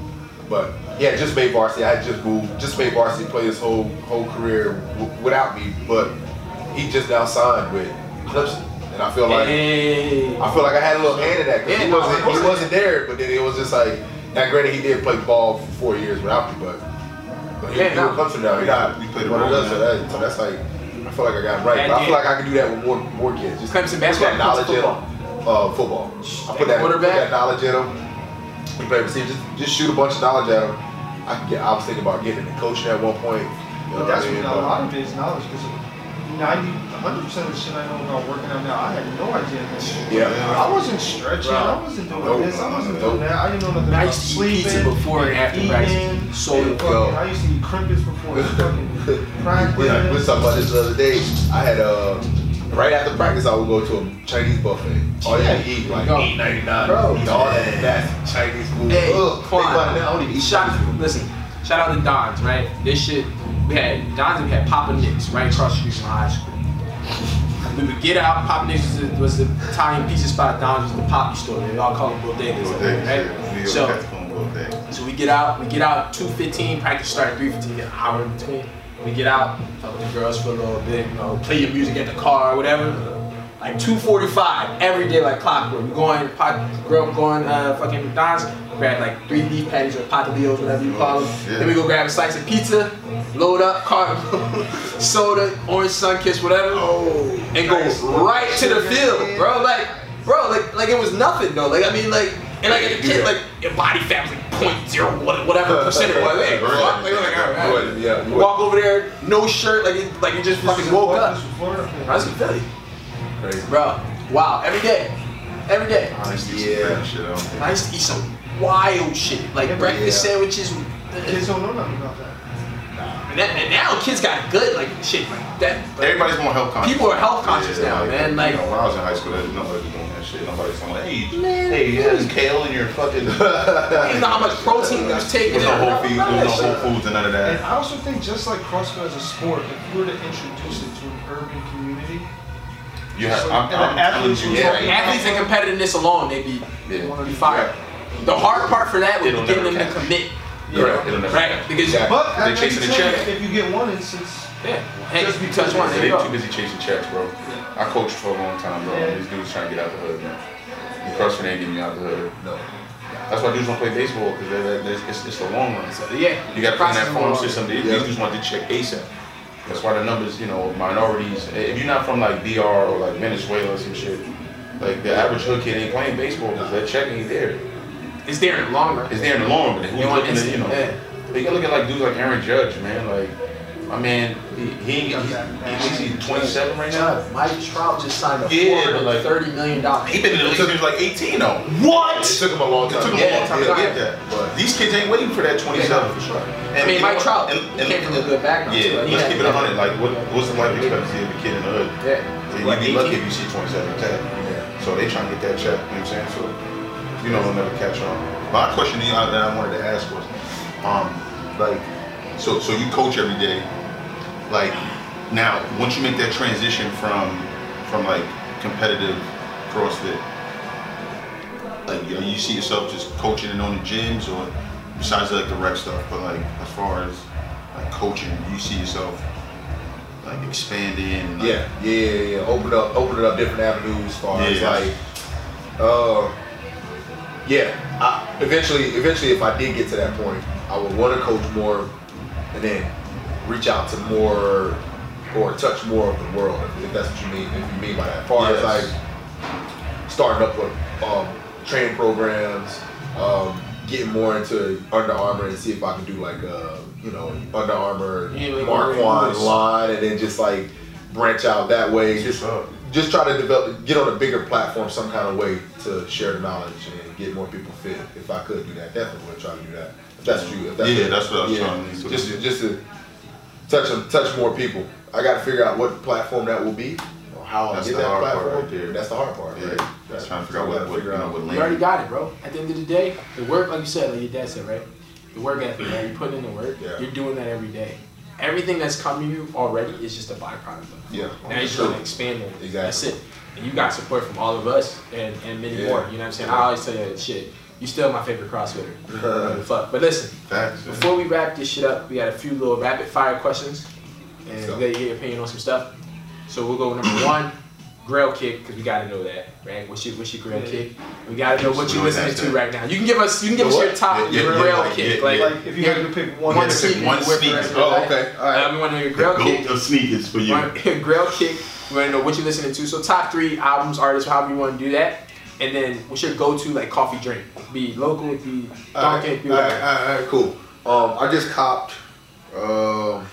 [SPEAKER 6] But yeah, just made varsity. I had just moved, just made varsity, play his whole whole career without me. But he just now signed with Clemson, and I feel like
[SPEAKER 4] Hey.
[SPEAKER 6] I feel like I had a little hand in that because
[SPEAKER 4] Yeah,
[SPEAKER 6] he wasn't he wasn't there. But then it was just like, now granted he did play ball for four years without me, but. But he,
[SPEAKER 4] Yeah,
[SPEAKER 6] he with Clemson now. He not.
[SPEAKER 1] You played
[SPEAKER 6] one of those, so, that, so that's like, I feel like I got it right. But I feel like I can do that with more more kids. Just
[SPEAKER 4] Clemson basketball,
[SPEAKER 6] that knowledge in
[SPEAKER 4] Clemson
[SPEAKER 6] them. Uh, football. I put that, put that knowledge in them. You play receiver, just, just shoot a bunch of knowledge at them. I can get. I was thinking about getting into coaching at one point. You know
[SPEAKER 5] But that's
[SPEAKER 6] what I mean?
[SPEAKER 5] what a lot of it is knowledge because 90, 100 percent of the shit I know about working out now, I had no idea. That
[SPEAKER 6] Yeah.
[SPEAKER 5] I wasn't stretching. I wasn't doing
[SPEAKER 6] Nope.
[SPEAKER 5] this. I wasn't
[SPEAKER 6] Nope.
[SPEAKER 5] doing that. I didn't know nothing
[SPEAKER 4] I
[SPEAKER 5] about
[SPEAKER 4] used to eat
[SPEAKER 5] sleeping.
[SPEAKER 4] pizza before and after
[SPEAKER 5] eating,
[SPEAKER 4] practice. So
[SPEAKER 5] and
[SPEAKER 6] go.
[SPEAKER 5] fucking, I used to eat Krimpets before fucking practice.
[SPEAKER 6] We, we was talking about this the other day. I had uh right after practice I would go to a Chinese buffet. All you had eat like eight ninety nine.
[SPEAKER 4] Bro.
[SPEAKER 6] Eat all that fast Chinese food.
[SPEAKER 4] Hey,
[SPEAKER 6] Ugh, think
[SPEAKER 4] Quan,
[SPEAKER 6] about it now, I don't even eat
[SPEAKER 4] shout,
[SPEAKER 6] Chinese food.
[SPEAKER 4] listen, shout out to Don's, right? This shit, we had Don's we had Papa Nick's right across the street from high school. We would get out, Papa Nick's was the, was the Italian pizza spot, Don's was the poppy store. They all call them bodegas, right? So, so we get out, we get out 2.15, practice start 3.15, an hour in between. We get out, talk with the girls for a little bit, you know, play your music at the car or whatever. Like 2.45, every day like clockwork. We're going, pot, girl going, uh, fucking McDonald's, grab like three beef patties or patadillos, whatever you call them.
[SPEAKER 1] Yeah.
[SPEAKER 4] Then we go grab a slice of pizza, load up, car, soda, orange Sunkist, whatever, and go right to the field, bro. Like, bro, like, like it was nothing though. Like, I mean, like, and like as a kid, like your body fat was like point zero whatever percent it was. Hey, fuck, like, like, all right, all right.
[SPEAKER 6] Yeah,
[SPEAKER 4] walk over there, no shirt, like it, like you just fucking woke up.
[SPEAKER 5] This was Florida.
[SPEAKER 4] I was in Philly,
[SPEAKER 6] Crazy.
[SPEAKER 4] bro. Wow, every day, every day.
[SPEAKER 6] Yeah.
[SPEAKER 4] I used to eat some wild shit, like
[SPEAKER 5] Yeah,
[SPEAKER 4] breakfast
[SPEAKER 6] yeah.
[SPEAKER 4] sandwiches.
[SPEAKER 5] Kids don't know nothing about that.
[SPEAKER 4] And, that, and now kids got good, like shit, like that.
[SPEAKER 1] Everybody's more health conscious.
[SPEAKER 4] People are health conscious
[SPEAKER 1] Yeah,
[SPEAKER 4] now, man. Like,
[SPEAKER 1] you know, when I was in high school, there was nobody was doing that shit. Nobody's saying, like, hey, hey, you had kale in your fucking. there
[SPEAKER 4] you know how much protein you was taking.
[SPEAKER 1] was no Whole Foods,
[SPEAKER 4] None
[SPEAKER 1] there
[SPEAKER 4] of
[SPEAKER 1] was
[SPEAKER 4] that
[SPEAKER 1] no. Whole Foods and none of
[SPEAKER 5] And
[SPEAKER 1] that.
[SPEAKER 5] I also think just like CrossFit as a sport, if you were to introduce it to an urban community,
[SPEAKER 1] You have, I'm, I'm
[SPEAKER 5] Athletes
[SPEAKER 1] telling you,
[SPEAKER 5] who-
[SPEAKER 1] yeah.
[SPEAKER 4] Athletes and competitiveness alone, they be
[SPEAKER 1] Yeah.
[SPEAKER 4] be fired. The hard part for that would
[SPEAKER 1] It'll
[SPEAKER 4] be getting them
[SPEAKER 1] never
[SPEAKER 4] to
[SPEAKER 1] catch.
[SPEAKER 4] Commit.
[SPEAKER 1] Yeah, it'll
[SPEAKER 4] Right? Because
[SPEAKER 6] Yeah.
[SPEAKER 5] but
[SPEAKER 1] They
[SPEAKER 5] I
[SPEAKER 1] chasing
[SPEAKER 5] can
[SPEAKER 1] the check.
[SPEAKER 5] If you get one instance,
[SPEAKER 4] yeah, hey,
[SPEAKER 5] Just
[SPEAKER 4] you
[SPEAKER 5] because
[SPEAKER 4] touch one,
[SPEAKER 1] They
[SPEAKER 4] you
[SPEAKER 1] too busy chasing checks, bro. I coached for a long time, bro.
[SPEAKER 5] Yeah.
[SPEAKER 1] These dudes trying to get out the hood, man. The CrossFit ain't getting me out the hood.
[SPEAKER 6] No.
[SPEAKER 1] That's why dudes don't play baseball because it's, it's the long run.
[SPEAKER 4] So, yeah,
[SPEAKER 1] You got to put in
[SPEAKER 4] process
[SPEAKER 1] farm system. These
[SPEAKER 6] Yeah.
[SPEAKER 1] these dudes want to check ASAP. That's why the numbers, you know, minorities. Eh, if you're not from like DR or like Venezuela or some shit, like the average hood kid ain't playing baseball because that check ain't there.
[SPEAKER 4] It's there in the long run.
[SPEAKER 1] It's there in the long run, who's
[SPEAKER 4] You want
[SPEAKER 1] looking at,
[SPEAKER 4] instant-
[SPEAKER 1] you know?
[SPEAKER 4] yeah.
[SPEAKER 1] They gotta look at like dudes like Aaron Judge, man. Like, my man, he, he ain't, he's, he's, he's 27 right now.
[SPEAKER 4] Mike Trout just signed a
[SPEAKER 1] Yeah, but like-
[SPEAKER 4] thirty million dollars.
[SPEAKER 1] He been in the league since he was like 18 though.
[SPEAKER 4] What?
[SPEAKER 6] It took him a long
[SPEAKER 1] It
[SPEAKER 6] time.
[SPEAKER 1] took him
[SPEAKER 4] Yeah,
[SPEAKER 1] a long time to
[SPEAKER 4] yeah.
[SPEAKER 1] get that. But these kids ain't waiting for that 27.
[SPEAKER 4] Yeah, for sure.
[SPEAKER 1] And
[SPEAKER 4] I mean, Mike Trout
[SPEAKER 1] and- and-
[SPEAKER 4] came from a good background.
[SPEAKER 1] Yeah,
[SPEAKER 4] so he
[SPEAKER 1] let's
[SPEAKER 4] had-
[SPEAKER 1] keep it 100. Like, what, what's the life expectancy of a kid in the hood?
[SPEAKER 4] Yeah.
[SPEAKER 1] So you'd be lucky if you see 27 10. Yeah. So they trying to get that check, you know what I'm saying? So, you know, they'll never catch on. My question to you that I wanted to ask was, um, like, so so you coach every day. Like, now, once you make that transition from, from like competitive CrossFit, like, you, you see yourself just coaching and on the gyms or besides like the rec stuff, but like, as far as like coaching, you see yourself like expanding like,
[SPEAKER 6] Yeah, yeah, yeah, yeah. Open up, opening up different avenues as far as
[SPEAKER 1] Yeah.
[SPEAKER 6] like, uh, yeah. I, eventually, eventually, if I did get to that point, I would want to coach more, and then reach out to more or touch more of the world, if that's what you mean. If you mean by that, as far as like starting up with um, training programs, um, getting more into Under Armour and see if I can do like a you know Under Armour
[SPEAKER 4] Yeah, like
[SPEAKER 6] Mark
[SPEAKER 4] Mark
[SPEAKER 6] One
[SPEAKER 4] Lewis.
[SPEAKER 6] line, and then just like branch out that way. Just just try to develop, get on a bigger platform, some kind of way to share the knowledge and get more people fit. If I could do that, definitely would try to do that. If that's true. If that's
[SPEAKER 1] Yeah, that's what I was trying to do.
[SPEAKER 6] Just just to touch them, touch more people. I got to figure out what platform that will be. how I
[SPEAKER 1] That's
[SPEAKER 6] get
[SPEAKER 1] the
[SPEAKER 6] that
[SPEAKER 1] hard part
[SPEAKER 6] platform.
[SPEAKER 1] right there.
[SPEAKER 6] That's the hard part,
[SPEAKER 1] Yeah,
[SPEAKER 6] right?
[SPEAKER 1] that's trying to figure out
[SPEAKER 6] Gotta
[SPEAKER 1] what, what you
[SPEAKER 6] figure
[SPEAKER 1] know
[SPEAKER 6] out.
[SPEAKER 1] what
[SPEAKER 4] You already got it, bro. At the end of the day, the work, like you said, like your dad said, right? The work ethic, right? You're putting in the work.
[SPEAKER 6] Yeah.
[SPEAKER 4] You're doing that every day. Everything that's coming to you already is just a byproduct of it.
[SPEAKER 6] Yeah.
[SPEAKER 4] Now you just
[SPEAKER 6] Sure.
[SPEAKER 4] want to expand on it.
[SPEAKER 6] Exactly.
[SPEAKER 4] That's it. And you got support from all of us and, and many
[SPEAKER 6] Yeah.
[SPEAKER 4] more. You know what I'm saying? I always tell you that shit. You still my favorite CrossFitter. You know, fuck. But listen,
[SPEAKER 1] Facts.
[SPEAKER 4] before we wrap this shit up, we got a few little rapid fire questions, and
[SPEAKER 6] So-
[SPEAKER 4] we gotta get your opinion on some stuff. So we'll go with number one, grill kick, because we gotta know that, right? What's your what's your grill
[SPEAKER 5] Yeah.
[SPEAKER 4] kick? We gotta know what you're listening to right now. You can give us you can give us your top
[SPEAKER 1] Yeah, yeah,
[SPEAKER 4] grill
[SPEAKER 1] yeah, like,
[SPEAKER 4] kick,
[SPEAKER 1] yeah,
[SPEAKER 4] like,
[SPEAKER 1] yeah.
[SPEAKER 5] Like if you had to pick one,
[SPEAKER 4] one
[SPEAKER 1] Yeah,
[SPEAKER 4] sneaker
[SPEAKER 1] one
[SPEAKER 4] you wear for the
[SPEAKER 1] sneaker.
[SPEAKER 4] rest of your
[SPEAKER 6] Oh, okay. All right.
[SPEAKER 4] Uh, we want to know your grill kick.
[SPEAKER 1] Goat of sneakers for you.
[SPEAKER 4] Want- grill kick. We want to know what you're listening to. So top three albums, artists, however you want to do that. And then what's your go-to like coffee drink? Be local, be
[SPEAKER 6] All
[SPEAKER 4] Dunkin',
[SPEAKER 6] right,
[SPEAKER 4] be
[SPEAKER 6] all right,
[SPEAKER 4] whatever.
[SPEAKER 6] all right, all right, cool. Um, I just copped. Um,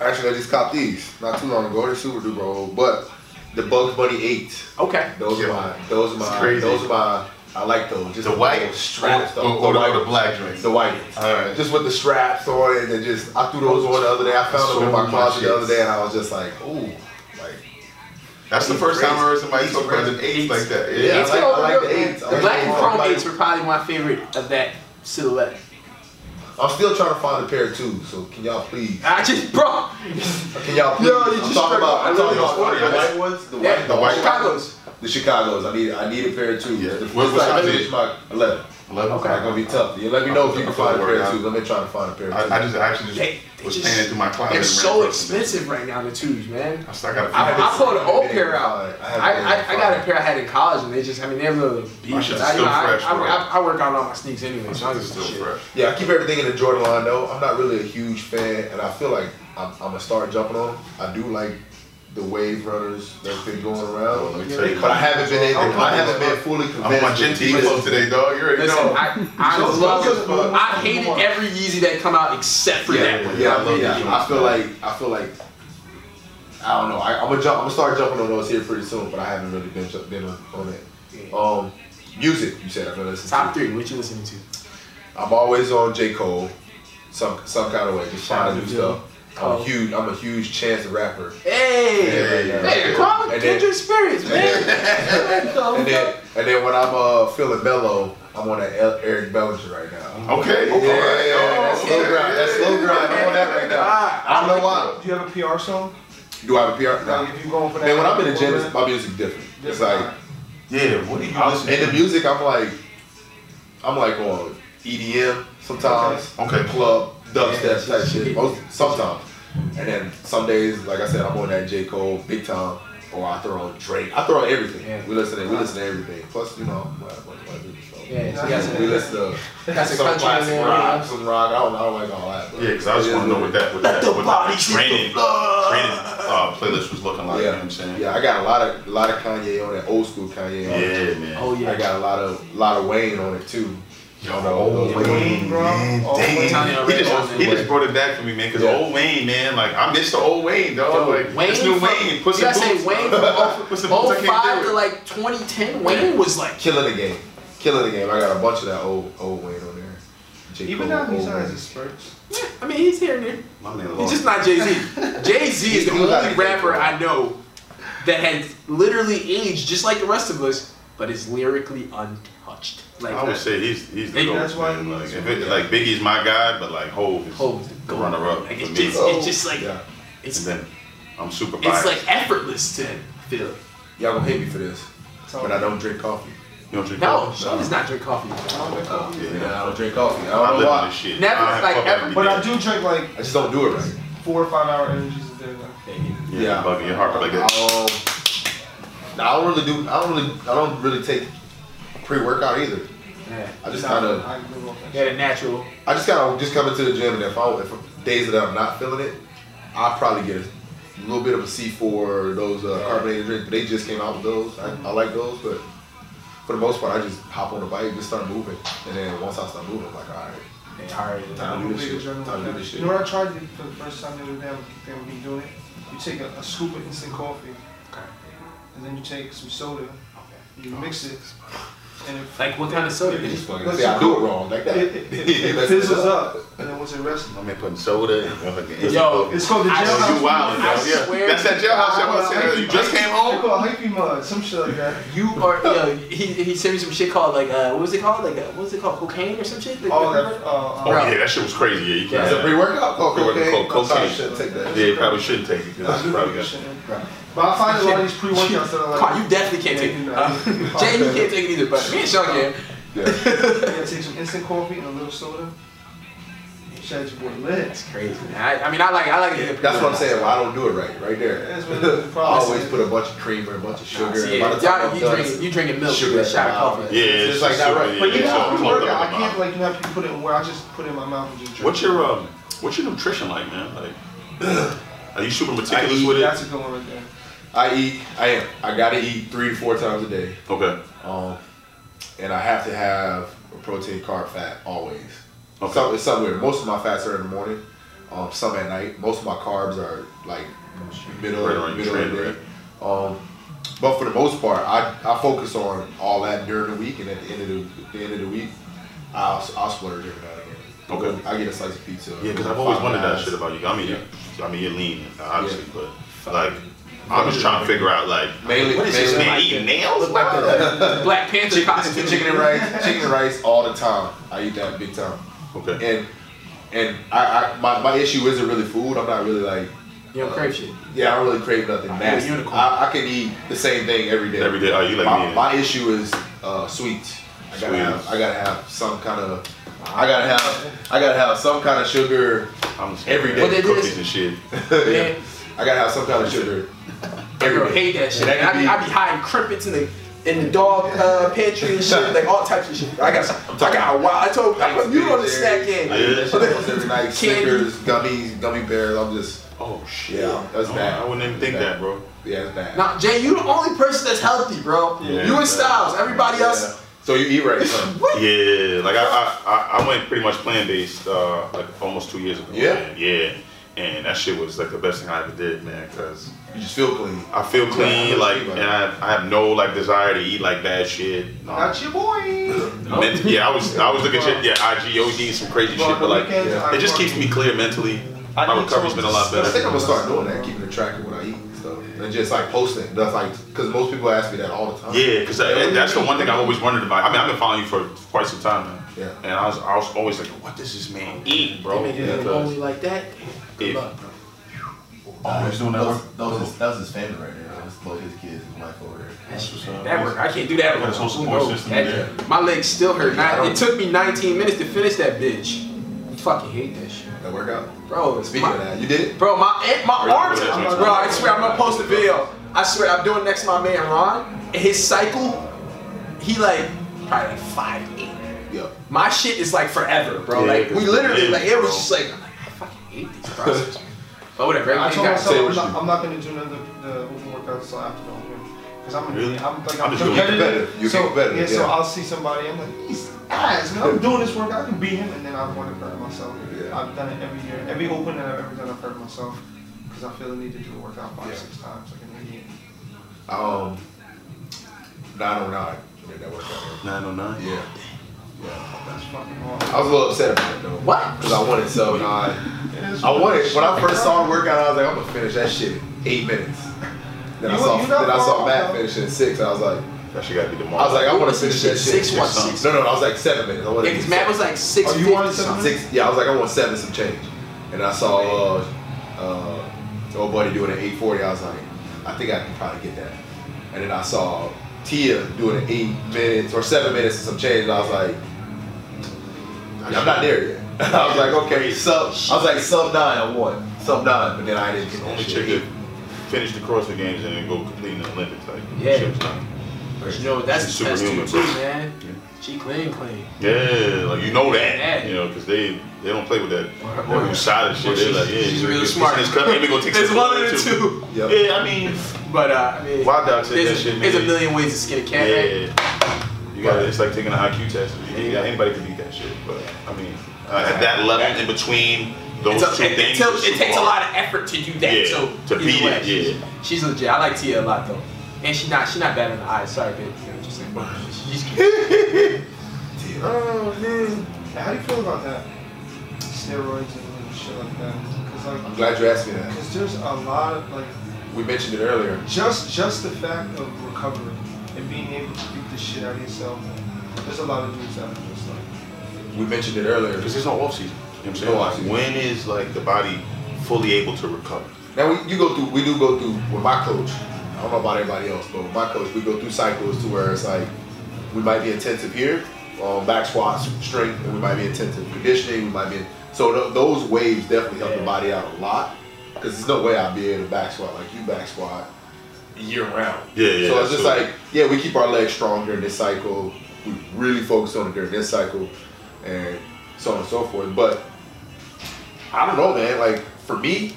[SPEAKER 6] actually, I just copped these not too long ago. They're super duper old, but the Bugs Bunny eight.
[SPEAKER 4] Okay.
[SPEAKER 6] Those are my. Those are my.
[SPEAKER 1] crazy.
[SPEAKER 6] Those are my. I like those. Just
[SPEAKER 1] The
[SPEAKER 6] with
[SPEAKER 1] white
[SPEAKER 6] those straps.
[SPEAKER 1] or,
[SPEAKER 6] the,
[SPEAKER 1] or, or,
[SPEAKER 6] the
[SPEAKER 1] the,
[SPEAKER 6] white.
[SPEAKER 1] the black joints.
[SPEAKER 6] The white.
[SPEAKER 1] Alright.
[SPEAKER 6] Just with the straps on it, and then just I threw those on the other day. I found them in my closet the other day, and I was just like, ooh, like
[SPEAKER 1] That's the
[SPEAKER 6] Eight
[SPEAKER 1] first time I heard somebody
[SPEAKER 6] Eight
[SPEAKER 1] talk about
[SPEAKER 6] crazy.
[SPEAKER 1] the eights like that.
[SPEAKER 6] Yeah,
[SPEAKER 4] Eights
[SPEAKER 6] I like- I like the eights.
[SPEAKER 4] The black and chrome
[SPEAKER 6] I
[SPEAKER 4] eights were probably my favorite of that silhouette.
[SPEAKER 6] I'm still trying to find a pair of two. So can y'all please?
[SPEAKER 4] I just, bro.
[SPEAKER 6] Can y'all please?
[SPEAKER 4] Yo, you
[SPEAKER 6] I'm
[SPEAKER 4] just
[SPEAKER 6] talking about.
[SPEAKER 4] out.
[SPEAKER 6] I'm talking about the white ones. The
[SPEAKER 4] Yeah,
[SPEAKER 6] white.
[SPEAKER 1] the white
[SPEAKER 4] Chicago's.
[SPEAKER 6] The Chicago's. I need I need a pair of two.
[SPEAKER 1] Yeah.
[SPEAKER 6] The
[SPEAKER 1] What-
[SPEAKER 6] first
[SPEAKER 1] what
[SPEAKER 6] I
[SPEAKER 1] size is
[SPEAKER 6] finish my eleven.
[SPEAKER 1] Eleven.
[SPEAKER 4] Okay.
[SPEAKER 6] It's gonna be tough. You let me know if you can find a pair of two. Let me try to find a pair of.
[SPEAKER 1] I, I just actually just
[SPEAKER 4] They- they
[SPEAKER 1] was
[SPEAKER 4] just-
[SPEAKER 1] paying into my closet.
[SPEAKER 4] They're so
[SPEAKER 1] ran across them.
[SPEAKER 4] expensive right now, the twos, man.
[SPEAKER 1] I still got a few.
[SPEAKER 4] I, I
[SPEAKER 6] haven't
[SPEAKER 4] pulled an old pair out.
[SPEAKER 6] haven't
[SPEAKER 4] I, I, I got a pair I had in college, and they just, I mean, they're a little beat.
[SPEAKER 1] shit's
[SPEAKER 4] I,
[SPEAKER 1] still
[SPEAKER 4] I-
[SPEAKER 1] fresh,
[SPEAKER 4] I,
[SPEAKER 1] bro.
[SPEAKER 4] I, I work on all my sneaks anyway, so I don't
[SPEAKER 1] It's
[SPEAKER 4] give a
[SPEAKER 1] still
[SPEAKER 4] shit.
[SPEAKER 1] fresh.
[SPEAKER 6] Yeah, I keep everything in the Jordan line though. I'm not really a huge fan, and I feel like I'm, I'm gonna start jumping on. I do like the wave runners that's been going around,
[SPEAKER 1] let me tell you,
[SPEAKER 6] but I haven't been able.
[SPEAKER 1] I'm
[SPEAKER 6] I haven't been fully convinced.
[SPEAKER 1] I'm on my
[SPEAKER 6] convinced.
[SPEAKER 1] Gen
[SPEAKER 6] with
[SPEAKER 1] T clothes
[SPEAKER 6] Adidas.
[SPEAKER 1] today, dog. You already
[SPEAKER 4] Listen,
[SPEAKER 1] know.
[SPEAKER 4] I, I
[SPEAKER 5] Just
[SPEAKER 4] love,
[SPEAKER 5] because of-
[SPEAKER 4] I hated every Yeezy that come out except for that one.
[SPEAKER 6] Yeah,
[SPEAKER 1] I love
[SPEAKER 6] yeah.
[SPEAKER 1] these
[SPEAKER 6] I feel like I feel like I don't know. I, I'm gonna jump. I'm gonna start jumping on those here pretty soon, but I haven't really been ju- been on, on it. Um, music. You said I'm gonna listen
[SPEAKER 4] Top
[SPEAKER 6] to.
[SPEAKER 4] three, what you listening to?
[SPEAKER 6] I'm always on J Cole, some some kind of way, just trying to
[SPEAKER 4] to
[SPEAKER 6] do stuff. I'm a huge. I'm a huge Chance the Rapper.
[SPEAKER 4] Hey,
[SPEAKER 6] Yeah, yeah,
[SPEAKER 4] hey,
[SPEAKER 6] yeah.
[SPEAKER 4] call it
[SPEAKER 6] And then-
[SPEAKER 4] kindred spirits, man.
[SPEAKER 6] And then and then when I'm uh feeling mellow, I'm on that El- Eric Bellinger right now.
[SPEAKER 1] Okay.
[SPEAKER 6] Yeah,
[SPEAKER 1] All right.
[SPEAKER 6] yeah,
[SPEAKER 1] Oh,
[SPEAKER 6] that slow
[SPEAKER 1] okay.
[SPEAKER 6] grind. That slow grind. I'm on that right now. I don't know why.
[SPEAKER 5] Do you have a PR song?
[SPEAKER 6] Do I have a PR? Nah.
[SPEAKER 5] Like if you're going for that.
[SPEAKER 6] Man, when I'm in the gym,
[SPEAKER 5] movement,
[SPEAKER 6] it's- my music's different. It's like
[SPEAKER 1] Yeah. What do you
[SPEAKER 6] I'm,
[SPEAKER 1] listen
[SPEAKER 6] in the music, I'm like, I'm like on EDM sometimes.
[SPEAKER 1] Okay.
[SPEAKER 6] Club, dubstep
[SPEAKER 4] Yeah,
[SPEAKER 6] type
[SPEAKER 4] shit.
[SPEAKER 6] shit. Most sometimes, and then some days, like I said, I'm on that J Cole, big time, or I throw on Drake. I throw on everything.
[SPEAKER 4] Yeah.
[SPEAKER 6] We listen to we listen to everything. Plus, you know, I'm a bunch of so.
[SPEAKER 4] Yeah, so you
[SPEAKER 6] We listen to
[SPEAKER 4] got some
[SPEAKER 6] some
[SPEAKER 4] country in
[SPEAKER 6] classic rock, some rock. I don't, I don't like all that. but
[SPEAKER 1] Yeah, because I just
[SPEAKER 6] it is
[SPEAKER 1] want to know
[SPEAKER 6] what
[SPEAKER 1] what that, what that,
[SPEAKER 6] the
[SPEAKER 1] what
[SPEAKER 6] body
[SPEAKER 1] that
[SPEAKER 6] the
[SPEAKER 1] training,
[SPEAKER 6] floor.
[SPEAKER 1] training uh, playlist was looking like.
[SPEAKER 6] is.
[SPEAKER 1] You know what I'm saying?
[SPEAKER 6] Yeah, I got a lot of a lot of Kanye on it, old school Kanye. On it.
[SPEAKER 1] Yeah, man.
[SPEAKER 4] Oh yeah.
[SPEAKER 6] I got a lot of lot of Wayne on it too.
[SPEAKER 1] Yo,
[SPEAKER 6] know,
[SPEAKER 1] old
[SPEAKER 6] those
[SPEAKER 1] Wayne,
[SPEAKER 5] bro.
[SPEAKER 1] man.
[SPEAKER 5] Old Wayne.
[SPEAKER 1] He just,
[SPEAKER 4] old
[SPEAKER 1] he just brought it back for me, man. Because
[SPEAKER 6] Yeah.
[SPEAKER 1] old Wayne, man, like I miss the old Wayne, dog.
[SPEAKER 4] Yo,
[SPEAKER 1] like
[SPEAKER 4] Wayne
[SPEAKER 1] this new
[SPEAKER 4] from-
[SPEAKER 1] Wayne. Put
[SPEAKER 4] you
[SPEAKER 1] some
[SPEAKER 4] gotta say. Wayne from oh,
[SPEAKER 1] Put some boots.
[SPEAKER 4] 05 to like 2010, Wayne was like
[SPEAKER 6] Killing the game, killing the game. I got a bunch of that old old Wayne on there. J.
[SPEAKER 5] Even
[SPEAKER 6] Cole,
[SPEAKER 5] now he's
[SPEAKER 6] old
[SPEAKER 5] on
[SPEAKER 6] Wayne.
[SPEAKER 5] his spurts.
[SPEAKER 4] Yeah, I mean, he's here and there.
[SPEAKER 1] My man
[SPEAKER 4] He's just not Jay Z. Jay Z is the only rapper I know that has literally aged just like the rest of us, but is lyrically untouched. Like
[SPEAKER 1] I would say he's he's the
[SPEAKER 4] Hey,
[SPEAKER 1] GOAT,
[SPEAKER 5] that's why
[SPEAKER 1] man. Like, if it, like Biggie's my guy, but like Hove is
[SPEAKER 4] Hov is the
[SPEAKER 1] the
[SPEAKER 4] goat.
[SPEAKER 1] runner up
[SPEAKER 4] Like
[SPEAKER 1] for
[SPEAKER 4] it's
[SPEAKER 1] me.
[SPEAKER 4] it's just like
[SPEAKER 6] Yeah,
[SPEAKER 4] it's
[SPEAKER 1] and then I'm super
[SPEAKER 4] it's like effortless to feel.
[SPEAKER 6] y'all gonna hate me for this, but I don't drink coffee.
[SPEAKER 1] you don't drink
[SPEAKER 4] No,
[SPEAKER 1] coffee?
[SPEAKER 4] Sean does not drink coffee.
[SPEAKER 1] Yeah,
[SPEAKER 6] Yeah, I don't drink coffee. I
[SPEAKER 1] I
[SPEAKER 6] don't know
[SPEAKER 1] live on
[SPEAKER 6] why.
[SPEAKER 1] this shit.
[SPEAKER 4] Never,
[SPEAKER 1] I
[SPEAKER 4] like, ever-
[SPEAKER 1] every
[SPEAKER 5] But I do drink like
[SPEAKER 6] I just don't do it right.
[SPEAKER 5] four or five hour energies a day. Like,
[SPEAKER 1] Yeah,
[SPEAKER 6] Yeah.
[SPEAKER 1] bugging your heart like that.
[SPEAKER 6] Um, nah, I don't really do. I don't really. I don't really take pre workout either.
[SPEAKER 4] Yeah,
[SPEAKER 6] I just kind of.
[SPEAKER 5] I live
[SPEAKER 4] yeah, the natural.
[SPEAKER 6] I just kind of just come into the gym, and if I if days that I'm not feeling it, I'll probably get a little bit of a C4, those uh, carbonated drinks. But they just came out with those. I, I like those, but for the most part, I just hop on the bike, just start moving, and then once I start moving, I'm like, all right,
[SPEAKER 4] Yeah, all right.
[SPEAKER 6] Time to do this shit. Time to do this shit.
[SPEAKER 5] You know what I tried to do for the first time the other day? I think we've been doing it. You take a, a scoop of instant coffee,
[SPEAKER 4] Okay.
[SPEAKER 5] and then you take some soda, you mix it, and if
[SPEAKER 4] Like what kind of soda?
[SPEAKER 6] You just fucking
[SPEAKER 5] Let's
[SPEAKER 6] say I
[SPEAKER 5] just
[SPEAKER 6] do it wrong like that.
[SPEAKER 5] it, it, it, it
[SPEAKER 6] messing it up.
[SPEAKER 5] Up, and then once it rests,
[SPEAKER 1] I mean, putting soda in fucking
[SPEAKER 4] Yo,
[SPEAKER 5] it's called the jailhouse.
[SPEAKER 1] you wild,
[SPEAKER 4] I
[SPEAKER 1] yo. Yeah, that's that jailhouse shit. I was saying, You just came
[SPEAKER 5] They
[SPEAKER 1] home.
[SPEAKER 5] call it hypey mud, some shit like that.
[SPEAKER 4] You are yo. He he sent me some shit called like uh what was it called like uh, what was it called cocaine or some shit? Like,
[SPEAKER 5] All that. Uh,
[SPEAKER 1] Oh
[SPEAKER 5] uh,
[SPEAKER 1] yeah, that shit was crazy. Yeah, you
[SPEAKER 4] Yeah.
[SPEAKER 6] Is it
[SPEAKER 1] can't.
[SPEAKER 6] pre-workout? Oh,
[SPEAKER 1] Pre-workout,
[SPEAKER 6] cocaine.
[SPEAKER 1] co- cocaine.
[SPEAKER 6] I should take that.
[SPEAKER 1] Yeah, you probably shouldn't take it because it's probably got.
[SPEAKER 5] But I find a lot of these pre-workouts that are like.
[SPEAKER 4] Come on, you definitely can't take it.
[SPEAKER 5] Yeah, you know.
[SPEAKER 4] Jay, you can't take it either, but me and Sean can.
[SPEAKER 6] Yeah.
[SPEAKER 5] Yeah, take some instant coffee and a little soda. Shad your lit.
[SPEAKER 4] That's crazy, man. I, I mean, I like I like it.
[SPEAKER 6] That's what I'm saying. Well, I don't do it right, right there.
[SPEAKER 5] That's what the
[SPEAKER 6] I always put a bunch of cream or a bunch of sugar.
[SPEAKER 4] See,
[SPEAKER 6] and by
[SPEAKER 4] y'all,
[SPEAKER 6] I'm
[SPEAKER 4] you
[SPEAKER 6] done,
[SPEAKER 4] drinking you drinking milk,
[SPEAKER 6] sugar
[SPEAKER 4] a shot of coffee.
[SPEAKER 1] Yeah,
[SPEAKER 6] It's
[SPEAKER 1] it's
[SPEAKER 6] like that, right?
[SPEAKER 1] yeah,
[SPEAKER 5] But you
[SPEAKER 1] it's
[SPEAKER 5] know,
[SPEAKER 1] all clumped
[SPEAKER 5] pre-workout, I can't like you know how people put it in where I just put it in my mouth and just drink.
[SPEAKER 1] What's your um? What's your nutrition like, man? Like, are you super meticulous
[SPEAKER 6] eat-
[SPEAKER 1] with it?
[SPEAKER 5] That's a good one right there.
[SPEAKER 6] I eat. I am. I gotta eat three to four times a day.
[SPEAKER 1] Okay.
[SPEAKER 6] Um, and I have to have a protein, carb, fat always.
[SPEAKER 1] Okay.
[SPEAKER 6] Some, it's somewhere. Most of my fats are in the morning. Um, some at night. Most of my carbs are like middle,
[SPEAKER 1] Right around
[SPEAKER 6] middle of the
[SPEAKER 1] trend,
[SPEAKER 6] day. Um, but for the most part, I, I focus on all that during the week, and at the end of the, the end of the week, I'll I'll splurge every now and again.
[SPEAKER 1] Okay.
[SPEAKER 6] I get a slice of pizza.
[SPEAKER 1] Yeah, because I've always wondered that shit about you. I mean,
[SPEAKER 6] Yeah.
[SPEAKER 1] I mean, you're lean, obviously,
[SPEAKER 6] Yeah.
[SPEAKER 1] but like, I'm just trying to figure out like,
[SPEAKER 6] Mainly,
[SPEAKER 1] what is this man
[SPEAKER 4] like
[SPEAKER 1] eating
[SPEAKER 4] the-
[SPEAKER 1] nails?
[SPEAKER 4] Look like the Black Panther costume.
[SPEAKER 6] chicken and rice, chicken and rice all the time. I eat that big time.
[SPEAKER 1] Okay.
[SPEAKER 6] And and I, I my, my issue isn't really food. I'm not really like
[SPEAKER 4] You don't crave shit.
[SPEAKER 6] yeah, I don't really crave nothing
[SPEAKER 4] you're
[SPEAKER 6] nasty. I, I can eat the same thing every day.
[SPEAKER 1] Every day. Oh, you like
[SPEAKER 6] my,
[SPEAKER 1] me?
[SPEAKER 6] my issue is uh, sweets. I gotta
[SPEAKER 1] Sweets.
[SPEAKER 6] have I gotta have some kind of I gotta have I gotta have some kind of sugar.
[SPEAKER 1] I'm just
[SPEAKER 6] every day.
[SPEAKER 4] What they do
[SPEAKER 1] cookies
[SPEAKER 4] is-
[SPEAKER 1] and shit.
[SPEAKER 6] yeah. I gotta have some kind of sugar.
[SPEAKER 4] Every girl hate that shit.
[SPEAKER 6] And that
[SPEAKER 4] I be,
[SPEAKER 6] could
[SPEAKER 4] I be hiding Krimpets in the in the dog uh, pantry and shit, like all types of shit. I got I got a wild. I told I put you on the snack game.
[SPEAKER 6] I eat that shit almost every night. Snickers, gummies, gummy bears. I'm just
[SPEAKER 1] Oh shit.
[SPEAKER 6] Yeah, that's
[SPEAKER 1] I-
[SPEAKER 6] bad.
[SPEAKER 1] I wouldn't even think
[SPEAKER 6] Bad.
[SPEAKER 1] that, bro.
[SPEAKER 6] yeah, it's bad.
[SPEAKER 4] Now, Jay, you the only person that's healthy, bro.
[SPEAKER 1] Yeah.
[SPEAKER 4] you and Styles. Everybody else.
[SPEAKER 6] So you eat right, son.
[SPEAKER 1] Yeah, like I, I, I- I went pretty much plant based uh, like almost two years ago.
[SPEAKER 6] Yeah?
[SPEAKER 1] man. yeah, and that shit was like the best thing I ever did, man. Cause
[SPEAKER 6] You just feel clean.
[SPEAKER 1] I feel
[SPEAKER 6] Yeah,
[SPEAKER 1] clean,
[SPEAKER 6] I
[SPEAKER 1] like, and I, I have no like desire to eat like bad shit. No.
[SPEAKER 5] Got your boy.
[SPEAKER 1] Ment- yeah, I was I was looking shit. Yeah, IG, OD, some crazy shit, but like
[SPEAKER 6] yeah.
[SPEAKER 1] It just keeps me clear mentally.
[SPEAKER 5] I
[SPEAKER 1] My recovery's been a lot better.
[SPEAKER 6] I think. I'm gonna start doing that, keeping a track of what I eat and stuff, and just like posting. That's like because most people ask me that all the time.
[SPEAKER 1] Yeah, because that's the one thing I've always wondered about. I mean, I've been following you for quite some time, man.
[SPEAKER 6] Yeah.
[SPEAKER 1] And I was, I was always like, what does this man eat, bro?
[SPEAKER 4] They make it
[SPEAKER 1] Because
[SPEAKER 4] only like that. Good
[SPEAKER 1] if-
[SPEAKER 4] luck, bro.
[SPEAKER 1] Oh, he's doing that
[SPEAKER 9] Those,
[SPEAKER 1] work?
[SPEAKER 9] those, is, that was his family right there. That was both his kids, his wife over there.
[SPEAKER 1] That's what's up.
[SPEAKER 4] That work. I can't do that.
[SPEAKER 1] Got his whole support system
[SPEAKER 4] That-
[SPEAKER 1] there.
[SPEAKER 4] My legs still hurt. Now, it took me 19 minutes to finish that bitch. I fucking hate that shit,
[SPEAKER 6] That workout.
[SPEAKER 4] bro.
[SPEAKER 6] Speaking
[SPEAKER 4] my-
[SPEAKER 6] of that, you did.
[SPEAKER 4] Bro, my eh, my arms,
[SPEAKER 1] What is it?
[SPEAKER 4] bro. I swear I'm gonna post a video. I swear I'm doing next to my man Ron. And his cycle, he like probably like five eight.
[SPEAKER 6] Yeah.
[SPEAKER 4] My shit is like forever, bro.
[SPEAKER 1] Yeah,
[SPEAKER 4] like
[SPEAKER 1] 'cause
[SPEAKER 4] we literally
[SPEAKER 1] big,
[SPEAKER 4] like it was
[SPEAKER 1] bro.
[SPEAKER 4] just like I'm like I fucking hate these processes. but whatever.
[SPEAKER 5] I told myself I'm not, I'm not gonna do another of the, the open workouts until after the open. Cause I'm,
[SPEAKER 1] Really?
[SPEAKER 5] I'm like
[SPEAKER 1] I'm
[SPEAKER 5] I'm,
[SPEAKER 1] just doing
[SPEAKER 5] competitive.
[SPEAKER 6] competitive. You
[SPEAKER 5] so,
[SPEAKER 6] get competitive,
[SPEAKER 5] Yeah, so. I'll see somebody. I'm like, he's ass. Man, I'm doing this workout. I can beat him, and then I want to hurt myself.
[SPEAKER 6] Yeah.
[SPEAKER 5] I've done it every year. Every open that I've ever done, I've hurt myself because I feel the need to do a workout five,
[SPEAKER 6] Yeah.
[SPEAKER 5] six times like an idiot.
[SPEAKER 6] Um. 909. Did that workout?
[SPEAKER 1] 909.
[SPEAKER 6] Yeah.
[SPEAKER 5] That's fucking hard.
[SPEAKER 6] I was a little upset about it though.
[SPEAKER 4] What?
[SPEAKER 6] Because I wanted sub nine.
[SPEAKER 5] It is
[SPEAKER 6] I wanted when I first saw the workout, I was like, I'm gonna finish that shit in eight minutes. Then I saw then I saw Matt
[SPEAKER 5] though.
[SPEAKER 6] finish in six. I was like,
[SPEAKER 1] That shit gotta be tomorrow.
[SPEAKER 6] I was like, I want to finish that shit.
[SPEAKER 4] Six what?
[SPEAKER 1] Six
[SPEAKER 4] Six.
[SPEAKER 6] No, no, no, I was like seven minutes. I wanted
[SPEAKER 4] Yeah,
[SPEAKER 6] to
[SPEAKER 4] because Matt was like six.
[SPEAKER 5] Oh, you wanted seven
[SPEAKER 6] Six, yeah, I was like, I want seven some change. And I saw uh, uh, old buddy doing an 840. I was like, I think I can probably get that. And then I saw Tia doing an eight minutes or seven minutes and some change. And I was like, yeah, I'm not there yet. I was like, okay, sub. I was like, sub nine, I one, Sub nine, but then I didn't get
[SPEAKER 1] only
[SPEAKER 6] shit.
[SPEAKER 1] chick that finished the CrossFit Games and then go complete in the Olympics. Like,
[SPEAKER 4] Yeah.
[SPEAKER 1] shit was not-
[SPEAKER 4] But you know? That's
[SPEAKER 1] She's
[SPEAKER 4] too
[SPEAKER 1] superhuman,
[SPEAKER 4] too, man.
[SPEAKER 1] Yeah.
[SPEAKER 4] She clean, clean.
[SPEAKER 1] Yeah, like you know that,
[SPEAKER 4] Yeah.
[SPEAKER 1] you know, because they they don't play with that
[SPEAKER 4] Or-
[SPEAKER 1] that
[SPEAKER 4] or-
[SPEAKER 1] side shit. They're like, yeah,
[SPEAKER 4] she's
[SPEAKER 1] you-
[SPEAKER 4] really
[SPEAKER 1] you-
[SPEAKER 4] smart.
[SPEAKER 1] This cup, maybe gonna take
[SPEAKER 4] It's one of the two.
[SPEAKER 6] Yep.
[SPEAKER 1] Yeah, I mean,
[SPEAKER 4] But uh, I mean,
[SPEAKER 1] Wild Dog said that
[SPEAKER 4] a,
[SPEAKER 1] shit,
[SPEAKER 4] there's a million ways to skin a cat, right?
[SPEAKER 1] yeah, you got to It's like taking an IQ test. You got anybody can beat that shit, but I mean, uh, at that level in between those
[SPEAKER 4] a-
[SPEAKER 1] two
[SPEAKER 4] it,
[SPEAKER 1] things,
[SPEAKER 4] it, it takes a lot of effort to do that.
[SPEAKER 1] Yeah,
[SPEAKER 4] so
[SPEAKER 1] to
[SPEAKER 4] either
[SPEAKER 1] beat
[SPEAKER 4] way,
[SPEAKER 1] it,
[SPEAKER 4] she's-
[SPEAKER 1] yeah.
[SPEAKER 4] She's legit. I like Tia a lot though. And she's not she not bad in the eyes. Sorry, babe. You know, just saying, but she's cute.
[SPEAKER 5] Oh man. How do you feel about that? Steroids and, and shit like that. Cause like,
[SPEAKER 6] I'm glad you asked me that.
[SPEAKER 5] cause there's a lot of like,
[SPEAKER 6] We mentioned it earlier.
[SPEAKER 5] just just the fact of recovery and being able to beat the shit out of yourself. There's a lot of dudes that are just like,
[SPEAKER 6] We mentioned it earlier.
[SPEAKER 1] Because there's no off season. You know what I'm saying?
[SPEAKER 6] No
[SPEAKER 1] Like,
[SPEAKER 6] off-season.
[SPEAKER 1] when is like the body fully able to recover?
[SPEAKER 6] Now we, you go through, we do go through with my coach. I don't know about everybody else, but with my coach, we go through cycles to where it's like we might be intensive here on back squats, strength, and we might be intensive conditioning. We might be so th- those waves definitely help the body out a lot because there's no way I'd be able to back squat like you back squat year round.
[SPEAKER 1] Yeah, yeah,
[SPEAKER 6] So it's just
[SPEAKER 1] absolutely.
[SPEAKER 6] like yeah, we keep our legs strong during this cycle. We really focus on it during this cycle, and so on and so forth. But I don't know, man. Like for me,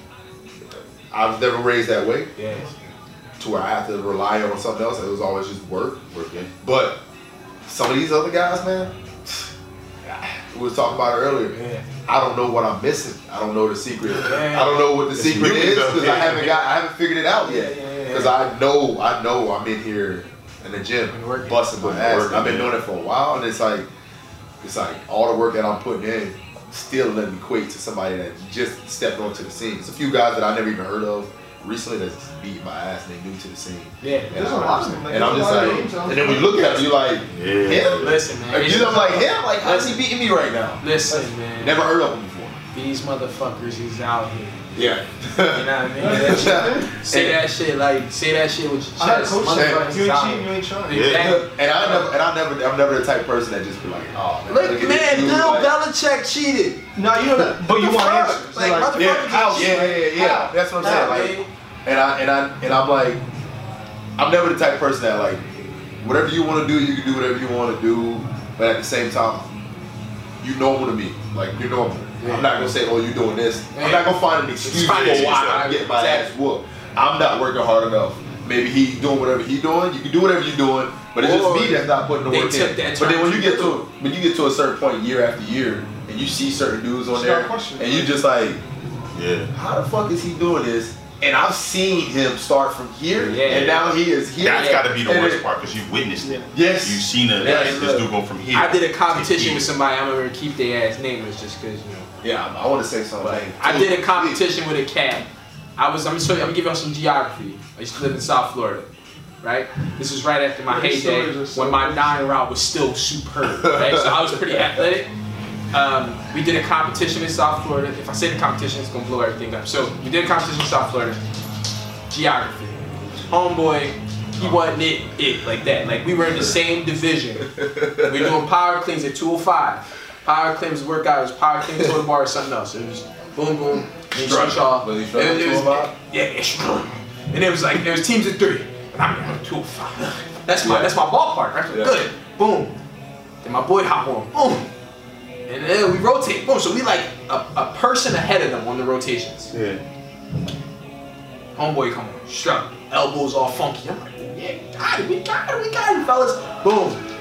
[SPEAKER 6] I was never raised that way
[SPEAKER 4] Yeah.
[SPEAKER 6] to where I have to rely on something else. It was always just work.
[SPEAKER 1] Working.
[SPEAKER 6] But some of these other guys, man, we was talking about it earlier.
[SPEAKER 4] Yeah.
[SPEAKER 6] I don't know what I'm missing. I don't know the secret.
[SPEAKER 4] Yeah.
[SPEAKER 6] I don't know what the
[SPEAKER 1] It's
[SPEAKER 6] secret is because I haven't got, I haven't figured it out yet. Because. I know, I know I'm in here in the gym busting my ass.
[SPEAKER 1] working,
[SPEAKER 6] I've been doing it for a while, and it's like, it's like all the work that I'm putting in still doesn't equate to somebody that just stepped onto the scene. There's a few guys that I never even heard of recently that's just beat my ass and they new to the scene.
[SPEAKER 4] Yeah.
[SPEAKER 6] And,
[SPEAKER 5] There's a
[SPEAKER 6] I'm,
[SPEAKER 5] lot of them, like,
[SPEAKER 6] and I'm just
[SPEAKER 5] a lot of
[SPEAKER 6] like,
[SPEAKER 5] names
[SPEAKER 6] and then we look at him, you're like,
[SPEAKER 1] Yeah.
[SPEAKER 6] him?
[SPEAKER 4] Listen, man.
[SPEAKER 6] Like, you I'm like him? Like, how's he beating me right now?
[SPEAKER 4] Listen, man.
[SPEAKER 6] Never heard of him before.
[SPEAKER 4] These motherfuckers is out here.
[SPEAKER 6] Yeah.
[SPEAKER 4] You know what I mean? That shit- say that shit like say that shit with your
[SPEAKER 5] I had a
[SPEAKER 4] chest.
[SPEAKER 5] coach
[SPEAKER 4] Motherfuckers
[SPEAKER 5] you ain't cheating, you ain't trying.
[SPEAKER 1] Yeah.
[SPEAKER 4] Exactly.
[SPEAKER 6] And I never, and I never, I'm never the type of person that just be like, oh, man,
[SPEAKER 4] Look,
[SPEAKER 6] look
[SPEAKER 4] man,
[SPEAKER 6] this dude,
[SPEAKER 4] Bill
[SPEAKER 6] like-
[SPEAKER 4] Belichick cheated.
[SPEAKER 5] No, you know that, but you want answers.
[SPEAKER 4] Like,
[SPEAKER 5] Like,
[SPEAKER 6] Yeah,
[SPEAKER 4] just.
[SPEAKER 6] Yeah, yeah, yeah, yeah. That's what I'm
[SPEAKER 4] How,
[SPEAKER 6] saying. Like, and I, and I, and I'm like, I'm never the type of person that like, whatever you want to do, you can do whatever you want to do, but at the same time, you normal to me. Like you're normal. I'm not gonna say, oh, you're doing this. I'm not gonna find an excuse for
[SPEAKER 4] Find
[SPEAKER 6] why
[SPEAKER 4] an excuse,
[SPEAKER 6] I'm getting my ass
[SPEAKER 4] exactly.
[SPEAKER 6] whooped. I'm not working hard enough. Maybe he doing whatever he doing. You can do whatever you're doing, but it's
[SPEAKER 4] Or
[SPEAKER 6] just me that's not putting the work in. But then when you get to when you get to a certain point year after year, and you see certain dudes on there,
[SPEAKER 5] not a question.
[SPEAKER 6] and you just like,
[SPEAKER 1] Yeah.
[SPEAKER 6] how the fuck is he doing this? And I've seen him start from here,
[SPEAKER 4] Yeah.
[SPEAKER 6] and now he is here.
[SPEAKER 1] That's got to be the
[SPEAKER 6] And
[SPEAKER 1] worst
[SPEAKER 6] it-
[SPEAKER 1] part because you've witnessed it.
[SPEAKER 6] Yes.
[SPEAKER 1] You've seen it.
[SPEAKER 6] Yeah,
[SPEAKER 1] this
[SPEAKER 6] look.
[SPEAKER 1] dude go from here.
[SPEAKER 4] I did a competition with somebody. I'm gonna keep their ass nameless just because you know.
[SPEAKER 6] Yeah, I, I want to say something.
[SPEAKER 4] I did a competition with a cat. I was. I'm gonna show you. I'm gonna give y'all some geography. I used to live in South Florida, right? This was right after my
[SPEAKER 5] Your
[SPEAKER 4] heyday
[SPEAKER 5] stories are so
[SPEAKER 4] when my
[SPEAKER 5] good.
[SPEAKER 4] nine route was still superb. Right? so I was pretty athletic. Um, we did a competition in South Florida. If I say the competition, it's gonna blow everything up. So we did a competition in South Florida. Geography. Homeboy, he wasn't it, it like that. Like we were in the same division. We were doing power cleans at 205. Power cleans workout was power clean total bar or something else. It was boom boom. Switch off.
[SPEAKER 6] Was
[SPEAKER 4] It- it was-
[SPEAKER 6] 205?
[SPEAKER 4] Yeah, yeah. And it was like there was teams of three. And I'm going at 205. That's my that's my ballpark, right?
[SPEAKER 6] Yeah.
[SPEAKER 4] Good. Boom. Then my boy hop on. Boom. And then we rotate. Boom. So we like a, a person ahead of them on the rotations.
[SPEAKER 1] Yeah.
[SPEAKER 4] Homeboy come on, struggle. Elbows all funky. I'm like, yeah, got it, we got it, we got it, fellas. Boom.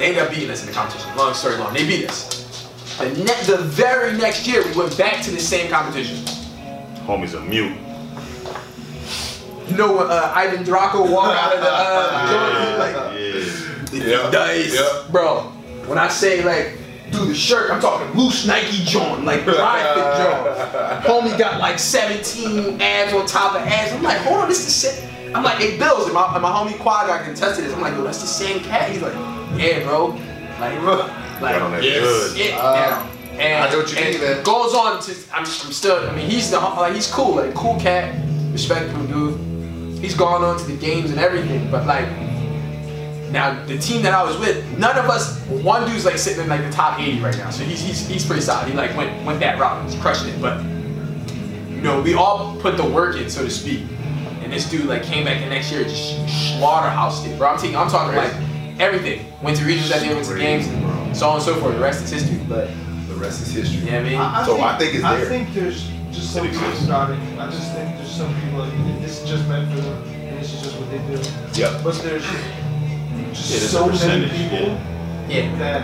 [SPEAKER 4] They ended up beating us in the competition. Long story long, they beat us. The, ne- the very next year, we went back to the same competition.
[SPEAKER 1] Homie's a mute.
[SPEAKER 4] You know when uh, Ivan Drago walked out of the uh, joint, like,
[SPEAKER 1] yeah.
[SPEAKER 6] Yeah.
[SPEAKER 4] dice,
[SPEAKER 6] Yeah.
[SPEAKER 4] bro. When I say like, dude, the shirt, I'm talking loose Nike joint, like dry fit joint. Homie got like 17 abs on top of abs. I'm like, hold on, this is the same. I'm like, hey, Bills, and my, and my homie Quad got contested this. I'm like, yo, that's the same cat. He's like, yeah, bro. Like, like,
[SPEAKER 1] Got on that
[SPEAKER 6] Yes.
[SPEAKER 1] good.
[SPEAKER 4] it,
[SPEAKER 6] Uh,
[SPEAKER 4] yeah. And,
[SPEAKER 6] I know what you
[SPEAKER 4] and
[SPEAKER 6] mean, man.
[SPEAKER 4] goes on to, I'm, I'm still, I mean, he's the, like, he's cool, like, cool cat, respectable dude. He's gone on to the games and everything, but like, now the team that I was with, none of us, one dude's like sitting in like the top 80 right now, so he's he's, he's pretty solid. He like went went that route, he's crushing it. But you know, we all put the work in, so to speak. And this dude like came back the next year, and just slaughterhoused it, bro. I'm taking, I'm talking like everything. Went to regions that year, went to games, and so on and so forth. The rest is history. But
[SPEAKER 6] The rest is history.
[SPEAKER 4] yeah, I mean,
[SPEAKER 5] I, I
[SPEAKER 6] So
[SPEAKER 5] think,
[SPEAKER 6] I think it's there.
[SPEAKER 5] I think there's just some people
[SPEAKER 1] exists.
[SPEAKER 5] got it. I just think there's some people like this is just meant for them, and this is just what they do.
[SPEAKER 6] Yep.
[SPEAKER 5] But there's just
[SPEAKER 1] Yeah,
[SPEAKER 5] so many
[SPEAKER 1] percentage,
[SPEAKER 5] people
[SPEAKER 4] yeah.
[SPEAKER 5] that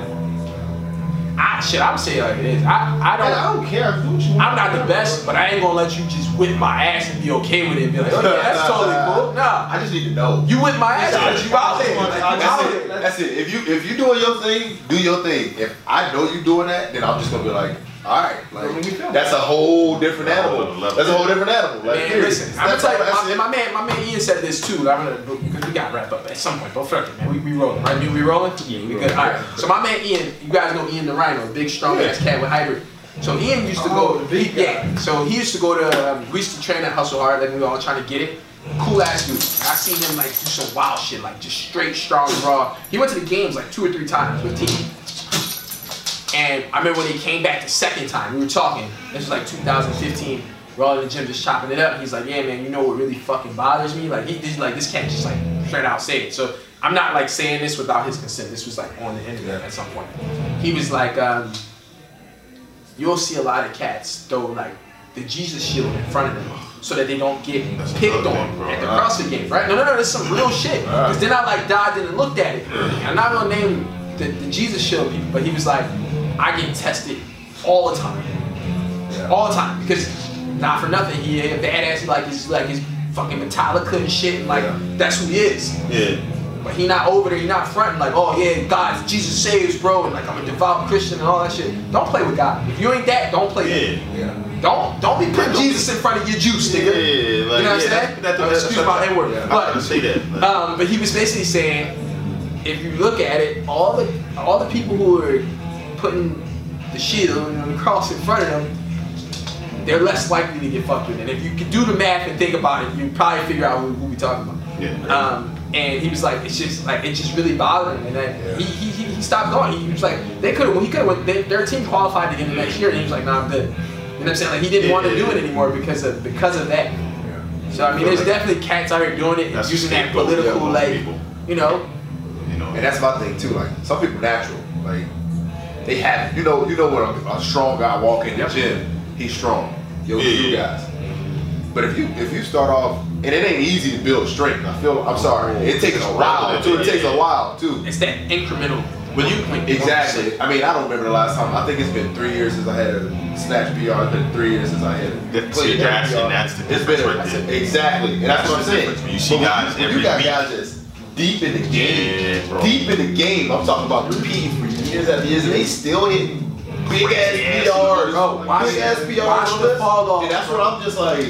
[SPEAKER 4] I shit, I'm saying like it is. I I don't.
[SPEAKER 5] Man, I don't care. Do what you want.
[SPEAKER 4] I'm not the best, but I ain't gonna let you just whip my ass and be okay with it and be like, oh yeah, that's totally cool. Nah,
[SPEAKER 6] I just need to know.
[SPEAKER 4] you whip my ass because you out there. Like,
[SPEAKER 6] That's it. That's it. If you if you doing your thing, do your thing. If I know you doing that, then I'm just gonna be like, all right,
[SPEAKER 5] Don't make me
[SPEAKER 6] like that's a whole different animal. That's a whole different animal. Like,
[SPEAKER 4] Man,
[SPEAKER 6] period.
[SPEAKER 4] listen, I'm gonna tell you,
[SPEAKER 6] all-
[SPEAKER 4] my,
[SPEAKER 6] it.
[SPEAKER 4] my man, my man Ian said this too. I'm gonna because we got to wrap up at some point. But fuck it, man, we, we rolling, right? We, we rolling? Yeah, we good. All right. So my man Ian, you guys know Ian the Rhino, big strong ass cat with hybrid. So Ian used to
[SPEAKER 5] Oh,
[SPEAKER 4] go,
[SPEAKER 5] the big
[SPEAKER 4] yeah. So he used to go to, um, we used to train at Hustle Hard, like we were all trying to get it. Cool ass dude. I seen him like do some wild shit, like just straight strong raw. He went to the games like two or three times with team. And I remember when he came back the second time, we were talking. This was like 2015. We're all in the gym just chopping it up. He's like, "Yeah, man, you know what really fucking bothers me? Like, he, he's like, this cat just like straight out say it." So I'm not like saying this without his consent. This was like on the internet at some point. He was like, um, "You'll see a lot of cats throw like the Jesus shield in front of them." So that they don't get
[SPEAKER 1] That's
[SPEAKER 4] picked on
[SPEAKER 1] thing,
[SPEAKER 4] at the CrossFit games, right? No, no, no, this some real shit. Because then I like dived in and looked at it. And I'm not gonna name the, the Jesus shield people, but he was like, I get tested all the time. All the time. Because not for nothing, he a badass, he like his like his fucking Metallica and shit, and like
[SPEAKER 6] Yeah.
[SPEAKER 4] that's who he is.
[SPEAKER 1] Yeah.
[SPEAKER 4] But he not over there, he not fronting like, oh yeah, God, Jesus saves, bro, and like I'm a devout Christian and all that shit. Don't play with God. If you ain't that, don't play with
[SPEAKER 1] Yeah.
[SPEAKER 6] Yeah.
[SPEAKER 4] Don't don't be putting Jesus in front of your juice, nigga.
[SPEAKER 1] Yeah, like,
[SPEAKER 4] you know what I'm
[SPEAKER 1] yeah,
[SPEAKER 4] saying?
[SPEAKER 1] that- that- that's-
[SPEAKER 4] excuse my N word.
[SPEAKER 1] Yeah, I'm
[SPEAKER 4] But
[SPEAKER 1] say that. Like,
[SPEAKER 4] um, but he was basically saying, if you look at it, all the all the people who are putting the shield and the cross in front of them, they're less likely to get fucked with. And if you can do the math and think about it, you probably figure out who, who we talking about.
[SPEAKER 1] Yeah.
[SPEAKER 4] Um, and he was like, it's just like it's just really bothering him. And then he, he, he, he stopped going. He was like, they could have, he could have went. Their team qualified to get the next year, and he was like, nah, I'm good. You know what I'm saying? Like he didn't
[SPEAKER 1] Yeah,
[SPEAKER 4] want to
[SPEAKER 1] yeah,
[SPEAKER 4] do it anymore because of because of that. So I mean, there's definitely cats out here doing it and
[SPEAKER 1] That's
[SPEAKER 4] using that political,
[SPEAKER 1] yeah,
[SPEAKER 4] like,
[SPEAKER 1] people.
[SPEAKER 4] you know,
[SPEAKER 1] you know.
[SPEAKER 6] And that's my thing too. Like some people natural. Like they have. You know, you know when a, a strong guy walk in the gym, he's strong. Yo,
[SPEAKER 1] Yeah,
[SPEAKER 6] you guys. But if you if you start off and it ain't easy to build strength. I feel I'm sorry. It takes a while too. It takes a while too.
[SPEAKER 4] it's that incremental.
[SPEAKER 1] When you
[SPEAKER 6] Exactly. I mean, I don't remember the last time. I think it's been three years since I had a snatch PR. It's been three years since I had a
[SPEAKER 1] Yeah,
[SPEAKER 6] clean
[SPEAKER 1] that's- and that's the
[SPEAKER 6] It's been
[SPEAKER 1] difference there.
[SPEAKER 6] exactly, and that's,
[SPEAKER 1] That's
[SPEAKER 6] what I'm saying.
[SPEAKER 1] difference you see guys
[SPEAKER 6] you got guys that's deep in the game,
[SPEAKER 1] Yeah,
[SPEAKER 6] deep in the game. I'm talking about repeating for years after years, and they still hitting big ass PRs,
[SPEAKER 4] Bro,
[SPEAKER 6] big ass PRs.
[SPEAKER 4] watch the fall off,
[SPEAKER 6] And that's what I'm just like.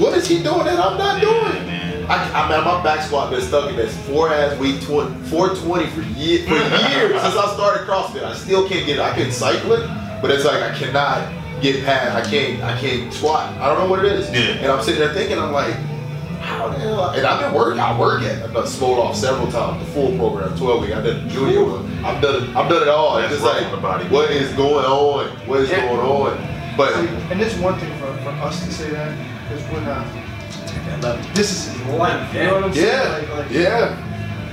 [SPEAKER 6] What is he doing that I'm not
[SPEAKER 1] Yeah,
[SPEAKER 6] doing?
[SPEAKER 1] man.
[SPEAKER 6] I, I mean, my back squat been stuck in this four ass weight 20, 420 for, year, for years since I started CrossFit. I still can't get it. I can cycle it, but it's like I cannot get past. I can't. I can't squat. I don't know what it is.
[SPEAKER 1] Yeah.
[SPEAKER 6] And I'm sitting there thinking, I'm like, how the hell? And I've been working. I work at. I've done Smolov several times. The full program, 12 week. I did the junior one. I've done. it- I've done it all.
[SPEAKER 1] That's
[SPEAKER 6] it's just like,
[SPEAKER 1] the body.
[SPEAKER 6] what is going on? What is
[SPEAKER 4] Yeah.
[SPEAKER 6] going on? But
[SPEAKER 5] And it's one thing for, for us to say that because we're not.
[SPEAKER 4] I love it.
[SPEAKER 5] This is his life. You know what I'm saying?
[SPEAKER 6] yeah,
[SPEAKER 5] Like, like,
[SPEAKER 6] yeah.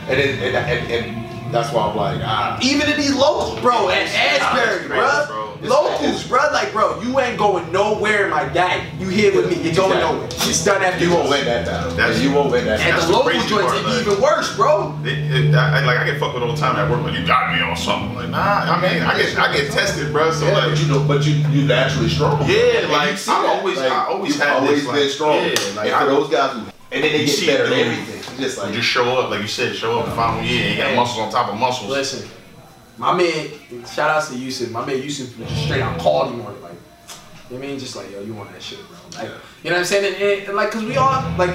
[SPEAKER 6] And, it, and and and that's why I'm like, ah.
[SPEAKER 4] Even in these locals, bro, at Asbury,
[SPEAKER 1] Crazy,
[SPEAKER 4] bro.
[SPEAKER 1] Bro.
[SPEAKER 4] Locals, bro, like, bro, you ain't going nowhere, my guy. You here with me? You're going
[SPEAKER 6] Exactly.
[SPEAKER 4] nowhere. It's done after
[SPEAKER 6] You
[SPEAKER 4] this.
[SPEAKER 6] won't win that battle.
[SPEAKER 1] That's-
[SPEAKER 6] you won't win that
[SPEAKER 4] And.
[SPEAKER 1] That's
[SPEAKER 4] the
[SPEAKER 1] the
[SPEAKER 4] local joints are
[SPEAKER 1] like-
[SPEAKER 4] even worse, bro.
[SPEAKER 1] It, it, I, I- like I get fucked with all the time at work, but you got me on something. Like nah, I mean I get I get tested, bro. So
[SPEAKER 6] Yeah,
[SPEAKER 1] like
[SPEAKER 6] but you know, but you you naturally strong.
[SPEAKER 1] Yeah,
[SPEAKER 6] And
[SPEAKER 1] like, I've always-
[SPEAKER 6] Like,
[SPEAKER 1] I always
[SPEAKER 6] you've
[SPEAKER 1] had
[SPEAKER 6] always
[SPEAKER 1] this,
[SPEAKER 6] been
[SPEAKER 1] like,
[SPEAKER 6] strong.
[SPEAKER 1] yeah, like,
[SPEAKER 6] and for those guys who, and then they
[SPEAKER 1] You
[SPEAKER 6] get
[SPEAKER 1] see
[SPEAKER 6] better at everything. It's just
[SPEAKER 1] you
[SPEAKER 6] like
[SPEAKER 1] just show up, like you said, show up the final year. You got muscles on top of muscles.
[SPEAKER 4] Listen, my man, shout outs to Yusuf. My man Yusuf was just straight out called him on it, like, you know what I mean? Just like, yo, you want that shit, bro. Like, you know what I'm saying? And, and, and like, cause we all, like,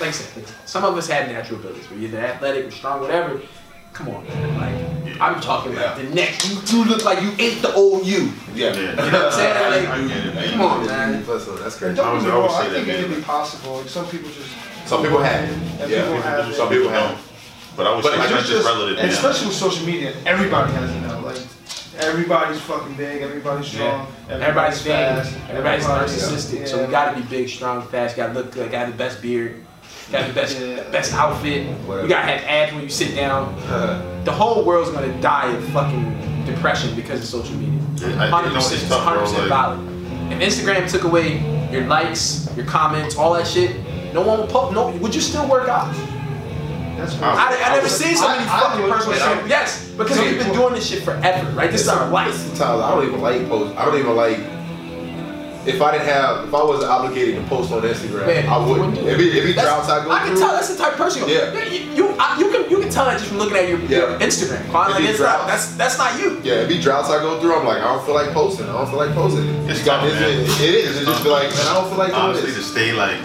[SPEAKER 4] like I said, like, some of us have natural abilities. We're either athletic or strong, whatever. Come on, man. Like, I'm talking
[SPEAKER 6] Yeah.
[SPEAKER 4] like the next, you, you look like you ain't the old you.
[SPEAKER 6] yeah.
[SPEAKER 1] Yeah.
[SPEAKER 4] You know what I'm saying? Like,
[SPEAKER 1] I get it, man.
[SPEAKER 4] come on, man.
[SPEAKER 6] Plus, so that's crazy.
[SPEAKER 5] don't
[SPEAKER 1] I
[SPEAKER 5] get
[SPEAKER 1] was-
[SPEAKER 5] me
[SPEAKER 1] I always say
[SPEAKER 5] I think
[SPEAKER 1] that,
[SPEAKER 5] it can be possible. Some people just.
[SPEAKER 6] Some people have it. Yeah,
[SPEAKER 5] people have
[SPEAKER 6] some people have it.
[SPEAKER 1] But I was
[SPEAKER 6] But
[SPEAKER 1] saying
[SPEAKER 6] it's
[SPEAKER 1] that's just relative.
[SPEAKER 5] and
[SPEAKER 1] man.
[SPEAKER 5] especially with social media, everybody has it now. Like everybody's fucking big, everybody's strong,
[SPEAKER 4] Everybody's vain.
[SPEAKER 5] fast,
[SPEAKER 4] Everybody's
[SPEAKER 5] everybody-
[SPEAKER 4] narcissistic. So
[SPEAKER 5] yeah.
[SPEAKER 4] we gotta be big, strong, fast. Gotta look good. Gotta have the best beard. Gotta have the best,
[SPEAKER 5] Yeah.
[SPEAKER 4] best outfit.
[SPEAKER 6] Whatever.
[SPEAKER 4] You gotta have abs when you sit down. The whole world's gonna die of fucking depression because of social media.
[SPEAKER 1] Yeah, I- you
[SPEAKER 4] Hundred
[SPEAKER 1] know, it's
[SPEAKER 4] percent, hundred percent valid. If Instagram took away your likes, your comments, all that shit, no one would post. No, would you still work out?
[SPEAKER 5] That's
[SPEAKER 1] I-
[SPEAKER 4] I, I never
[SPEAKER 5] was-
[SPEAKER 4] seen so many
[SPEAKER 5] I- I
[SPEAKER 4] fucking
[SPEAKER 5] would-
[SPEAKER 4] personal
[SPEAKER 5] I-
[SPEAKER 4] trainers. Yes, because we've been doing this shit forever, right? This is our life.
[SPEAKER 6] Sometimes I don't even like post. I don't even like. If I didn't have, if I wasn't obligated to post on Instagram,
[SPEAKER 4] Man,
[SPEAKER 6] I wouldn't.
[SPEAKER 4] wouldn't do
[SPEAKER 6] If it, if it
[SPEAKER 4] That's-
[SPEAKER 6] drops, I go
[SPEAKER 4] I can
[SPEAKER 6] through.
[SPEAKER 4] tell that's the type of person you are.
[SPEAKER 6] Yeah.
[SPEAKER 4] You, you, I, you can you can tell that just from looking at your, your
[SPEAKER 6] Yeah.
[SPEAKER 4] Instagram. Quan. Like,
[SPEAKER 6] If it
[SPEAKER 4] it's not,
[SPEAKER 6] drops-
[SPEAKER 4] that's that's not you.
[SPEAKER 6] Yeah, if he droughts, I go through. I'm like, I don't feel like posting. I don't feel like posting.
[SPEAKER 1] It's
[SPEAKER 6] You got
[SPEAKER 1] tough,
[SPEAKER 6] this- It, it is. It just feel like, man, I don't feel like doing
[SPEAKER 1] Honestly, to stay like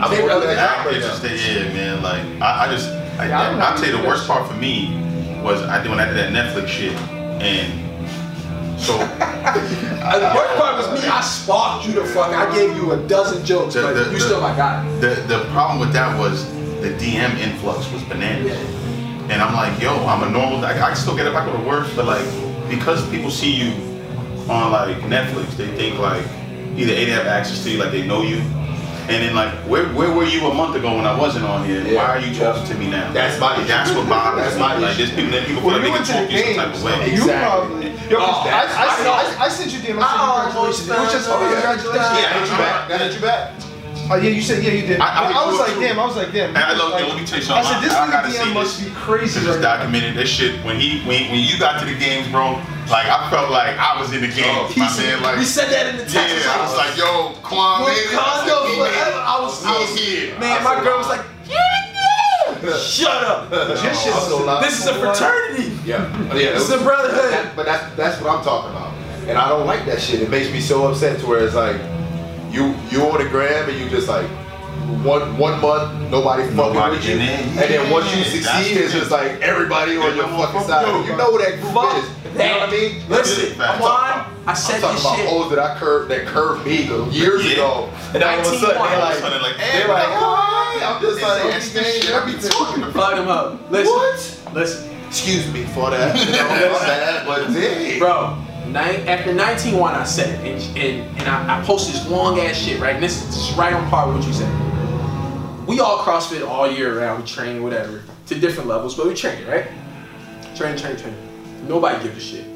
[SPEAKER 6] I'm
[SPEAKER 4] Stay
[SPEAKER 6] going through
[SPEAKER 4] relevant.
[SPEAKER 6] that
[SPEAKER 1] I
[SPEAKER 6] right
[SPEAKER 1] just yeah, man. Like I, I just, I,
[SPEAKER 5] Yeah, I
[SPEAKER 1] I'll tell you the
[SPEAKER 5] do
[SPEAKER 1] worst part for me was I did when I did that Netflix shit, and so
[SPEAKER 4] And the worst part was me. I sparked you the fuck. I gave you a dozen jokes,
[SPEAKER 1] The-
[SPEAKER 4] but
[SPEAKER 1] the-
[SPEAKER 4] you
[SPEAKER 1] the-
[SPEAKER 4] still my guy.
[SPEAKER 1] the the problem with that was the DM influx was bananas, and I'm like, yo, I'm a normal. I, I can still get up. I go to work, but like because people see you on like Netflix, they think like either A they have access to you, like they know you. And then like, where, where were you a month ago when I wasn't on here?
[SPEAKER 6] Yeah.
[SPEAKER 1] Why are you talking to me now?
[SPEAKER 6] That's my issue.
[SPEAKER 1] That's what bothers
[SPEAKER 6] That's
[SPEAKER 1] me.
[SPEAKER 6] my
[SPEAKER 1] Like,
[SPEAKER 6] issue.
[SPEAKER 1] there's people, that people
[SPEAKER 5] When
[SPEAKER 1] feel like
[SPEAKER 5] you
[SPEAKER 1] they
[SPEAKER 5] went
[SPEAKER 1] can
[SPEAKER 5] to
[SPEAKER 1] talk
[SPEAKER 5] the
[SPEAKER 1] to you some type of way.
[SPEAKER 5] you
[SPEAKER 6] Exactly.
[SPEAKER 5] probably. Yo, 'cause
[SPEAKER 4] Oh,
[SPEAKER 5] I, I,
[SPEAKER 4] I
[SPEAKER 5] I,
[SPEAKER 4] know.
[SPEAKER 5] I, I sent you DM. I said
[SPEAKER 4] I oh,
[SPEAKER 5] congratulations. It was just oh,
[SPEAKER 4] done.
[SPEAKER 5] congratulations.
[SPEAKER 6] Yeah, I hit you back. I hit you back.
[SPEAKER 5] Oh yeah, you said yeah, you did.
[SPEAKER 1] I- I
[SPEAKER 5] I,
[SPEAKER 1] would
[SPEAKER 5] was
[SPEAKER 1] do it
[SPEAKER 5] like, damn. I was like, damn.
[SPEAKER 1] And I love-
[SPEAKER 5] like,
[SPEAKER 1] let me tell you
[SPEAKER 5] I said this
[SPEAKER 1] I- I
[SPEAKER 5] nigga
[SPEAKER 1] gotta
[SPEAKER 5] DM must
[SPEAKER 1] this.
[SPEAKER 5] be crazy
[SPEAKER 1] This is
[SPEAKER 5] right now.
[SPEAKER 1] documented. This shit when he when, when you got to the games, bro. Like I felt like I was in the game.
[SPEAKER 6] Oh,
[SPEAKER 1] my man, like
[SPEAKER 4] we said that in the text.
[SPEAKER 1] yeah, I was like, yo, Quan, man.
[SPEAKER 4] Wakanda
[SPEAKER 1] I was like,
[SPEAKER 4] forever. I was, I was
[SPEAKER 1] here.
[SPEAKER 4] man. My girl was like, yeah, yeah. Shut up.
[SPEAKER 5] This shit
[SPEAKER 6] I'm so loud.
[SPEAKER 4] This is a fraternity.
[SPEAKER 6] Yeah, yeah.
[SPEAKER 4] This is a brotherhood.
[SPEAKER 6] that- but that's that's what I'm talking about, and I don't like that shit. It makes me so upset to where it's like, you you on the gram and you just like. One one month, nobody fucking
[SPEAKER 1] Nobody
[SPEAKER 6] with you,
[SPEAKER 1] in
[SPEAKER 6] and then once you succeed, it's just like everybody on your fucking side. You know who that group
[SPEAKER 4] Fuck
[SPEAKER 6] is. You know what I mean?
[SPEAKER 4] Listen,
[SPEAKER 1] Facts.
[SPEAKER 4] come on. I
[SPEAKER 6] I'm talking
[SPEAKER 4] this
[SPEAKER 6] about
[SPEAKER 4] shit.
[SPEAKER 6] hoes that I curved that curved me years
[SPEAKER 1] Yeah.
[SPEAKER 6] ago, and then all of a sudden they're
[SPEAKER 1] All of a
[SPEAKER 6] like,
[SPEAKER 1] sudden, like,
[SPEAKER 6] they're like, hi. I'm just like,
[SPEAKER 1] It's the
[SPEAKER 6] okay,
[SPEAKER 1] shit I be talking about.
[SPEAKER 4] Fuck him up. Listen.
[SPEAKER 6] What?
[SPEAKER 4] Listen.
[SPEAKER 6] Excuse me for that. You know, my bad, but dang.
[SPEAKER 4] Bro, nine, after 19 1, I said it. And, and, and I, I posted this long ass shit, right? And this is right on par with what you said. We all CrossFit all year round. We train, whatever, to different levels, but we train, right? Train, train, train. Nobody gives a shit.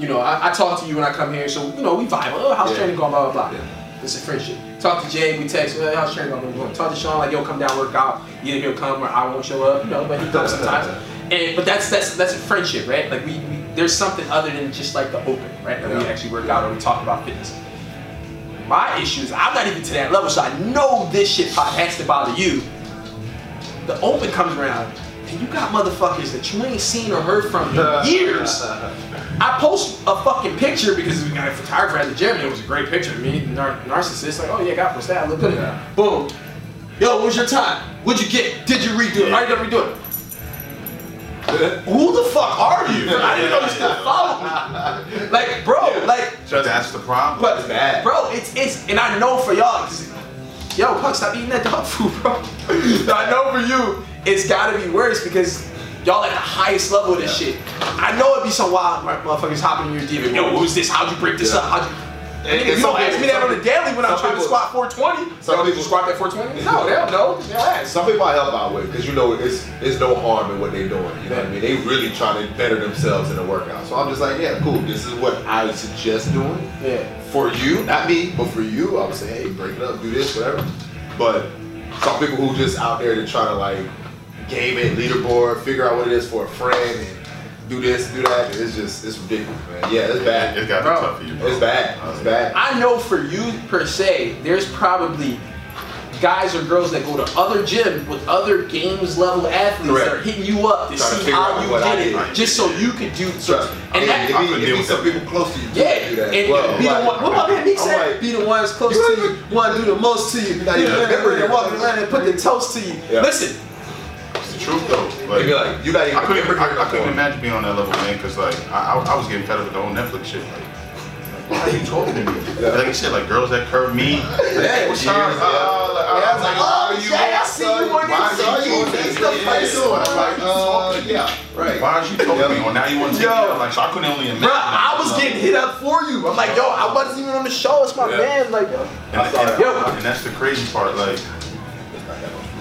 [SPEAKER 4] You know, I, I talk to you when I come here, so, you know, we vibe. Oh, how's
[SPEAKER 6] Yeah.
[SPEAKER 4] training going? Blah, blah, blah.
[SPEAKER 6] Yeah.
[SPEAKER 4] It's a friendship. Talk to Jay, we text, oh, how's training going? Talk to Sean, like, yo, come down, work out. Either he'll come or I won't show up, you know, but he comes sometimes. And but that's that's that's a friendship, right? Like we, we there's something other than just like the open, right? That we actually work out or we talk about fitness. My issue is I'm not even to that level, so I know this shit has to bother you. The open comes around, and you got motherfuckers that you ain't seen or heard from in years. I post a fucking picture because we got a photographer at the gym. and It was a great picture of me, nar- narcissist. Like, oh yeah, got post that. Look good. Boom. Yo, what was your time? What'd you get? Did you redo it? Are you gonna redo it? Who the fuck are you? I didn't know you still follow me. Like, bro, like,
[SPEAKER 1] That's the problem.
[SPEAKER 4] but
[SPEAKER 6] bad.
[SPEAKER 4] bro, it's it's, and I know for y'all, yo, Puck, stop eating that dog food, bro. I know for you, it's gotta be worse because y'all at the highest level of this shit. I know it'd be some wild motherfuckers hopping in your DM. Yo, what was this? How'd you break this
[SPEAKER 6] Yeah.
[SPEAKER 4] up? How'd you?
[SPEAKER 6] And-
[SPEAKER 4] you don't ask me that on the daily when I'm trying to squat 420.
[SPEAKER 6] some
[SPEAKER 4] Yo, did you
[SPEAKER 6] people-
[SPEAKER 4] squat that 420? No, they don't know. They don't ask.
[SPEAKER 6] Some people I help out with because you know it's it's no harm in what they're doing. You know what I mean? They really trying to better themselves in the workout. So I'm just like, yeah, cool. This is what I suggest doing
[SPEAKER 4] Yeah.
[SPEAKER 6] for you, not me, but for you. I would say, hey, break it up, do this, whatever. But some people who just out there to try to like game it, leaderboard, figure out what it is for a friend, and do this, do that. It's just it's ridiculous, man. Yeah, it's bad.
[SPEAKER 1] It's got to be tough for you, bro.
[SPEAKER 6] It's bad. It's bad.
[SPEAKER 4] I know for you per se, there's probably guys or girls that go to other gyms with other games level athletes
[SPEAKER 6] Correct.
[SPEAKER 4] that are hitting you up to
[SPEAKER 6] Trying
[SPEAKER 4] see
[SPEAKER 6] figure
[SPEAKER 4] how you
[SPEAKER 6] what
[SPEAKER 4] did it,
[SPEAKER 6] did.
[SPEAKER 4] just so you could do. So,
[SPEAKER 6] Trust me.
[SPEAKER 4] and
[SPEAKER 6] Yeah,
[SPEAKER 4] that,
[SPEAKER 6] it be,
[SPEAKER 1] could
[SPEAKER 6] it
[SPEAKER 1] deal
[SPEAKER 6] be some
[SPEAKER 1] that.
[SPEAKER 6] people close to you.
[SPEAKER 4] yeah,
[SPEAKER 6] do that
[SPEAKER 4] and
[SPEAKER 6] well.
[SPEAKER 4] be the one. What my man Meek said?
[SPEAKER 6] like,
[SPEAKER 4] be the ones close
[SPEAKER 6] you
[SPEAKER 4] to you,
[SPEAKER 6] even-
[SPEAKER 4] one do the most to you.
[SPEAKER 6] not even
[SPEAKER 4] Yeah,
[SPEAKER 6] remember
[SPEAKER 4] yeah,
[SPEAKER 6] your
[SPEAKER 4] around and put the toast to you.
[SPEAKER 6] Yeah.
[SPEAKER 4] Listen,
[SPEAKER 1] It's the truth, though.
[SPEAKER 6] They be like, you not even
[SPEAKER 1] I couldn't, I, I couldn't imagine being on that level, man, because like I, I, I was getting fed up with the whole Netflix shit. Like, why are you talking to me?
[SPEAKER 6] Yeah.
[SPEAKER 1] Like you said, like girls that curve me.
[SPEAKER 6] Yeah,
[SPEAKER 1] what's up?
[SPEAKER 6] yeah.
[SPEAKER 1] Uh, like,
[SPEAKER 6] I was like, oh,
[SPEAKER 1] you-
[SPEAKER 4] Jay, I see you on Instagram.
[SPEAKER 1] you
[SPEAKER 6] That's the
[SPEAKER 1] Yeah,
[SPEAKER 6] on.
[SPEAKER 1] Like,
[SPEAKER 6] Uh, yeah, right.
[SPEAKER 1] Why are you talking to me? Or now you want to take
[SPEAKER 4] Yo.
[SPEAKER 1] me out? Like, so I couldn't only imagine.
[SPEAKER 4] bro, I was getting hit up for you. I'm like, yo, I wasn't even on the show. It's my man. Like, yo.
[SPEAKER 1] And, and,
[SPEAKER 4] Yo.
[SPEAKER 1] and that's the crazy part. Like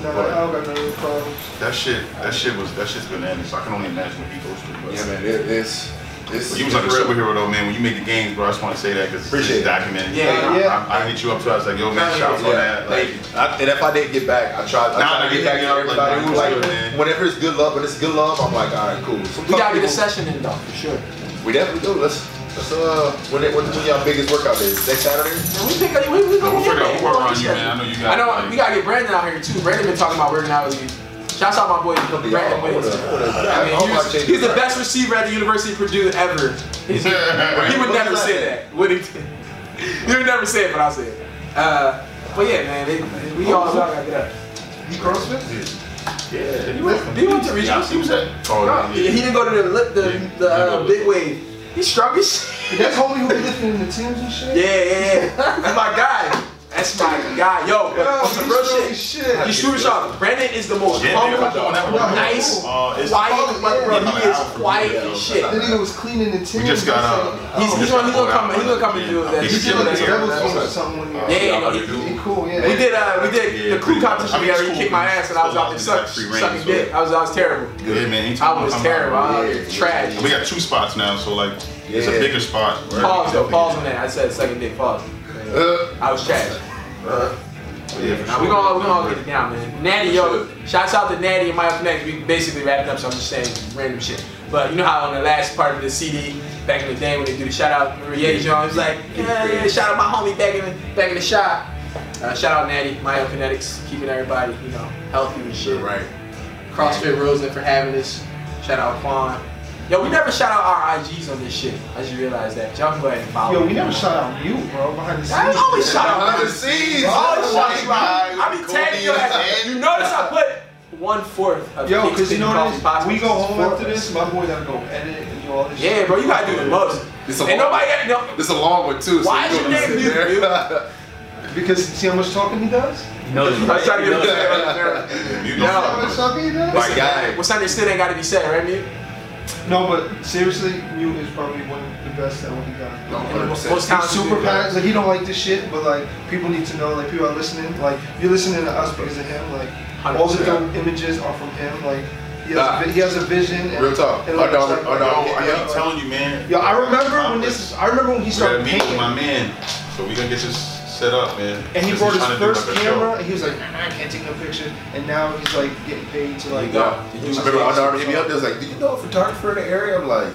[SPEAKER 5] Nah, I don't got no problems.
[SPEAKER 1] that shit, that shit was that shit's bananas. I can only imagine what he goes through. But
[SPEAKER 6] Yeah, man, it, it's It's,
[SPEAKER 1] You was like a
[SPEAKER 6] it's real.
[SPEAKER 1] superhero though, man. When you make the games, bro, I just want to say that because
[SPEAKER 6] Appreciate
[SPEAKER 1] it's
[SPEAKER 6] it.
[SPEAKER 1] documented.
[SPEAKER 4] Yeah,
[SPEAKER 5] yeah.
[SPEAKER 1] I, I hit you up too. I was like, yo, man,
[SPEAKER 4] Yeah,
[SPEAKER 1] shout out on
[SPEAKER 6] Yeah,
[SPEAKER 1] that. Like,
[SPEAKER 6] thank you. I, and if I didn't get back, I tried. I
[SPEAKER 1] Nah,
[SPEAKER 6] tried to get back
[SPEAKER 1] hit
[SPEAKER 6] to everybody
[SPEAKER 1] like,
[SPEAKER 6] who like
[SPEAKER 1] good, man.
[SPEAKER 6] whenever it's good love, when it's good love, I'm like, all right, cool. Some
[SPEAKER 4] We gotta get a session in though, for sure.
[SPEAKER 6] We definitely do. Let's let's uh when it, when when y'all biggest workout is next Saturday.
[SPEAKER 4] And we pick up, we, we, we,
[SPEAKER 1] We'll
[SPEAKER 4] we,
[SPEAKER 1] figure out-
[SPEAKER 4] we,
[SPEAKER 1] we'll work
[SPEAKER 4] we,
[SPEAKER 1] around you, man. I know you got-
[SPEAKER 4] I know
[SPEAKER 1] like-
[SPEAKER 4] we gotta get Brandon out here too. Brandon been talking about working out with you. Shouts out my boy
[SPEAKER 6] Come to
[SPEAKER 4] Brandon
[SPEAKER 6] y'all. I wanna-
[SPEAKER 4] Wiggins.
[SPEAKER 6] I wanna-
[SPEAKER 4] I mean,
[SPEAKER 6] I hope
[SPEAKER 4] he's, he's the
[SPEAKER 6] the
[SPEAKER 4] best receiver at the University of Purdue ever. He would never say
[SPEAKER 6] that?
[SPEAKER 4] that. Would he? he would never say it, but I'll say it. Uh, but yeah, man, they, we all we all gotta get up.
[SPEAKER 5] You CrossFit?
[SPEAKER 1] yeah,
[SPEAKER 4] He went, he went to regionals.
[SPEAKER 1] he was at. Oh,
[SPEAKER 4] No, he he didn't go to the the, the uh, big wave. He's strong as shit.
[SPEAKER 5] That's homie who be lifting in the Timbs and shit?
[SPEAKER 4] Yeah, yeah, yeah. That's my guy. That's my guy. Yo, but
[SPEAKER 5] Yo,
[SPEAKER 4] on some real
[SPEAKER 5] strong
[SPEAKER 4] shit.
[SPEAKER 5] as shit.
[SPEAKER 4] He's super sharp. Brandon is the most
[SPEAKER 1] Yeah,
[SPEAKER 4] humble,
[SPEAKER 1] I'm doing that one.
[SPEAKER 4] nice,
[SPEAKER 1] Uh, it's-
[SPEAKER 4] quiet, but bro,
[SPEAKER 1] Yeah,
[SPEAKER 4] he is
[SPEAKER 1] yeah.
[SPEAKER 4] quiet as shit.
[SPEAKER 5] That nigga was cleaning the Timbs.
[SPEAKER 1] We just got, uh,
[SPEAKER 4] He's, he's gonna, he's gonna come, he's gonna come and do that.
[SPEAKER 1] He's
[SPEAKER 5] He
[SPEAKER 4] He's
[SPEAKER 5] did
[SPEAKER 4] doing that. Yeah,
[SPEAKER 5] swing or something when he
[SPEAKER 4] no, he,
[SPEAKER 5] He cool, yeah.
[SPEAKER 4] we did, uh, we did the crew
[SPEAKER 1] pretty
[SPEAKER 4] competition
[SPEAKER 1] much. I mean, it's
[SPEAKER 4] together. He
[SPEAKER 1] cool,
[SPEAKER 4] kicked my ass, and I was
[SPEAKER 1] Still
[SPEAKER 4] out there suck, sucking dick. I was, I was terrible.
[SPEAKER 1] Yeah, man. he
[SPEAKER 4] I was terrible. I was trash.
[SPEAKER 1] We got two spots now, so like it's a bigger spot.
[SPEAKER 4] Pause though, pause on that. I said second dick. Pause.
[SPEAKER 6] Uh,
[SPEAKER 4] I was trash.
[SPEAKER 1] Yeah, for
[SPEAKER 4] Now
[SPEAKER 1] sure.
[SPEAKER 4] we gonna we gonna get it down, man. Natty, yo, shouts out to Natty and Myo Kinetics. We basically wrapped up, so I'm just saying random shit. But you know how on the last part of the CD, back in the day when they do the shout out, remember Ye John was like, yeah, yeah, shout out my homie back in the back in the shop. Uh, shout out Natty, Myo Kinetics, keeping everybody, you know, healthy and shit.
[SPEAKER 6] right.
[SPEAKER 4] CrossFit Roseland for having this. Shout out Quan. Yo, we never shout out our IGs on this shit. I just realized that. Y'all can go ahead and follow.
[SPEAKER 5] Yo, we never shout out you, bro, behind the scenes.
[SPEAKER 4] I always shout out.
[SPEAKER 6] Behind the scenes.
[SPEAKER 4] Shut
[SPEAKER 6] my
[SPEAKER 4] up.
[SPEAKER 6] God.
[SPEAKER 4] I be tagging your ass. You notice I put one fourth of
[SPEAKER 5] Yo, cause you know
[SPEAKER 4] Coffee
[SPEAKER 5] what it
[SPEAKER 4] Possible.
[SPEAKER 5] We go home after this, my boy gotta go edit and do all this
[SPEAKER 4] Yeah,
[SPEAKER 5] shit.
[SPEAKER 4] bro, you gotta do the most.
[SPEAKER 6] It's a
[SPEAKER 4] Ain't nobody got no.
[SPEAKER 6] This a long one too.
[SPEAKER 4] Why
[SPEAKER 6] you
[SPEAKER 4] is your name
[SPEAKER 6] sit
[SPEAKER 4] Luke.
[SPEAKER 5] Because see how much talking he does?
[SPEAKER 3] No,
[SPEAKER 4] I was trying to get
[SPEAKER 1] You
[SPEAKER 4] Yo.
[SPEAKER 1] know,
[SPEAKER 5] How much talking he does?
[SPEAKER 6] My guy.
[SPEAKER 4] What's understood ain't gotta be said, right, Mute?
[SPEAKER 5] No, but seriously, Mute is probably one of the best at what he does.
[SPEAKER 6] No,
[SPEAKER 4] most
[SPEAKER 6] 100%.
[SPEAKER 5] He's
[SPEAKER 4] talented
[SPEAKER 5] super
[SPEAKER 4] dude.
[SPEAKER 5] passionate. Like he don't like this shit, but like people need to know. Like people are listening. Like you're listening to us because of him. Like all the
[SPEAKER 4] 100%.
[SPEAKER 5] dope images are from him. Like he has,
[SPEAKER 6] Nah.
[SPEAKER 5] a, he has a vision. And,
[SPEAKER 6] Real talk.
[SPEAKER 5] and,
[SPEAKER 6] Our
[SPEAKER 5] like,
[SPEAKER 6] dog-
[SPEAKER 5] it's like-
[SPEAKER 6] our
[SPEAKER 1] yo,
[SPEAKER 6] dog-
[SPEAKER 1] I
[SPEAKER 6] Yeah.
[SPEAKER 1] keep telling you, man.
[SPEAKER 5] Yo, I remember when this. I remember when he started
[SPEAKER 1] meet
[SPEAKER 5] painting.
[SPEAKER 1] my man, so we gonna get this set up, man.
[SPEAKER 5] And he brought his
[SPEAKER 1] trying to do
[SPEAKER 5] first
[SPEAKER 1] like a show.
[SPEAKER 5] camera, and he was like, "Nah, I can't take no picture. And now he's like getting paid to like.
[SPEAKER 4] you go.
[SPEAKER 5] uh,
[SPEAKER 4] You
[SPEAKER 5] do
[SPEAKER 4] do
[SPEAKER 6] I remember Under Armour hit me up. They was like, "Do you know a photographer in the area?" I'm like,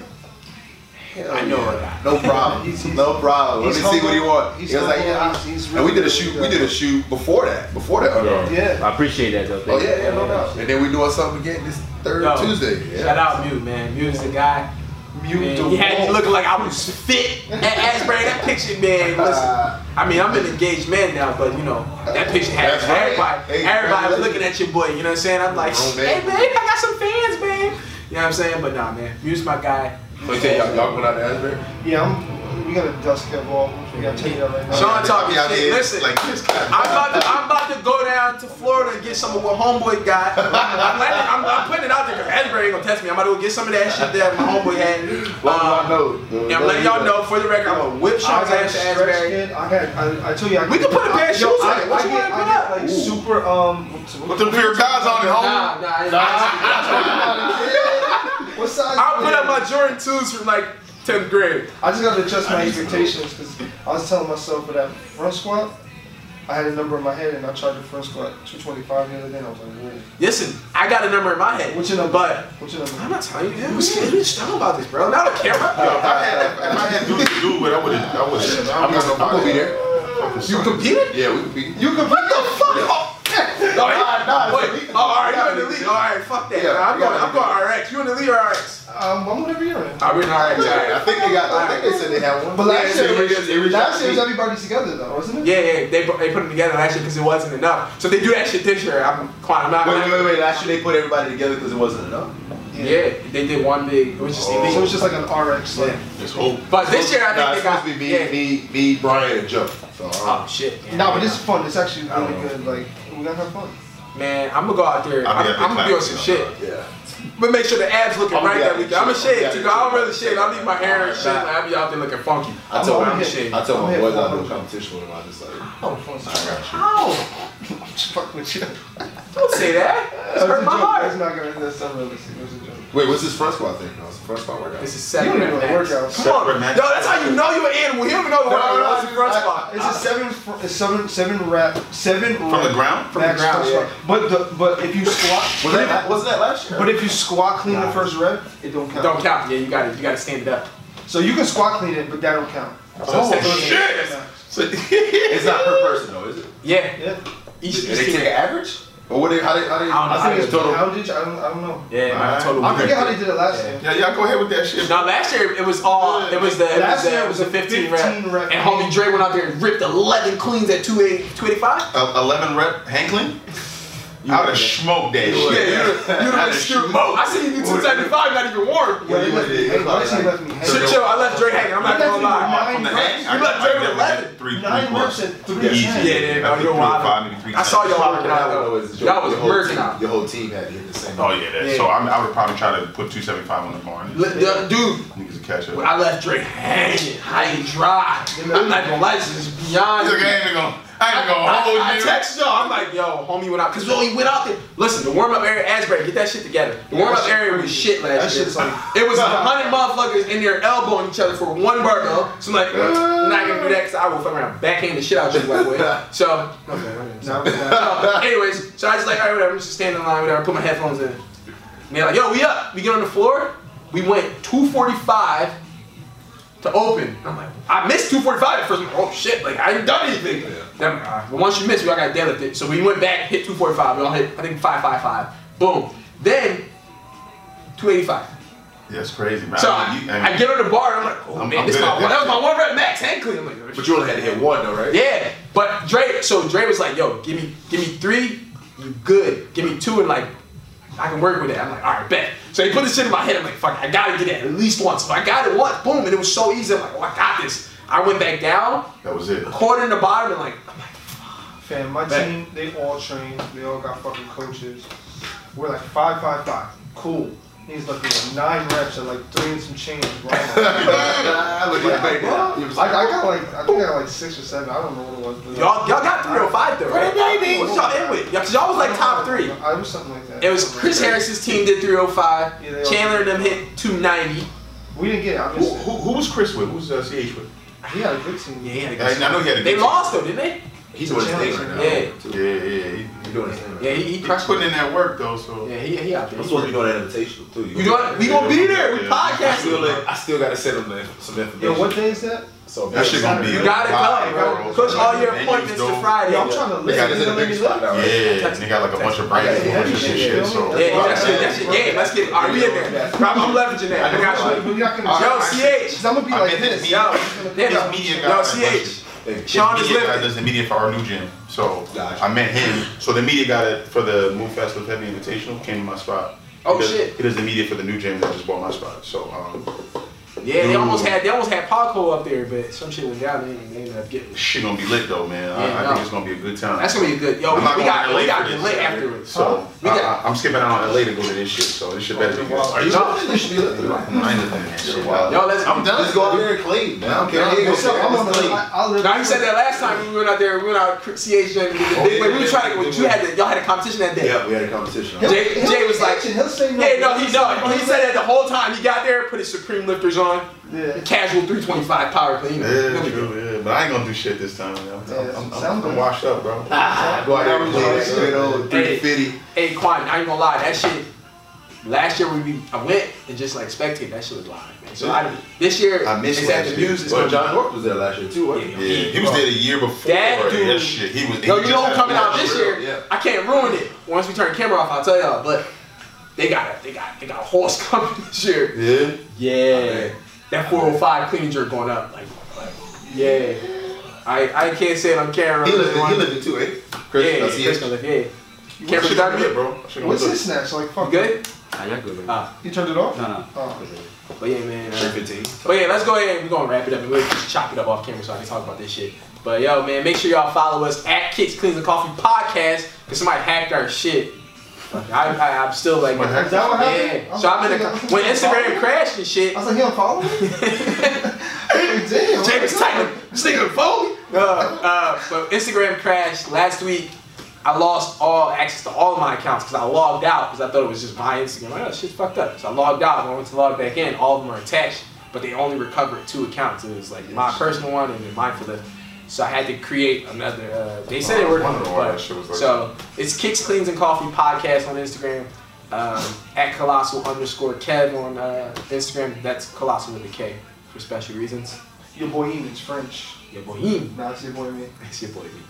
[SPEAKER 6] "Hell
[SPEAKER 4] I know
[SPEAKER 6] yeah. No problem.
[SPEAKER 5] He's- he's-
[SPEAKER 6] no problem. Let
[SPEAKER 5] he's
[SPEAKER 6] me see what he
[SPEAKER 5] humble.
[SPEAKER 6] want."
[SPEAKER 5] He's
[SPEAKER 6] He was like, "Yeah." I-
[SPEAKER 5] He's- he's
[SPEAKER 6] and we did a shoot.
[SPEAKER 5] good.
[SPEAKER 6] We did a shoot before that. Before that Under Armour.
[SPEAKER 5] Yeah.
[SPEAKER 3] I appreciate that though.
[SPEAKER 6] Oh yeah,
[SPEAKER 3] you.
[SPEAKER 6] yeah, no doubt. And then we doing something again this third
[SPEAKER 4] Yo,
[SPEAKER 6] Tuesday. Yeah.
[SPEAKER 4] Shout out Mute, man. Mute is the guy.
[SPEAKER 5] Mute
[SPEAKER 4] Man,
[SPEAKER 5] the
[SPEAKER 4] he had me
[SPEAKER 5] wall.
[SPEAKER 4] looking like I was fit at Asbury. That picture, man. Listen, I mean, I'm an engaged man now, but you know, that picture had
[SPEAKER 6] right.
[SPEAKER 4] everybody.
[SPEAKER 6] Hey,
[SPEAKER 4] everybody was looking at your boy. You know what I'm saying? I'm like,
[SPEAKER 6] Grown man.
[SPEAKER 4] hey, babe, I got some fans, babe. You know what I'm saying? But nah, man. Mute's my guy.
[SPEAKER 6] So you say y'all, y'all going out to Asbury?
[SPEAKER 5] Yeah, I'm, we got a dust Kev off. We gotta tell you that right now.
[SPEAKER 4] Sean talking
[SPEAKER 1] Yeah,
[SPEAKER 4] shit.
[SPEAKER 1] yeah,
[SPEAKER 4] Listen,
[SPEAKER 1] like this guy.
[SPEAKER 4] I'm about to I'm about to go down to Florida and get some of what homeboy got. I'm, letting, I'm, I'm putting it out there because Asbury ain't gonna test me. I'm about to go get some of that shit that my homeboy had.
[SPEAKER 6] Well, I
[SPEAKER 4] Um,
[SPEAKER 6] know.
[SPEAKER 4] and I'm letting y'all know for the record, I'm gonna whip
[SPEAKER 5] I
[SPEAKER 4] Sean's
[SPEAKER 5] got a
[SPEAKER 4] ass to Asbury.
[SPEAKER 5] kid. I got. I, I told you. I
[SPEAKER 4] We can put a pair of shoes on
[SPEAKER 5] I-
[SPEAKER 4] it. What you
[SPEAKER 5] get-
[SPEAKER 4] wanna put up?
[SPEAKER 5] Like super. Um. what's-
[SPEAKER 1] Put them pair of guys on it, homie.
[SPEAKER 4] Nah, nah, I,
[SPEAKER 5] What size?
[SPEAKER 4] I'll put up my Jordan 2s from like 10th grade.
[SPEAKER 5] I just gotta adjust my
[SPEAKER 1] I need some
[SPEAKER 5] expectations because I was telling myself for that front squat, I had a number in my head and I tried the front squat 225 the other day and I was like, whoa.
[SPEAKER 4] Listen, I got a number in my head.
[SPEAKER 5] What's your number?
[SPEAKER 4] But
[SPEAKER 5] What's your number?
[SPEAKER 4] I'm not telling you. We're scared. We're strong about this, bro. Not a camera.
[SPEAKER 1] Yo, if I had, if I had dudes to do it, I would have, I would have.
[SPEAKER 6] I'm gonna, gonna be there.
[SPEAKER 4] You competed?
[SPEAKER 6] Yeah, we could be.
[SPEAKER 5] You can
[SPEAKER 4] What the fuck? Oh, no,
[SPEAKER 5] Nah, nah,
[SPEAKER 4] wait. Oh, all right, you in the league. All right, fuck that.
[SPEAKER 6] Yeah,
[SPEAKER 4] man. I'm
[SPEAKER 6] yeah,
[SPEAKER 4] going. I'm going RX. You in the league or RX?
[SPEAKER 5] Um, I'm whatever you're in.
[SPEAKER 4] I'm in RX. All right.
[SPEAKER 6] I think they got. I think they said they had one.
[SPEAKER 5] But last
[SPEAKER 6] Yeah,
[SPEAKER 5] year,
[SPEAKER 6] they reached- they reached out
[SPEAKER 5] last year was
[SPEAKER 6] me.
[SPEAKER 5] everybody together though, wasn't it?
[SPEAKER 4] Yeah, yeah, they, they put them together last year because it wasn't enough. So they do that shit this year. I'm, I'm not.
[SPEAKER 9] Wait, wait, wait, wait. Last year they put everybody together because it wasn't enough.
[SPEAKER 4] Yeah, they did one big. It was just
[SPEAKER 6] Oh.
[SPEAKER 4] elite.
[SPEAKER 5] So it's just like an RX. Like,
[SPEAKER 1] Just hope.
[SPEAKER 4] But this year I think
[SPEAKER 6] Nah,
[SPEAKER 4] they got.
[SPEAKER 6] supposed to be me,
[SPEAKER 4] yeah.
[SPEAKER 6] me, me, Brian, and Joe. So, uh,
[SPEAKER 4] Oh shit. man.
[SPEAKER 5] Nah, but this is fun. It's actually really good. Like we gotta have fun.
[SPEAKER 4] Man, I'm gonna go out there.
[SPEAKER 1] I'll
[SPEAKER 4] I'm,
[SPEAKER 1] be at the
[SPEAKER 4] I'm gonna be on some shit.
[SPEAKER 6] yeah.
[SPEAKER 4] But make sure the abs looking
[SPEAKER 6] I'm
[SPEAKER 4] right that
[SPEAKER 6] out
[SPEAKER 4] weekend. I'm gonna shave
[SPEAKER 6] I'm
[SPEAKER 4] too. I don't really shave. I'll leave my hair and shit. Like, I'll be out there looking funky.
[SPEAKER 6] I told my,
[SPEAKER 5] here.
[SPEAKER 6] I told
[SPEAKER 5] I'm
[SPEAKER 6] my
[SPEAKER 5] here
[SPEAKER 6] boys
[SPEAKER 5] for
[SPEAKER 6] out
[SPEAKER 5] all
[SPEAKER 6] competition with them. I just like,
[SPEAKER 5] Oh, fun.
[SPEAKER 6] I got you.
[SPEAKER 4] Ow!
[SPEAKER 5] Fuck with you.
[SPEAKER 4] Don't say that. It's
[SPEAKER 5] That's a
[SPEAKER 4] hurt my
[SPEAKER 5] joke.
[SPEAKER 4] heart.
[SPEAKER 5] That's not gonna. That's unrealistic. That's a joke.
[SPEAKER 7] Wait, what's this front squat thing? No, it's a front squat workout.
[SPEAKER 4] This is
[SPEAKER 5] You
[SPEAKER 4] seven
[SPEAKER 5] don't even know the
[SPEAKER 4] max.
[SPEAKER 5] workout.
[SPEAKER 4] Come on,
[SPEAKER 1] Separate max.
[SPEAKER 4] yo, that's how you know you're an animal. You don't even know the workout.
[SPEAKER 5] no,
[SPEAKER 4] It's a front
[SPEAKER 5] I-
[SPEAKER 4] squat.
[SPEAKER 5] It's a seven, fr- seven, seven rep, seven
[SPEAKER 1] From the ground?
[SPEAKER 4] From the ground, yeah.
[SPEAKER 5] But the but if you squat,
[SPEAKER 9] Was
[SPEAKER 5] but
[SPEAKER 9] that, wasn't that last year?
[SPEAKER 5] but if you squat clean
[SPEAKER 4] Nah.
[SPEAKER 5] the first rep, it don't count.
[SPEAKER 4] Don't count. Yeah, you got to You got to stand it up.
[SPEAKER 5] So you can squat clean it, but that don't count.
[SPEAKER 1] Oh,
[SPEAKER 4] seven-
[SPEAKER 1] shit.
[SPEAKER 7] So,
[SPEAKER 9] it's not per person though, is it?
[SPEAKER 4] Yeah.
[SPEAKER 5] Yeah.
[SPEAKER 4] Each, each
[SPEAKER 9] they take an average?
[SPEAKER 7] Or what? They, how they? How they?
[SPEAKER 4] I don't.
[SPEAKER 5] I think it's
[SPEAKER 7] total.
[SPEAKER 5] poundage. I don't. I don't know.
[SPEAKER 4] Yeah, man, total.
[SPEAKER 5] I forget how they did it last year.
[SPEAKER 1] Yeah, y'all go ahead with that shit.
[SPEAKER 4] No, last year it was all. It was the. It was
[SPEAKER 5] Last
[SPEAKER 4] the,
[SPEAKER 5] year
[SPEAKER 4] it
[SPEAKER 5] it
[SPEAKER 4] was
[SPEAKER 5] was
[SPEAKER 4] the
[SPEAKER 5] a
[SPEAKER 4] 15,
[SPEAKER 5] 15
[SPEAKER 4] rep.
[SPEAKER 5] rep.
[SPEAKER 4] And homie Dre went out there and ripped 11 cleans at 280, 285.
[SPEAKER 1] Uh, 11 rep hand clean? I would have smoked that shit.
[SPEAKER 4] Yeah, you you
[SPEAKER 1] I'd
[SPEAKER 4] the
[SPEAKER 1] have smoked.
[SPEAKER 4] I see you do 275, not even warm.
[SPEAKER 5] Yeah, they
[SPEAKER 9] you
[SPEAKER 5] left me
[SPEAKER 9] did.
[SPEAKER 5] hanging.
[SPEAKER 9] Like-
[SPEAKER 5] Actually left me
[SPEAKER 4] Chill, chill. I left Dre hanging. I'm not gonna lie.
[SPEAKER 1] From the hang?
[SPEAKER 4] You let Dre with 11.
[SPEAKER 1] Three,
[SPEAKER 5] Nine
[SPEAKER 1] three
[SPEAKER 5] reps
[SPEAKER 1] plus.
[SPEAKER 5] at three
[SPEAKER 1] Easy.
[SPEAKER 4] Yeah, yeah,
[SPEAKER 1] I
[SPEAKER 4] you're wild.
[SPEAKER 1] five, maybe three
[SPEAKER 4] I saw y'all working out
[SPEAKER 7] don't
[SPEAKER 4] though.
[SPEAKER 7] your,
[SPEAKER 4] Y'all was
[SPEAKER 7] your whole
[SPEAKER 4] working
[SPEAKER 7] team,
[SPEAKER 4] out.
[SPEAKER 7] Your whole team had to hit the same.
[SPEAKER 1] Oh yeah, that. So I, I would probably try to put 275 on the bar. and
[SPEAKER 4] Li- the- Dude,
[SPEAKER 1] Niggas will catch up.
[SPEAKER 4] when I left Drake hanging, high and dry. I'm not gonna lie, this is beyond.
[SPEAKER 1] He's like, I ain't gonna, I ain't
[SPEAKER 4] I,
[SPEAKER 1] gonna hold
[SPEAKER 4] I, I
[SPEAKER 1] you.
[SPEAKER 4] texted y'all. I'm like, yo, homie went out. Cause yo, he went out there. Listen, the warm up area, Asbury, get that shit together. The warm up area was
[SPEAKER 5] crazy.
[SPEAKER 4] shit last
[SPEAKER 5] That
[SPEAKER 4] year.
[SPEAKER 5] shit's like-
[SPEAKER 4] it was a hundred motherfuckers in there elbowing each other for one barbell. So I'm like, I'm not gonna do that because I will fuck around backhand the shit out of you that way. So, okay, okay.
[SPEAKER 5] Nah, but that-
[SPEAKER 4] So, anyways, so I just like, all right, whatever, I'm just standing in line, whatever, put my headphones in. And they're like, yo, we up. We get on the floor. We went 245 to open. I'm like, I missed 245 at first. I'm like, oh shit, like I ain't done anything. Then I'm like, all right, well, once you miss, we all got deadlift it. So we went back, hit 245. We all hit, I think 555. Boom. Then 285.
[SPEAKER 1] Yeah, it's crazy, man.
[SPEAKER 4] So
[SPEAKER 1] I,
[SPEAKER 4] I,
[SPEAKER 1] mean, you-
[SPEAKER 4] I get on the bar and I'm like, oh
[SPEAKER 1] I'm-
[SPEAKER 4] man,
[SPEAKER 1] I'm
[SPEAKER 4] this my one.
[SPEAKER 1] that
[SPEAKER 4] was my one rep max hand clean. I'm like, oh,
[SPEAKER 7] But you only had to hit one though, right?
[SPEAKER 4] yeah, but Dre, so Dre was like, yo, give me, give me three, you good. Give me two and like, I can work with that. I'm like, all right, bet. So he put this shit in my head. I'm like, fuck, I gotta get that at least once. So I got it once, boom, and it was so easy. I'm like, oh, I got this. I went back down,
[SPEAKER 1] that was it.
[SPEAKER 4] quarter in the bottom, and like, I'm like,
[SPEAKER 5] Fam, my
[SPEAKER 4] Bet.
[SPEAKER 5] team, they all train. They all got fucking coaches. We're like five, five, five. Cool. He's like you know, nine reps at like three and some change. Bro. I'm like,
[SPEAKER 7] look at that. was
[SPEAKER 5] I,
[SPEAKER 7] like,
[SPEAKER 5] I got like I think I got like six or seven. I don't know what it was.
[SPEAKER 4] Y'all, y'all got 305 though, right?
[SPEAKER 5] baby.
[SPEAKER 4] What y'all in with? Yeah, cause y'all was like top three.
[SPEAKER 5] I was something like that.
[SPEAKER 4] It was Chris Harris's team did 305.
[SPEAKER 5] Yeah, they
[SPEAKER 4] Chandler and them hit 290.
[SPEAKER 5] We didn't get it. I
[SPEAKER 1] Who, who, who was Chris with? Who's uh, CH with?
[SPEAKER 5] it. He had a good team.
[SPEAKER 4] Yeah, he had a
[SPEAKER 1] I,
[SPEAKER 4] good
[SPEAKER 1] I know he had a good
[SPEAKER 4] They
[SPEAKER 1] good
[SPEAKER 4] lost though, didn't they?
[SPEAKER 7] He's doing his thing right now.
[SPEAKER 4] Yeah.
[SPEAKER 1] Yeah, yeah. He,
[SPEAKER 7] He's doing his thing.
[SPEAKER 4] Yeah, he, he
[SPEAKER 1] he's
[SPEAKER 4] crushed
[SPEAKER 1] putting in that work though, so.
[SPEAKER 4] Yeah, he, he out there.
[SPEAKER 9] I'm supposed to be doing that invitational too.
[SPEAKER 4] You know We gonna be there. We
[SPEAKER 1] Yeah.
[SPEAKER 7] I still,
[SPEAKER 4] podcasting.
[SPEAKER 7] I still got to send him the- some information.
[SPEAKER 5] Yo, what day is that?
[SPEAKER 7] So
[SPEAKER 1] That shit gonna be.
[SPEAKER 4] You gotta
[SPEAKER 1] live,
[SPEAKER 4] come, bro. Push all your appointments to. Friday.
[SPEAKER 5] Yo, I'm trying to
[SPEAKER 7] They got this in
[SPEAKER 5] know
[SPEAKER 7] a big spot now, right?
[SPEAKER 1] Yeah, and they got like a bunch of brands and a bunch of shit. shit so.
[SPEAKER 4] Yeah, yeah, that's it. That's it. Yeah, let's get. Are we in there? I'm leveraging that. I got you.
[SPEAKER 5] But we not gonna.
[SPEAKER 4] Yo, CH.
[SPEAKER 5] I'm gonna be like this.
[SPEAKER 4] Yo,
[SPEAKER 1] media, media
[SPEAKER 4] yo,
[SPEAKER 1] guy. like,
[SPEAKER 4] CH.
[SPEAKER 1] His
[SPEAKER 4] Sean is
[SPEAKER 1] media guy
[SPEAKER 4] living.
[SPEAKER 1] does the media for our new gym. So
[SPEAKER 7] Gotcha.
[SPEAKER 1] I met him. So the media guy for the Move Fast Live Heavy Invitational came to my spot.
[SPEAKER 4] Oh,
[SPEAKER 1] he does,
[SPEAKER 4] shit.
[SPEAKER 1] He does the media for the new gym that just bought my spot. So um,
[SPEAKER 4] Yeah, they
[SPEAKER 1] Dude.
[SPEAKER 4] almost had they almost had Paco up there, but some shit went down. They, they ended up getting.
[SPEAKER 1] shit gonna be lit though, man. I,
[SPEAKER 4] Yeah,
[SPEAKER 1] I
[SPEAKER 4] no.
[SPEAKER 1] think it's gonna be a good time.
[SPEAKER 4] That's gonna be a good. Yo,
[SPEAKER 1] I'm
[SPEAKER 4] we,
[SPEAKER 1] not
[SPEAKER 4] we
[SPEAKER 1] going
[SPEAKER 4] got
[SPEAKER 1] LA
[SPEAKER 4] we got
[SPEAKER 1] for
[SPEAKER 4] to
[SPEAKER 1] this.
[SPEAKER 4] lit afterwards.
[SPEAKER 1] So
[SPEAKER 4] We got-
[SPEAKER 1] I, I, am skipping out on LA to go to this shit. So this shit better be good.
[SPEAKER 5] Are
[SPEAKER 7] you
[SPEAKER 4] No.
[SPEAKER 7] You should be looking
[SPEAKER 1] I ain't listening that shit.
[SPEAKER 4] Yo, let's.
[SPEAKER 1] I'm done.
[SPEAKER 9] Let's go out there and clean, man. I don't care.
[SPEAKER 1] I'm
[SPEAKER 9] you.
[SPEAKER 5] What's up? I'm on the.
[SPEAKER 9] clean.
[SPEAKER 5] I, I'll live.
[SPEAKER 4] Now he said that last time we went out there. We went out CH and we did the big were trying to. You had y'all had a competition that day.
[SPEAKER 7] Yeah, we had a competition.
[SPEAKER 4] Jay-
[SPEAKER 5] he'll
[SPEAKER 4] Jay
[SPEAKER 5] be
[SPEAKER 4] was like-
[SPEAKER 5] he'll say no.
[SPEAKER 4] Yeah, no, he no. He said that the whole time he got there, put his Supreme lifters on,
[SPEAKER 5] Yeah.
[SPEAKER 4] casual 325 power clean.
[SPEAKER 1] Yeah, true, yeah. But I ain't gonna do shit this time. Man. I'm,
[SPEAKER 5] Yeah,
[SPEAKER 1] I'm, I'm,
[SPEAKER 5] sounds
[SPEAKER 1] I'm,
[SPEAKER 5] good.
[SPEAKER 1] washed up, bro.
[SPEAKER 7] Ah, Go out there and clean that straight old
[SPEAKER 4] Hey.
[SPEAKER 7] 350.
[SPEAKER 4] Hey, Quan, I ain't gonna lie, that shit. Last year when we I went and just like spectated, that shit was live, man. So I, this year
[SPEAKER 1] I missed
[SPEAKER 4] it's at
[SPEAKER 1] last
[SPEAKER 4] the
[SPEAKER 1] year.
[SPEAKER 4] news. It's
[SPEAKER 7] Well,
[SPEAKER 4] gonna
[SPEAKER 7] John North was there last year too, wasn't
[SPEAKER 4] Yeah.
[SPEAKER 7] he?
[SPEAKER 1] Yeah, he was there the year before.
[SPEAKER 4] That dude-
[SPEAKER 1] that shit. He was.
[SPEAKER 4] Yo, you
[SPEAKER 1] just
[SPEAKER 4] know
[SPEAKER 1] had
[SPEAKER 4] coming out this year?
[SPEAKER 7] yeah.
[SPEAKER 4] I can't ruin it. Once we turn the camera off, I'll tell y'all. But they got a, they got they got a horse coming this year.
[SPEAKER 1] Yeah.
[SPEAKER 4] Yeah, that 405 clean jerk going up. Like, like yeah. I I can't say it on camera.
[SPEAKER 7] He lived, he lived it too, eh? Chris,
[SPEAKER 4] yeah,
[SPEAKER 7] I see
[SPEAKER 4] Chris
[SPEAKER 7] it.
[SPEAKER 4] gonna live, yeah. Camera
[SPEAKER 1] shit
[SPEAKER 4] got
[SPEAKER 1] gonna be
[SPEAKER 4] me.
[SPEAKER 1] bro. That shit gonna
[SPEAKER 5] What's
[SPEAKER 1] be
[SPEAKER 5] his snatch? Like fuck.
[SPEAKER 4] You good?
[SPEAKER 3] Nah, y'all good, man.
[SPEAKER 4] Ah,
[SPEAKER 5] He turned it off.
[SPEAKER 3] No, no.
[SPEAKER 5] Oh.
[SPEAKER 4] but yeah, man. uh,
[SPEAKER 7] 315.
[SPEAKER 4] But yeah, let's go ahead and we're gonna wrap it up and we'll just chop it up off camera so I can talk about this shit. But yo, man, make sure y'all follow us at Kicks Cleans and Coffee Podcast because somebody hacked our shit. I, I, I'm still like,
[SPEAKER 1] What,
[SPEAKER 5] Is that what happened?
[SPEAKER 4] yeah. So I'm in a, when Instagram crashed and shit,
[SPEAKER 5] I was like, he don't follow me. Damn.
[SPEAKER 4] Was typing, this nigga phone. Uh, uh, but Instagram crashed last week. I lost all access to all of my accounts because I logged out because I thought it was just my Instagram. Like, oh, shit's fucked up. So I logged out. When I went to log back in, all of them are attached, but they only recovered two accounts. It was like my personal one and then mine for the. So I had to create another. Uh, they said it worked,
[SPEAKER 1] I wonder why
[SPEAKER 4] but
[SPEAKER 1] was
[SPEAKER 4] so it's Kicks Cleans and Coffee podcast on Instagram. Um, at colossal underscore Kev on uh, Instagram. That's colossal with a K for special reasons.
[SPEAKER 5] Your boy Ian, it's French.
[SPEAKER 4] Your boy Ian.
[SPEAKER 5] Nah, it's your boy me.
[SPEAKER 4] That's your boy Ian.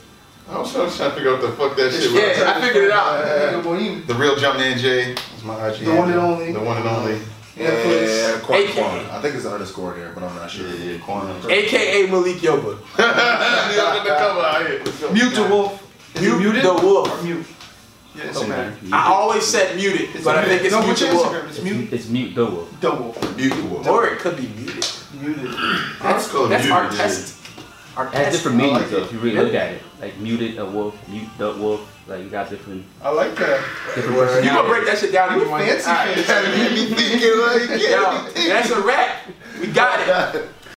[SPEAKER 1] I was trying to figure out what the fuck that shit was.
[SPEAKER 4] Yeah, I figured it out.
[SPEAKER 5] Your boy Ian.
[SPEAKER 1] The real Jumpman J is my IG.
[SPEAKER 5] The one and only.
[SPEAKER 1] The one and only.
[SPEAKER 5] Netflix.
[SPEAKER 7] Yeah, Quan
[SPEAKER 4] AKA.
[SPEAKER 7] Quan. I think it's an underscore there, but I'm not sure.
[SPEAKER 1] Yeah, yeah, corner.
[SPEAKER 4] AKA Malik Yoba.
[SPEAKER 5] Mute the wolf. Is it
[SPEAKER 4] Mute
[SPEAKER 5] muted?
[SPEAKER 4] the wolf.
[SPEAKER 5] Or mute? Yeah, it's okay.
[SPEAKER 4] I always said muted,
[SPEAKER 5] It's
[SPEAKER 4] but I think it's
[SPEAKER 5] no,
[SPEAKER 4] mute
[SPEAKER 5] what's
[SPEAKER 4] the
[SPEAKER 5] your
[SPEAKER 4] wolf.
[SPEAKER 5] Instagram? It's
[SPEAKER 3] It's,
[SPEAKER 5] mute.
[SPEAKER 3] it's mute the wolf.
[SPEAKER 5] The wolf.
[SPEAKER 7] Mutual.
[SPEAKER 4] Or it could be muted.
[SPEAKER 5] Muted.
[SPEAKER 4] That's,
[SPEAKER 1] call it
[SPEAKER 4] that's
[SPEAKER 1] muted,
[SPEAKER 4] artistic.
[SPEAKER 3] It has
[SPEAKER 4] Artistic.
[SPEAKER 3] different
[SPEAKER 5] I
[SPEAKER 3] meanings
[SPEAKER 5] like
[SPEAKER 3] though, if you really look at it. Like muted a wolf, mute the wolf. Like you got different
[SPEAKER 5] I like that.
[SPEAKER 3] different
[SPEAKER 4] You gonna break that shit down if
[SPEAKER 5] You
[SPEAKER 4] you want.
[SPEAKER 5] fancy
[SPEAKER 4] Alright.
[SPEAKER 5] fancy.
[SPEAKER 1] me thinking like,
[SPEAKER 4] Yo, that's a wrap. We got it.